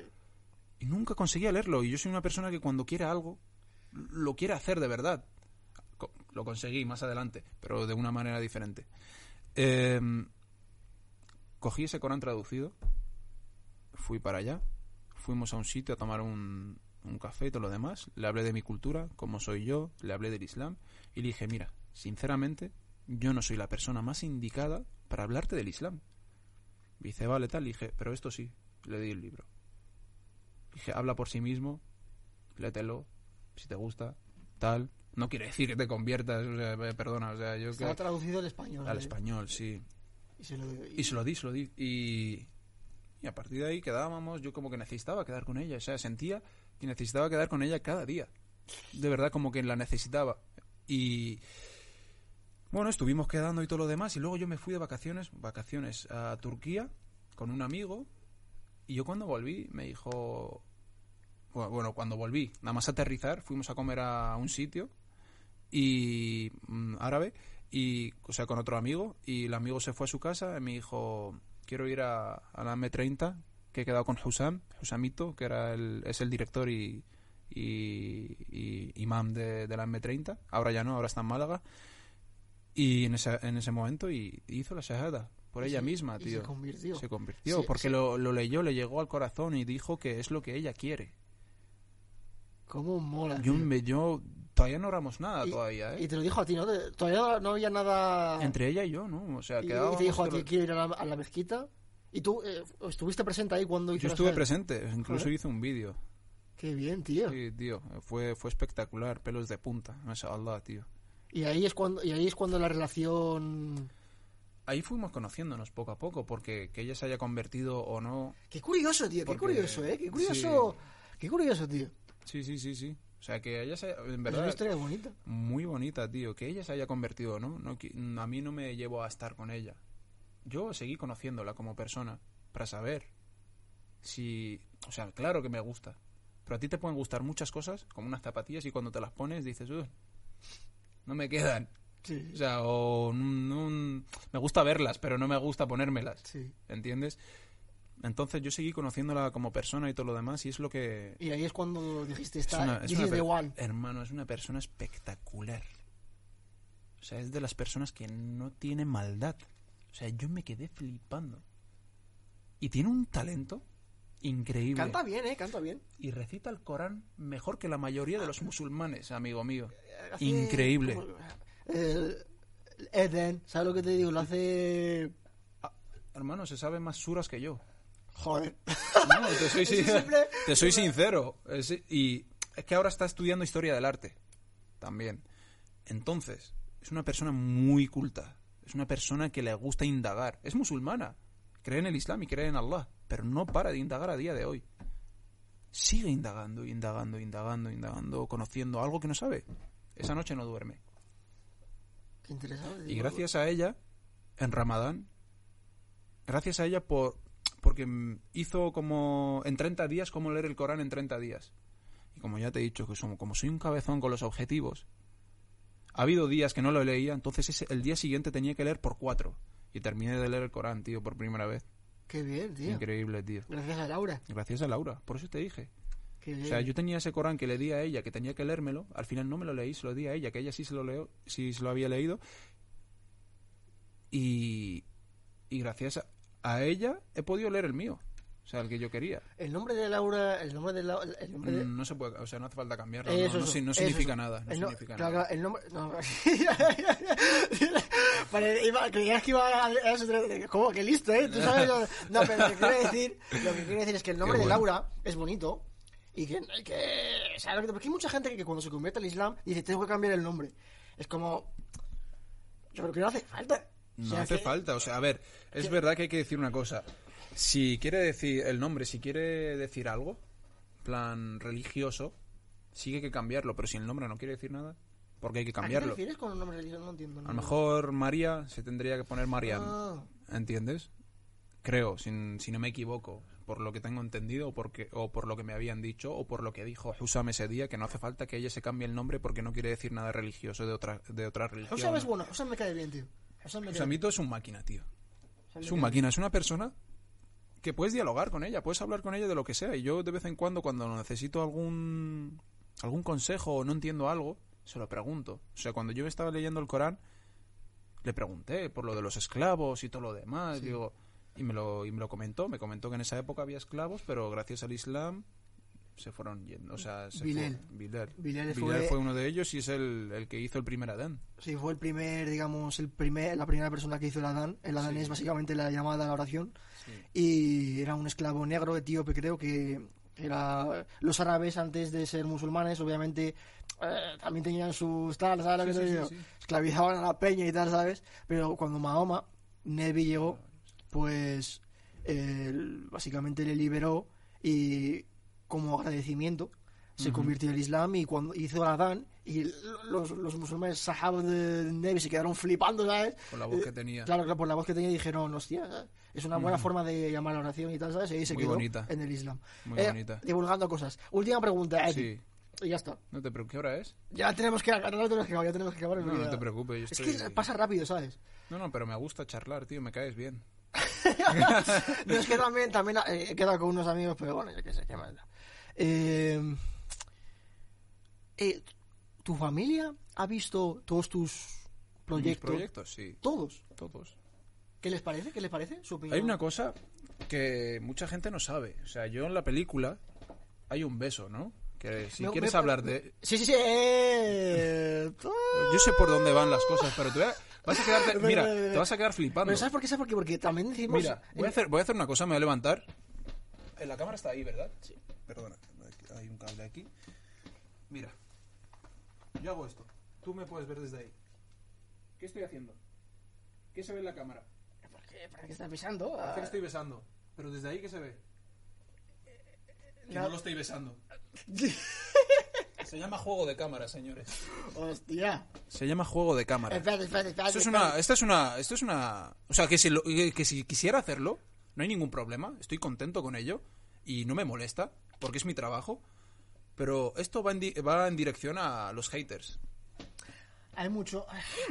S2: Y nunca conseguía leerlo. Y yo soy una persona que cuando quiere algo, lo quiere hacer de verdad. Co- Lo conseguí más adelante, pero de una manera diferente. Em, cogí ese Corán traducido, fui para allá, fuimos a un sitio a tomar un, un café y todo lo demás, le hablé de mi cultura, cómo soy yo, le hablé del Islam y le dije, mira, sinceramente, yo no soy la persona más indicada para hablarte del Islam. Y dice, vale, tal, y dije, pero esto sí, le di el libro. Dije, habla por sí mismo, léetelo, si te gusta, tal. No quiere decir que te conviertas, o sea, perdona, o sea, yo
S1: Estaba
S2: que...
S1: traducido al español.
S2: Al
S1: ¿eh?
S2: español, sí.
S1: Y se lo,
S2: Y se lo di, se lo di. Y, y a partir de ahí quedábamos, yo como que necesitaba quedar con ella. O sea, sentía que necesitaba quedar con ella cada día. De verdad, como que la necesitaba. Y bueno, estuvimos quedando y todo lo demás. Y luego yo me fui de vacaciones, vacaciones a Turquía con un amigo. Y yo cuando volví me dijo... Bueno, cuando volví, nada más aterrizar, fuimos a comer a un sitio y mm, árabe y o sea con otro amigo y el amigo se fue a su casa y me dijo quiero ir a, a la M30, que he quedado con Husam, Husamito, que era el, es el director y, y, y imam de, de la M30. Ahora ya no, ahora está en Málaga. Y en ese, en ese momento y, hizo la shahada por ella
S1: se-
S2: misma, tío.
S1: se convirtió.
S2: Se convirtió,
S1: Sí,
S2: porque
S1: sí.
S2: Lo, lo leyó, le llegó al corazón y dijo que es lo que ella quiere.
S1: ¿Cómo mola?
S2: Yo, me- yo todavía no oramos nada
S1: Y-
S2: todavía, ¿eh?
S1: Y te lo dijo a ti, ¿no? Todavía no- había nada...
S2: Entre ella y yo, ¿no? O sea,
S1: y, y te dijo a ti, quiero ir a la, a la mezquita. ¿Y tú eh, estuviste presente ahí cuando hizo
S2: Yo estuve presente, incluso hice un vídeo.
S1: Qué bien, tío.
S2: Sí, tío, fue, fue espectacular, pelos de punta, mashallah, tío.
S1: Y ahí es cuando y ahí es cuando la relación
S2: Ahí fuimos conociéndonos poco a poco, porque que ella se haya convertido o no...
S1: Qué curioso, tío, qué
S2: Porque-
S1: curioso, eh, qué curioso. Qué curioso, tío.
S2: Sí, sí, sí, sí. O sea, que ella se. En
S1: Es una
S2: verdad,
S1: historia bonita.
S2: muy bonita, tío. Que ella se haya convertido no, no a mí no me llevó a estar con ella. Yo seguí conociéndola como persona para saber si... O sea, claro que me gusta. Pero a ti te pueden gustar muchas cosas, como unas zapatillas, y cuando te las pones dices, "Ugh, no me quedan.
S1: Sí.
S2: O sea, o me gusta verlas, pero no me gusta ponérmelas.
S1: Sí.
S2: ¿Entiendes? Entonces yo seguí conociéndola como persona y todo lo demás, y es lo que...
S1: Y ahí es cuando dijiste,
S2: Es
S1: está,
S2: una- es una
S1: one.
S2: Hermano, es una persona espectacular. O sea, es de las personas que no tiene maldad. O sea, yo me quedé flipando. Y tiene un talento increíble.
S1: Canta bien, eh, canta bien.
S2: Y recita el Corán mejor que la mayoría de los musulmanes, amigo mío.
S1: Hace
S2: Increíble.
S1: como- el Eden, ¿sabes lo que te digo? Lo hace...
S2: Hermano, se sabe más suras que yo.
S1: Joder.
S2: No, te soy, sin-
S1: siempre-
S2: te soy sincero. Es- y es que ahora está estudiando historia del arte. También. Entonces, es una persona muy culta. Es una persona que le gusta indagar. Es musulmana. Cree en el Islam y cree en Allah. Pero no para de indagar a día de hoy. Sigue indagando, indagando, indagando, indagando, conociendo algo que no sabe. Esa noche no duerme.
S1: Qué interesante.
S2: Y gracias a ella, en Ramadán, gracias a ella por porque mm, hizo como en 30 días como leer el Corán en 30 días. Y como ya te he dicho, que somos, como soy un cabezón con los objetivos, ha habido días que no lo leía, entonces ese, el día siguiente tenía que leer por cuatro. Y terminé de leer el Corán, tío, por primera vez.
S1: Qué bien, tío.
S2: Increíble, tío.
S1: Gracias a Laura.
S2: Gracias a Laura, por eso te dije.
S1: Qué bien.
S2: O sea, yo tenía ese Corán que le di a ella, que tenía que leérmelo. Al final no me lo leí, se lo di a ella, que ella sí se lo leo, sí se lo había leído. Y, y gracias a, a ella he podido leer el mío. O sea, el que yo quería.
S1: El nombre de Laura, el nombre de Laura, el nombre de...
S2: No se puede, o sea, no hace falta cambiarlo.
S1: Eso,
S2: no, no,
S1: eso,
S2: significa
S1: eso.
S2: nada. No
S1: El
S2: significa
S1: claro,
S2: nada.
S1: el nombre... No. Pare- iba- creías que iba a... ¿Cómo? Qué listo, ¿eh? Tú sabes... lo- No, pero lo que quiero decir, lo que quiero decir es que el nombre de. Laura es bonito y que... que ¿sabes lo que te- Porque hay mucha gente que cuando se convierte al Islam dice, tengo que cambiar el nombre. Es como... Yo creo que no hace falta.
S2: No hace
S1: que-
S2: falta. O sea, a ver, es verdad que hay que decir una cosa. Si quiere decir el nombre, si quiere decir algo, plan religioso, sí que hay que cambiarlo. Pero si el nombre no quiere decir nada, porque hay que
S1: ¿A qué te
S2: cambiarlo.
S1: refieres con un nombre religioso? No entiendo. no.
S2: A lo mejor María se tendría que poner Mariam.
S1: Ah,
S2: ¿Entiendes? Creo, sin- si no me equivoco, por lo que tengo entendido o, porque, o por lo que me habían dicho o por lo que dijo Husam ese día, que no hace falta que ella se cambie el nombre porque no quiere decir nada religioso de otra, de otra religión.
S1: José es bueno, José me cae bien, tío. Me bien.
S2: Husamito es un máquina, tío.
S1: Me
S2: Es un máquina, es una persona que puedes dialogar con ella, puedes hablar con ella de lo que sea. Y yo de vez en cuando, cuando necesito algún, algún consejo o no entiendo algo, se lo pregunto. O sea, cuando yo estaba leyendo el Corán, le pregunté por lo de los esclavos y todo lo demás.
S1: Sí.
S2: Digo, y, me lo, y me lo comentó. Me comentó que en esa época había esclavos, pero gracias al Islam se fueron yendo. O sea, se
S1: Bilal.
S2: fue- Bilal
S1: fue-
S2: fue uno de ellos y es el, el que hizo el primer Adán.
S1: Sí, fue el primer, digamos, el primer, la primera persona que hizo el Adán. El Adán
S2: Sí.
S1: es básicamente la llamada a la oración. Y era un esclavo negro, etíope, creo que era. Los árabes, antes de ser musulmanes, obviamente, eh, también tenían sus tal, ¿sabes
S2: Sí, sí, sí, sí.
S1: Esclavizaban a la peña y tal, ¿sabes? Pero cuando Mahoma, Nebi llegó, pues. él básicamente le liberó y como agradecimiento se
S2: Ujú.
S1: convirtió al Islam y cuando hizo el Adán y los, los musulmanes sahabas de Nebi se quedaron flipando, ¿sabes?
S2: Con la voz
S1: Eh,
S2: que tenía.
S1: Claro, claro, por la voz que tenía dijeron, hostia, es una buena
S2: Ujú.
S1: forma de llamar a la oración y tal, ¿sabes? Y ahí se
S2: Muy
S1: quedó
S2: bonita.
S1: en el Islam.
S2: Muy
S1: Eh,
S2: bonita.
S1: Divulgando cosas. Última pregunta, Eti.
S2: Sí.
S1: Y ya está.
S2: No te preocupes. ¿Qué hora es?
S1: Ya tenemos que acabar, ya tenemos que acabar, ya tenemos que acabar.
S2: No, no te preocupes. Yo
S1: Es
S2: estoy...
S1: que pasa rápido, ¿sabes?
S2: No, no, pero me gusta charlar, tío. Me caes bien.
S1: no, es que también, también eh, he quedado con unos amigos, pero bueno, yo qué sé, qué más da. Eh, eh, ¿Tu familia ha visto todos tus
S2: Mis
S1: proyectos?
S2: proyectos, sí.
S1: Todos.
S2: Todos.
S1: ¿Qué les parece? ¿Qué les parece? Su opinión.
S2: Hay una cosa que mucha gente no sabe. O sea, yo en la película hay un beso, ¿no? Que si
S1: Me-
S2: quieres
S1: me-
S2: hablar de...
S1: Sí, sí, sí. eh,
S2: Yo sé por dónde van las cosas, pero te voy a- vas a quedarte... Mira, te vas a quedar flipando.
S1: Pero ¿sabes por qué? ¿Sabes por qué? Porque también decimos...
S2: Mira, voy a, hacer, voy a hacer una cosa, me voy a levantar. Eh, La cámara está ahí, ¿verdad? Sí. Perdona, hay un cable aquí. Mira, yo hago esto. Tú me puedes ver desde ahí. ¿Qué estoy haciendo? ¿Qué se ve en la cámara?
S1: ¿Por qué? ¿Para qué estás pisando?
S2: Parece que estoy besando. Pero desde ahí, ¿qué se ve? Que
S1: No.
S2: no lo estoy besando. Se llama juego de cámara, señores.
S1: Hostia.
S2: Se llama juego de cámara.
S1: Espérate, espérate, espérate.
S2: Esto es una, esta es una, esto es una, o sea, que si, lo- que si quisiera hacerlo, no hay ningún problema, estoy contento con ello y no me molesta porque es mi trabajo, pero esto va en, di- va en dirección a los haters.
S1: Hay mucho,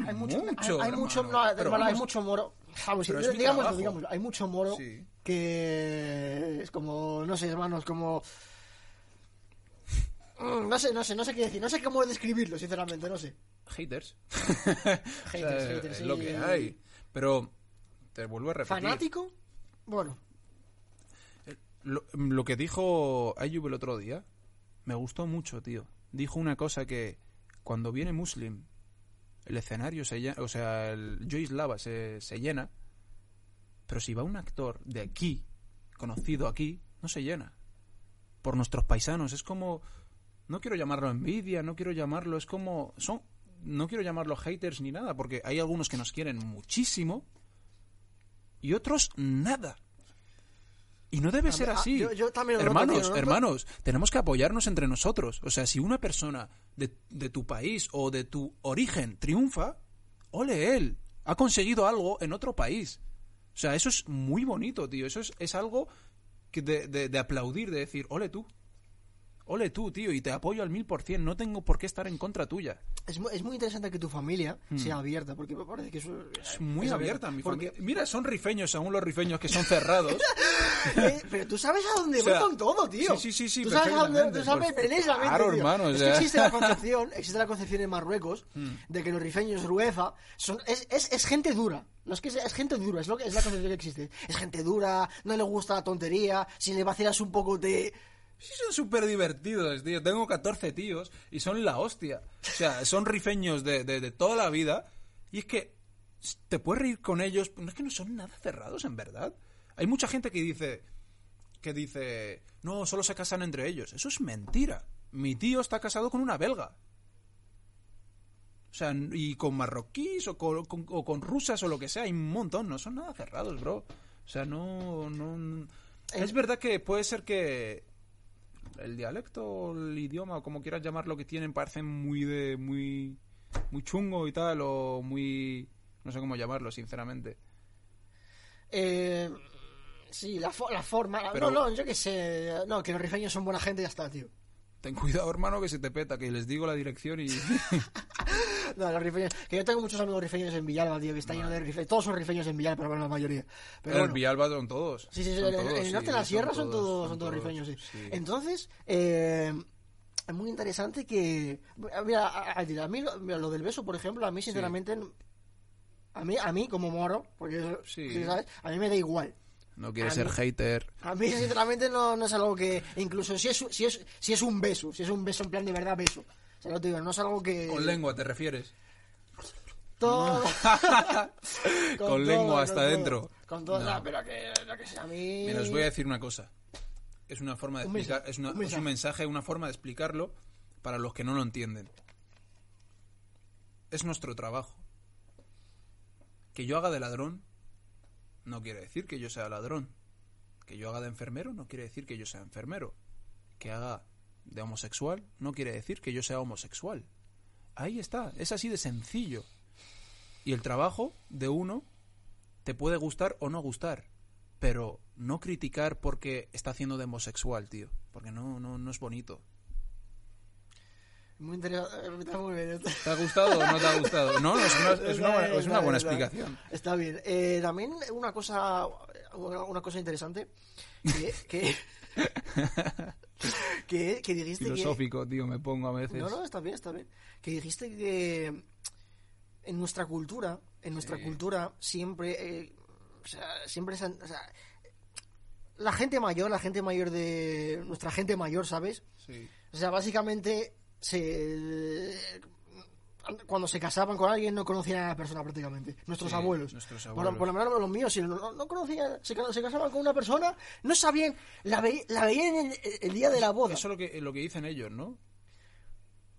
S1: hay mucho,
S2: mucho,
S1: hay, hay mucho, no,
S2: Pero
S1: hay mucho moro. Vamos,
S2: Pero es trabajo.
S1: digámoslo, hay mucho moro
S2: Sí.
S1: que es como, no sé, hermanos, como Mm, no sé, no sé, no sé qué decir, no sé cómo describirlo, sinceramente, no sé.
S2: Haters.
S1: Haters, haters,
S2: es lo que hay. Pero te vuelvo a repetir.
S1: Fanático, bueno,
S2: Lo, lo que dijo Ayub el otro día me gustó mucho, tío. Dijo una cosa que cuando viene Muslim, el escenario se llena, o sea, el Joyce Lava se, se llena, pero si va un actor de aquí, conocido aquí, no se llena. Por nuestros paisanos, es como, no quiero llamarlo envidia, no quiero llamarlo, es como, son, no quiero llamarlo haters ni nada, porque hay algunos que nos quieren muchísimo y otros nada. Y no debe ser
S1: Ah,
S2: así.
S1: yo- yo también lo noto,
S2: hermanos, hermanos, tenemos que apoyarnos entre nosotros. O sea, si una persona de, de tu país o de tu origen triunfa, ole él, ha conseguido algo en otro país. O sea, eso es muy bonito, tío. Eso es, es algo que de, de- de aplaudir, de decir, ole tú. Ole tú, tío, y te apoyo al mil por cien. No tengo por qué estar en contra tuya.
S1: es, es muy interesante que tu familia sea abierta, porque me parece que eso.
S2: Es muy
S1: es
S2: abierta mi
S1: porque,
S2: familia. Mira, son rifeños, aún los rifeños que son cerrados.
S1: Eh, pero tú sabes a dónde
S2: O sea,
S1: voy con todo, tío.
S2: sí, sí, sí, sí,
S1: Tú sabes a dónde, tú sabes
S2: pues,
S1: precisamente,
S2: claro,
S1: tío.
S2: hermano, o
S1: es
S2: sea.
S1: que existe la concepción, existe la concepción en Marruecos
S2: Hmm.
S1: de que los rifeños rueza son, es, es, es gente dura. No es que sea- es gente dura, es lo que es la concepción que existe. Es gente dura, no le gusta la tontería, si le vacilas un poco te
S2: Sí, son súper divertidos, tío. Tengo 14 tíos y son la hostia. O sea, son rifeños de, de, de toda la vida. Y es que te puedes reír con ellos. No es que no son nada cerrados, en verdad. Hay mucha gente que dice. Que dice. No, solo se casan entre ellos. Eso es mentira. Mi tío está casado con una belga. O sea, y con marroquíes o con, con- o con rusas o lo que sea. Hay un montón. No son nada cerrados, bro. O sea, no. no es verdad que puede ser que el dialecto o el idioma o como quieras llamarlo que tienen parecen muy de muy muy chungo y tal o muy no sé cómo llamarlo sinceramente
S1: Eh, sí, la, fo- la forma.
S2: Pero-
S1: No, no, yo qué sé. No, que los rifeños son buena gente y ya está, tío.
S2: Ten cuidado hermano que se te peta que les digo la dirección y
S1: No, los rifeños. Que yo tengo muchos amigos rifeños en Villalba, tío, que está lleno de rifeños. Todos son rifeños en Villalba, pero la mayoría. Pero bueno.
S2: Villalba son todos
S1: Sí, sí, sí.
S2: Son
S1: En, en el norte de la sierra son todos, son
S2: son
S1: todos rifeños, sí.
S2: sí.
S1: Entonces, eh, es muy interesante que. Mira, a, a- a mí lo, mira, lo del beso, por ejemplo, a mí, sinceramente. A mí, a mí, como moro, porque
S2: Sí.
S1: sí, ¿sabes? a mí me da igual.
S2: No quiere ser
S1: mí-
S2: hater
S1: A mí, sinceramente, no, no es algo que. Incluso si es, si, es, si es un beso, si es un beso en plan de verdad, beso. O sea, no te digo, no es algo que.
S2: con lengua te refieres
S1: Todo.
S2: Con lengua hasta
S1: todo.
S2: adentro.
S1: Con todo,
S2: No.
S1: pero que, lo que sea, a mí.
S2: Mira, os voy a decir una cosa. Es una forma de
S1: Un
S2: explicar,
S1: mensaje,
S2: es, una-
S1: un
S2: es un mensaje, una forma de explicarlo para los que no lo entienden. Es nuestro trabajo. Que yo haga de ladrón no quiere decir que yo sea ladrón. Que yo haga de enfermero no quiere decir que yo sea enfermero. Que haga de homosexual no quiere decir que yo sea homosexual. Ahí está, es así de sencillo. Y el trabajo de uno te puede gustar o no gustar, pero no criticar porque está haciendo de homosexual, tío, porque no no no es bonito.
S1: Muy interesante. Está muy bien. Está,
S2: ¿Te ha gustado o no te ha gustado? No, es una, es una buena, es una buena
S1: Está bien,
S2: explicación.
S1: Está bien. Eh, también una cosa. una, cosa interesante. Que, que, que, que dijiste que...
S2: Filosófico, tío, me pongo a veces.
S1: No, no, está bien, está bien. Que dijiste que en nuestra cultura, en nuestra
S2: Sí.
S1: cultura siempre, eh, o sea, siempre se han- o sea, la gente mayor, la gente mayor de nuestra gente mayor, ¿sabes?
S2: Sí.
S1: O sea, básicamente se cuando se casaban con alguien no conocían a la persona prácticamente. Nuestros
S2: Sí,
S1: abuelos.
S2: nuestros
S1: Por,
S2: abuelos.
S1: por lo menos los míos, si no, no conocían, se, ca- se casaban con una persona, no sabían, la, ve- la veían el, el día de la boda.
S2: Eso es lo que, lo que dicen ellos, ¿no?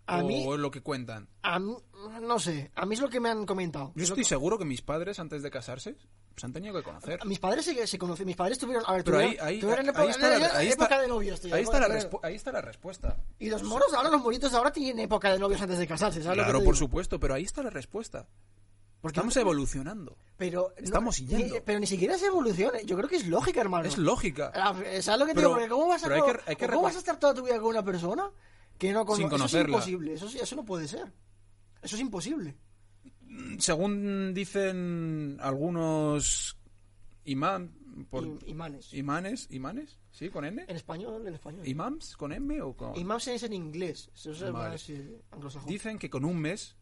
S1: A
S2: o
S1: mí,
S2: es lo que cuentan.
S1: a mí, no sé, a mí es lo que me han comentado.
S2: Yo estoy seguro que mis padres, antes de casarse, se han tenido que conocer.
S1: Mis padres se, se conocen, mis padres tuvieron, a ver,
S2: Pero ahí,
S1: tuvieron,
S2: ahí,
S1: tuvieron
S2: ahí
S1: época,
S2: está la, ahí
S1: época
S2: está-
S1: de novios, tío.
S2: ahí está la respu- ahí está la respuesta.
S1: Y los moros ahora, los moritos ahora tienen época de novios antes de casarse, ¿sabes lo que
S2: Claro, por supuesto, pero ahí está la respuesta.
S1: Porque
S2: Estamos evolucionando.
S1: pero no-
S2: estamos
S1: ni-
S2: yendo.
S1: pero ni siquiera es evolución, eh. yo creo que es lógica, hermano.
S2: Es lógica.
S1: Ah, ¿Sabes lo que te digo? Porque ¿cómo vas a,
S2: que- que
S1: ¿cómo vas a estar toda tu vida con una persona que no cono-
S2: Sin
S1: Eso es
S2: conocerla.
S1: imposible, eso, sí- eso no puede ser. Eso es imposible.
S2: Según dicen algunos imán, por,
S1: imanes.
S2: imanes, imanes, ¿sí? ¿Con N?
S1: En español, en español.
S2: ¿Imams? ¿Con M o con...?
S1: Imams es en inglés, eso es
S2: Vale.
S1: más eh.
S2: Dicen que con un mes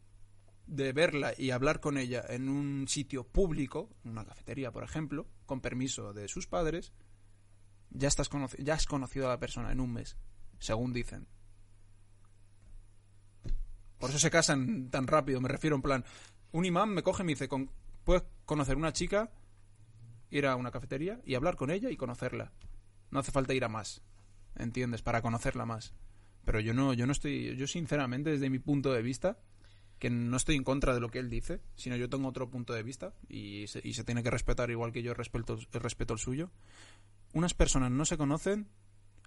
S2: de verla y hablar con ella en un sitio público, una cafetería, por ejemplo, con permiso de sus padres, ya estás conoci- ya has conocido a la persona en un mes, según dicen. Por eso se casan tan rápido, me refiero en plan, un imán me coge y me dice, puedes conocer una chica, ir a una cafetería y hablar con ella y conocerla. No hace falta ir a más, ¿entiendes? Para conocerla más. Pero yo no, yo no estoy, yo sinceramente desde mi punto de vista, que no estoy en contra de lo que él dice, sino yo tengo otro punto de vista y se, y se tiene que respetar igual que yo respeto, respeto el suyo. Unas personas no se conocen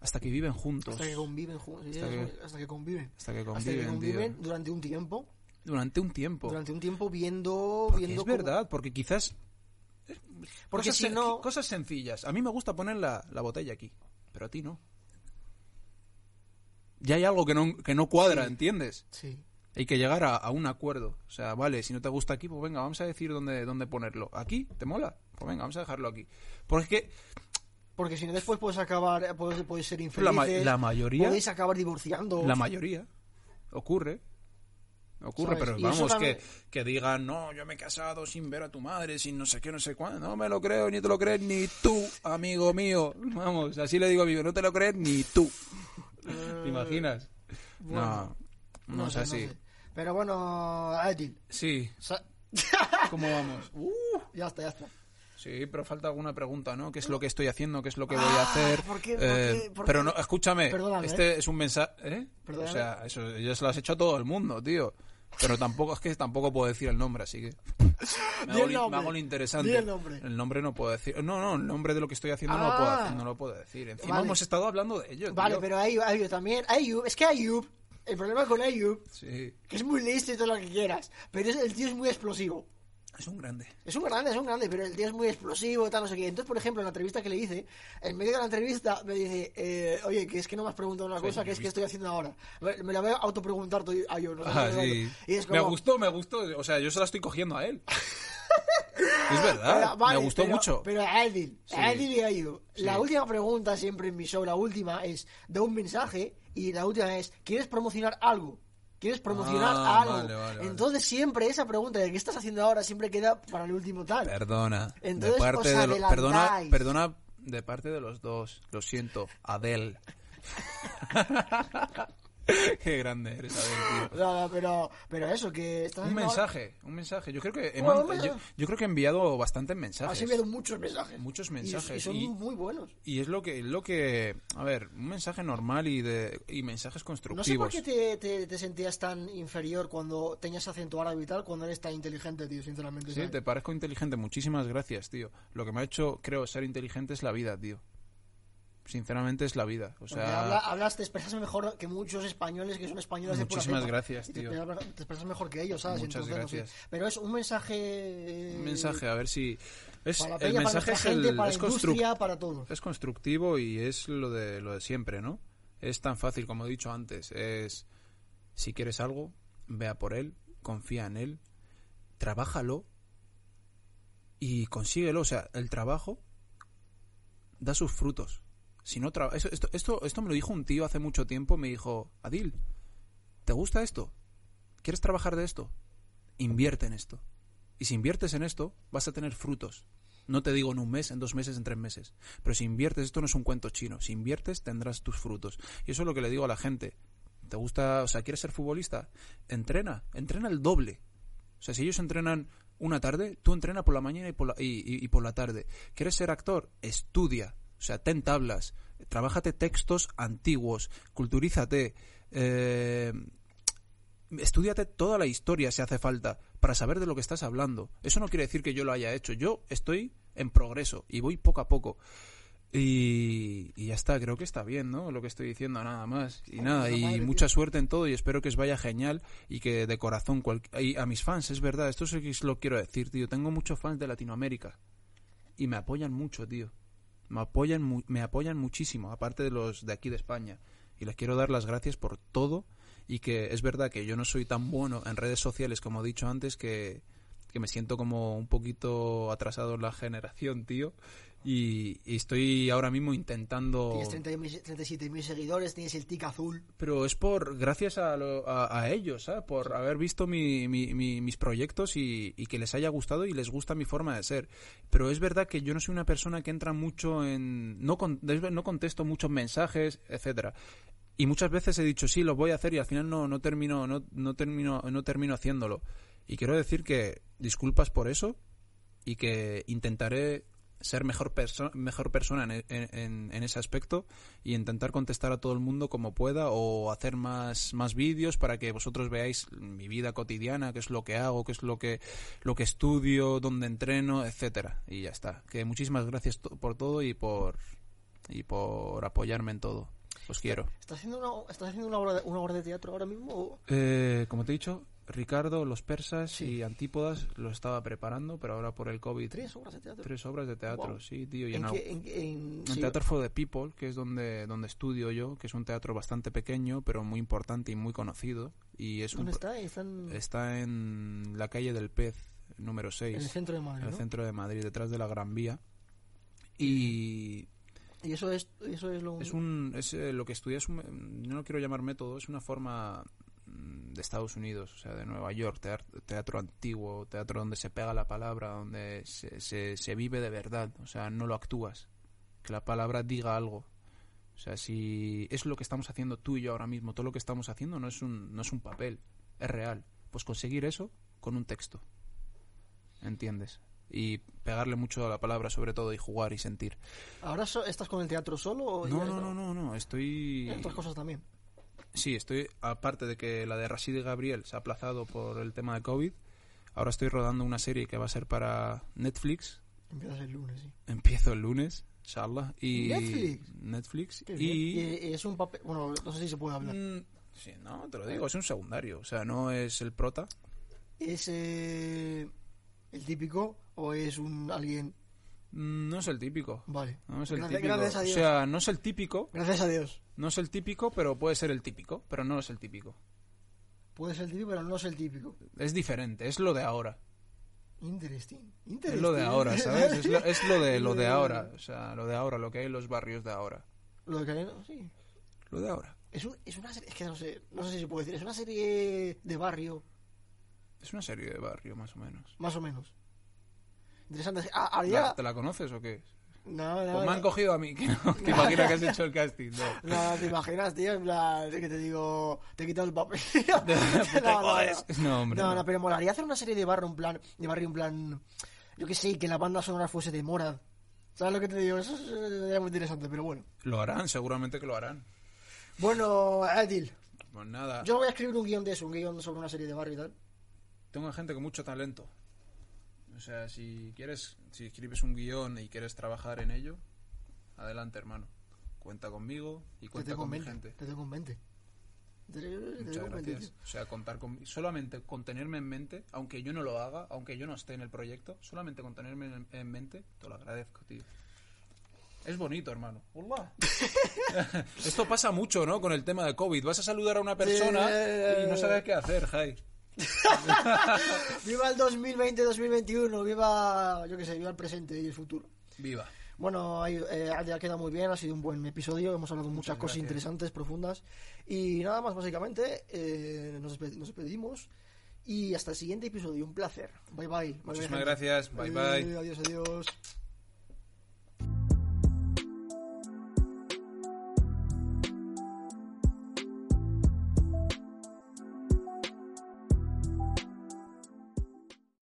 S2: hasta que viven juntos,
S1: Hasta que conviven juntos.
S2: Hasta que-
S1: hasta que conviven.
S2: hasta que
S1: Hasta que
S2: conviven, tío.
S1: durante un tiempo.
S2: Durante un tiempo.
S1: Durante un tiempo viendo.
S2: Porque
S1: viendo
S2: es
S1: cómo-
S2: verdad, porque quizás
S1: Porque
S2: cosas,
S1: si no.
S2: cosas sencillas. A mí me gusta poner la, la botella aquí, pero a ti no. Ya hay algo que no, que no cuadra,
S1: Sí.
S2: ¿entiendes?
S1: Sí.
S2: Hay que llegar a, a un acuerdo. O sea, vale, si no te gusta aquí, pues venga, vamos a decir dónde, dónde ponerlo. ¿Aquí? ¿Te mola? Pues venga, vamos a dejarlo aquí. Porque es que
S1: Porque si no, después puedes acabar. Puedes, puedes ser infelices.
S2: la, ma- la mayoría,
S1: Podéis acabar divorciando.
S2: la mayoría, ocurre. Ocurre,
S1: ¿Sabes?
S2: pero
S1: Y
S2: vamos,
S1: también-
S2: que, que digan, no, yo me he casado sin ver a tu madre, sin no sé qué, no sé cuándo. No me lo creo, ni te lo crees ni tú, amigo mío. Vamos, así le digo, amigo, no te lo crees ni tú. ¿Te imaginas?
S1: bueno,
S2: no, no, es
S1: sé,
S2: así.
S1: sé. Pero bueno, Adil.
S2: Sí,
S1: sa-
S2: ¿cómo vamos?
S1: Uh, ya está, ya está.
S2: Sí, pero falta alguna pregunta, ¿no? ¿Qué es lo que estoy haciendo? ¿Qué es lo que voy
S1: Ah,
S2: a hacer?
S1: ¿por qué- por
S2: Eh,
S1: qué-
S2: pero no, escúchame,
S1: Perdóname,
S2: este es un mensaje, ¿eh?
S1: Perdóname.
S2: O sea, eso ya se lo has hecho a todo el mundo, tío. Pero tampoco es que tampoco puedo decir el nombre, así que me hago,
S1: el
S2: li-
S1: nombre.
S2: me hago lo interesante.
S1: El nombre.
S2: El nombre no puedo decir. No, no, el nombre de lo que estoy haciendo no, lo puedo,
S1: Ah.
S2: hacer, no lo puedo decir. Encima
S1: Vale.
S2: hemos estado hablando de ello.
S1: Vale,
S2: tío.
S1: pero Ayub, Ayub también. Ayub, es que Ayub, el problema con Ayub,
S2: Sí,
S1: que es muy listo y todo lo que quieras, pero es- el tío es muy explosivo.
S2: Es un grande.
S1: Es un grande, es un grande, pero el tío es muy explosivo, tal, no sé qué. Entonces, por ejemplo, en la entrevista que le hice, en medio de la entrevista me dice, eh, oye, que es que no me has preguntado una cosa, que es que estoy haciendo ahora. Me la voy a autopreguntar a yo. No sé
S2: Ah,
S1: sé
S2: sí.
S1: Y es
S2: Me gustó, me gustó. O sea, yo se la estoy cogiendo a él. es verdad,
S1: Pero, vale,
S2: me gustó
S1: pero-
S2: mucho.
S1: Pero a Edil,
S2: Sí.
S1: a Edil y a
S2: Sí.
S1: la última pregunta siempre en mi show, la última es, da un mensaje y la última es, ¿quieres promocionar algo? ¿Quieres promocionar
S2: Ah,
S1: algo?
S2: vale, vale, vale.
S1: Entonces siempre esa pregunta de qué estás haciendo ahora siempre queda para el último tal.
S2: Perdona.
S1: Entonces
S2: de parte
S1: os
S2: de lo- perdona, perdona de parte de los dos. Lo siento, Adel. Qué grande eres, Adel, tío.
S1: No, pero, pero eso, que estás
S2: Un
S1: haciendo
S2: mensaje, un mensaje. Yo creo que he
S1: Bueno,
S2: man-
S1: un
S2: yo,
S1: mensaje.
S2: yo creo que he enviado bastantes
S1: Has
S2: mensajes.
S1: enviado muchos mensajes.
S2: Muchos
S1: Y-
S2: mensajes,
S1: Y, son
S2: y-
S1: muy buenos.
S2: Y es lo que, lo que, a ver, un mensaje normal y de y mensajes
S1: No sé por qué te, te, te sentías tan inferior cuando tenías acento árabe y tal, cuando eres tan inteligente, tío, sinceramente.
S2: Sí,
S1: ¿sabes?
S2: te parezco inteligente. Muchísimas gracias, tío. Lo que me ha hecho, creo, ser inteligente es la vida, tío. Sinceramente es la vida. O sea,
S1: habla- hablas, te expresas mejor que muchos españoles que son españoles de pura
S2: Muchísimas gracias, tío.
S1: te- te expresas mejor que ellos, ¿sabes?
S2: Muchas
S1: Entonces, no sé.
S2: gracias.
S1: Pero es un mensaje...
S2: un mensaje, a ver si... Es,
S1: Para
S2: el
S1: peña, para
S2: mensaje
S1: nuestra
S2: es, el-
S1: gente, para
S2: es
S1: para todos.
S2: es constructivo y es lo de, lo de siempre, ¿no? Es tan fácil, como he dicho antes. Es, si quieres algo, vea por él, confía en él, trabájalo y consíguelo. O sea, el trabajo da sus frutos. Si no eso- esto, esto, esto me lo dijo un tío hace mucho tiempo, me dijo, Adil, ¿te gusta esto? ¿Quieres trabajar de esto? Invierte en esto. Y si inviertes en esto, vas a tener frutos. No te digo en un mes, en dos meses, en tres meses. Pero si inviertes, esto no es un cuento chino. Si inviertes, tendrás tus frutos. Y eso es lo que le digo a la gente. ¿Te gusta, o sea, quieres ser futbolista? Entrena, entrena el doble. O sea, si ellos entrenan una tarde, tú entrena por la mañana y por la, y por la tarde. ¿Quieres ser actor? Estudia. O sea, ten tablas. Trabájate textos antiguos. Culturízate. Eh, estudiate toda la historia si hace falta para saber de lo que estás hablando. Eso no quiere decir que yo lo haya hecho. Yo estoy en progreso y voy poco a poco. Y, y ya está, creo que está bien, ¿no? Lo que estoy diciendo, nada más. Y nada, y mucha suerte en todo y espero que os vaya genial y que de corazón, cual- y a mis fans, es verdad, esto que os lo quiero decir, tío. Tengo muchos fans de Latinoamérica y me apoyan mucho, tío. Me apoyan, me apoyan muchísimo, aparte de los de aquí de España. Y les quiero dar las gracias por todo y que es verdad que yo no soy tan bueno en redes sociales como he dicho antes que, que me siento como un poquito atrasado en la generación, tío. Y, y estoy ahora mismo intentando...
S1: Tienes 30.000 37.000 seguidores, tienes el tic azul.
S2: Pero es por gracias a, lo- a, a ellos, ¿sabes? Por haber visto mi- mi- mi- mis proyectos y, y que les haya gustado y les gusta mi forma de ser. Pero es verdad que yo no soy una persona que entra mucho en... No, con- no contesto muchos mensajes, etcétera. Y muchas veces he dicho, sí, lo voy a hacer y al final no, no, termino, no, no, termino, no termino haciéndolo. Y quiero decir que disculpas por eso y que intentaré ser mejor, perso- mejor persona en, en- en- en ese aspecto y intentar contestar a todo el mundo como pueda o hacer más, más vídeos para que vosotros veáis mi vida cotidiana, qué es lo que hago, qué es lo que, lo que estudio, dónde entreno, etcétera Y ya está. Que muchísimas gracias por todo y por, y por apoyarme en todo. Os quiero.
S1: ¿Estás haciendo una, estás haciendo una, obra, de, una obra de teatro ahora mismo?
S2: Eh, como te he dicho, Ricardo, Los Persas
S1: Sí.
S2: y Antípodas lo estaba preparando, pero ahora por el COVID...
S1: ¿Tres obras de teatro?
S2: Tres obras de teatro,
S1: Wow.
S2: sí, tío. Y
S1: ¿En
S2: en,
S1: qué- en qué- en-
S2: en
S1: sí,
S2: Teatro for the People, que es donde, donde estudio yo, que es un teatro bastante pequeño, pero muy importante y muy conocido. Y es un
S1: ¿Dónde
S2: pro-
S1: está? Está en,
S2: está en la calle del Pez, número 6,
S1: en el centro de Madrid,
S2: en el
S1: ¿no?
S2: centro de Madrid, detrás de la Gran Vía. Y
S1: Y eso es, eso es lo...
S2: es un es, eh, lo que estudia es un, no quiero llamar método, es una forma de Estados Unidos, o sea, de Nueva York, teatro antiguo, teatro donde se pega la palabra, donde se, se, se vive de verdad, o sea, no lo actúas, que la palabra diga algo. O sea, si es lo que estamos haciendo tú y yo ahora mismo, todo lo que estamos haciendo no es un, no es un papel, es real. Pues conseguir eso con un texto. ¿Entiendes? Y pegarle mucho a la palabra sobre todo y jugar y sentir.
S1: ¿Ahora so- estás con el teatro solo o
S2: No, no, no, no, no, estoy...
S1: otras cosas también?
S2: Sí, estoy, aparte de que la de Rashid y Gabriel se ha aplazado por el tema de COVID, ahora estoy rodando una serie que va a ser para Netflix.
S1: Empiezas el lunes, sí.
S2: Empiezo el lunes, inshallah. Y
S1: ¿Netflix?
S2: Netflix. Y...
S1: Y, y es un papel... Bueno, no sé si se puede hablar.
S2: Mm, sí, no, te lo digo, es un secundario. O sea, no es el prota.
S1: ¿Es eh, el típico o es un alguien...?
S2: Mm, No es el típico.
S1: Vale.
S2: No es el
S1: Gracias-
S2: típico.
S1: gracias a
S2: O
S1: Dios.
S2: sea, no es el típico.
S1: Gracias a Dios.
S2: No es el típico, pero puede ser el típico. Pero no es el típico.
S1: Puede ser el típico, pero no es el típico.
S2: Es diferente, es lo de ahora.
S1: Interesting.
S2: Es
S1: Interesting.
S2: lo de ahora, ¿sabes? Es lo, es lo de lo de ahora, o sea, lo de ahora, lo que hay en los barrios de ahora.
S1: Lo de Canelo, sí.
S2: Lo de ahora.
S1: Es, un, es una serie, es que no sé, no sé si se puede decir, es una serie de barrio,
S2: Es una serie de barrio, más o menos.
S1: más o menos. Interesante. Ah,
S2: ¿La-
S1: haría...
S2: ¿Te la conoces o qué?
S1: No, no,
S2: Pues me han cogido a mí, que no, que imagina que has hecho el casting. No.
S1: No, te imaginas, tío, en plan, que te digo, te he quitado el papel.
S2: Te
S1: no,
S2: hombre.
S1: No,
S2: no.
S1: pero molaría hacer una serie de barrio, en plan, de barrio, en plan, yo que sé, que la banda sonora fuese de Morad. ¿Sabes lo que te digo? Eso es- sería muy interesante, pero bueno.
S2: Lo harán, seguramente que lo harán.
S1: Bueno, Adil,
S2: Pues nada,
S1: yo voy a escribir un guion de eso, un guion sobre una serie de barrio y tal.
S2: tengo gente con mucho talento. O sea, si quieres, si escribes un guion y quieres trabajar en ello, adelante, hermano. Cuenta conmigo y
S1: Te
S2: cuenta con mi gente.
S1: te tengo en mente. Te, te
S2: Muchas
S1: tengo en mente,
S2: gracias. O sea, contar con, solamente con tenerme en mente, aunque yo no lo haga, aunque yo no esté en el proyecto, solamente con tenerme en, en mente, te lo agradezco, tío. Es bonito, hermano. Hola. Esto pasa mucho, ¿no? Con el tema de COVID. Vas a saludar a una persona
S1: Sí.
S2: y no sabes qué hacer, Jai.
S1: Viva el 2020-2021, viva, yo que sé, viva el presente y el futuro.
S2: Viva.
S1: Bueno, eh, ya queda muy bien, ha sido un buen episodio, hemos hablado muchas,
S2: Muchas
S1: cosas interesantes, profundas. Y nada más, básicamente, eh, nos, despe- nos despedimos. Y hasta el siguiente episodio, un placer. Bye bye. Bye, bye,
S2: Muchísimas
S1: gente.
S2: gracias. Bye, bye.
S1: Eh, Adiós, adiós.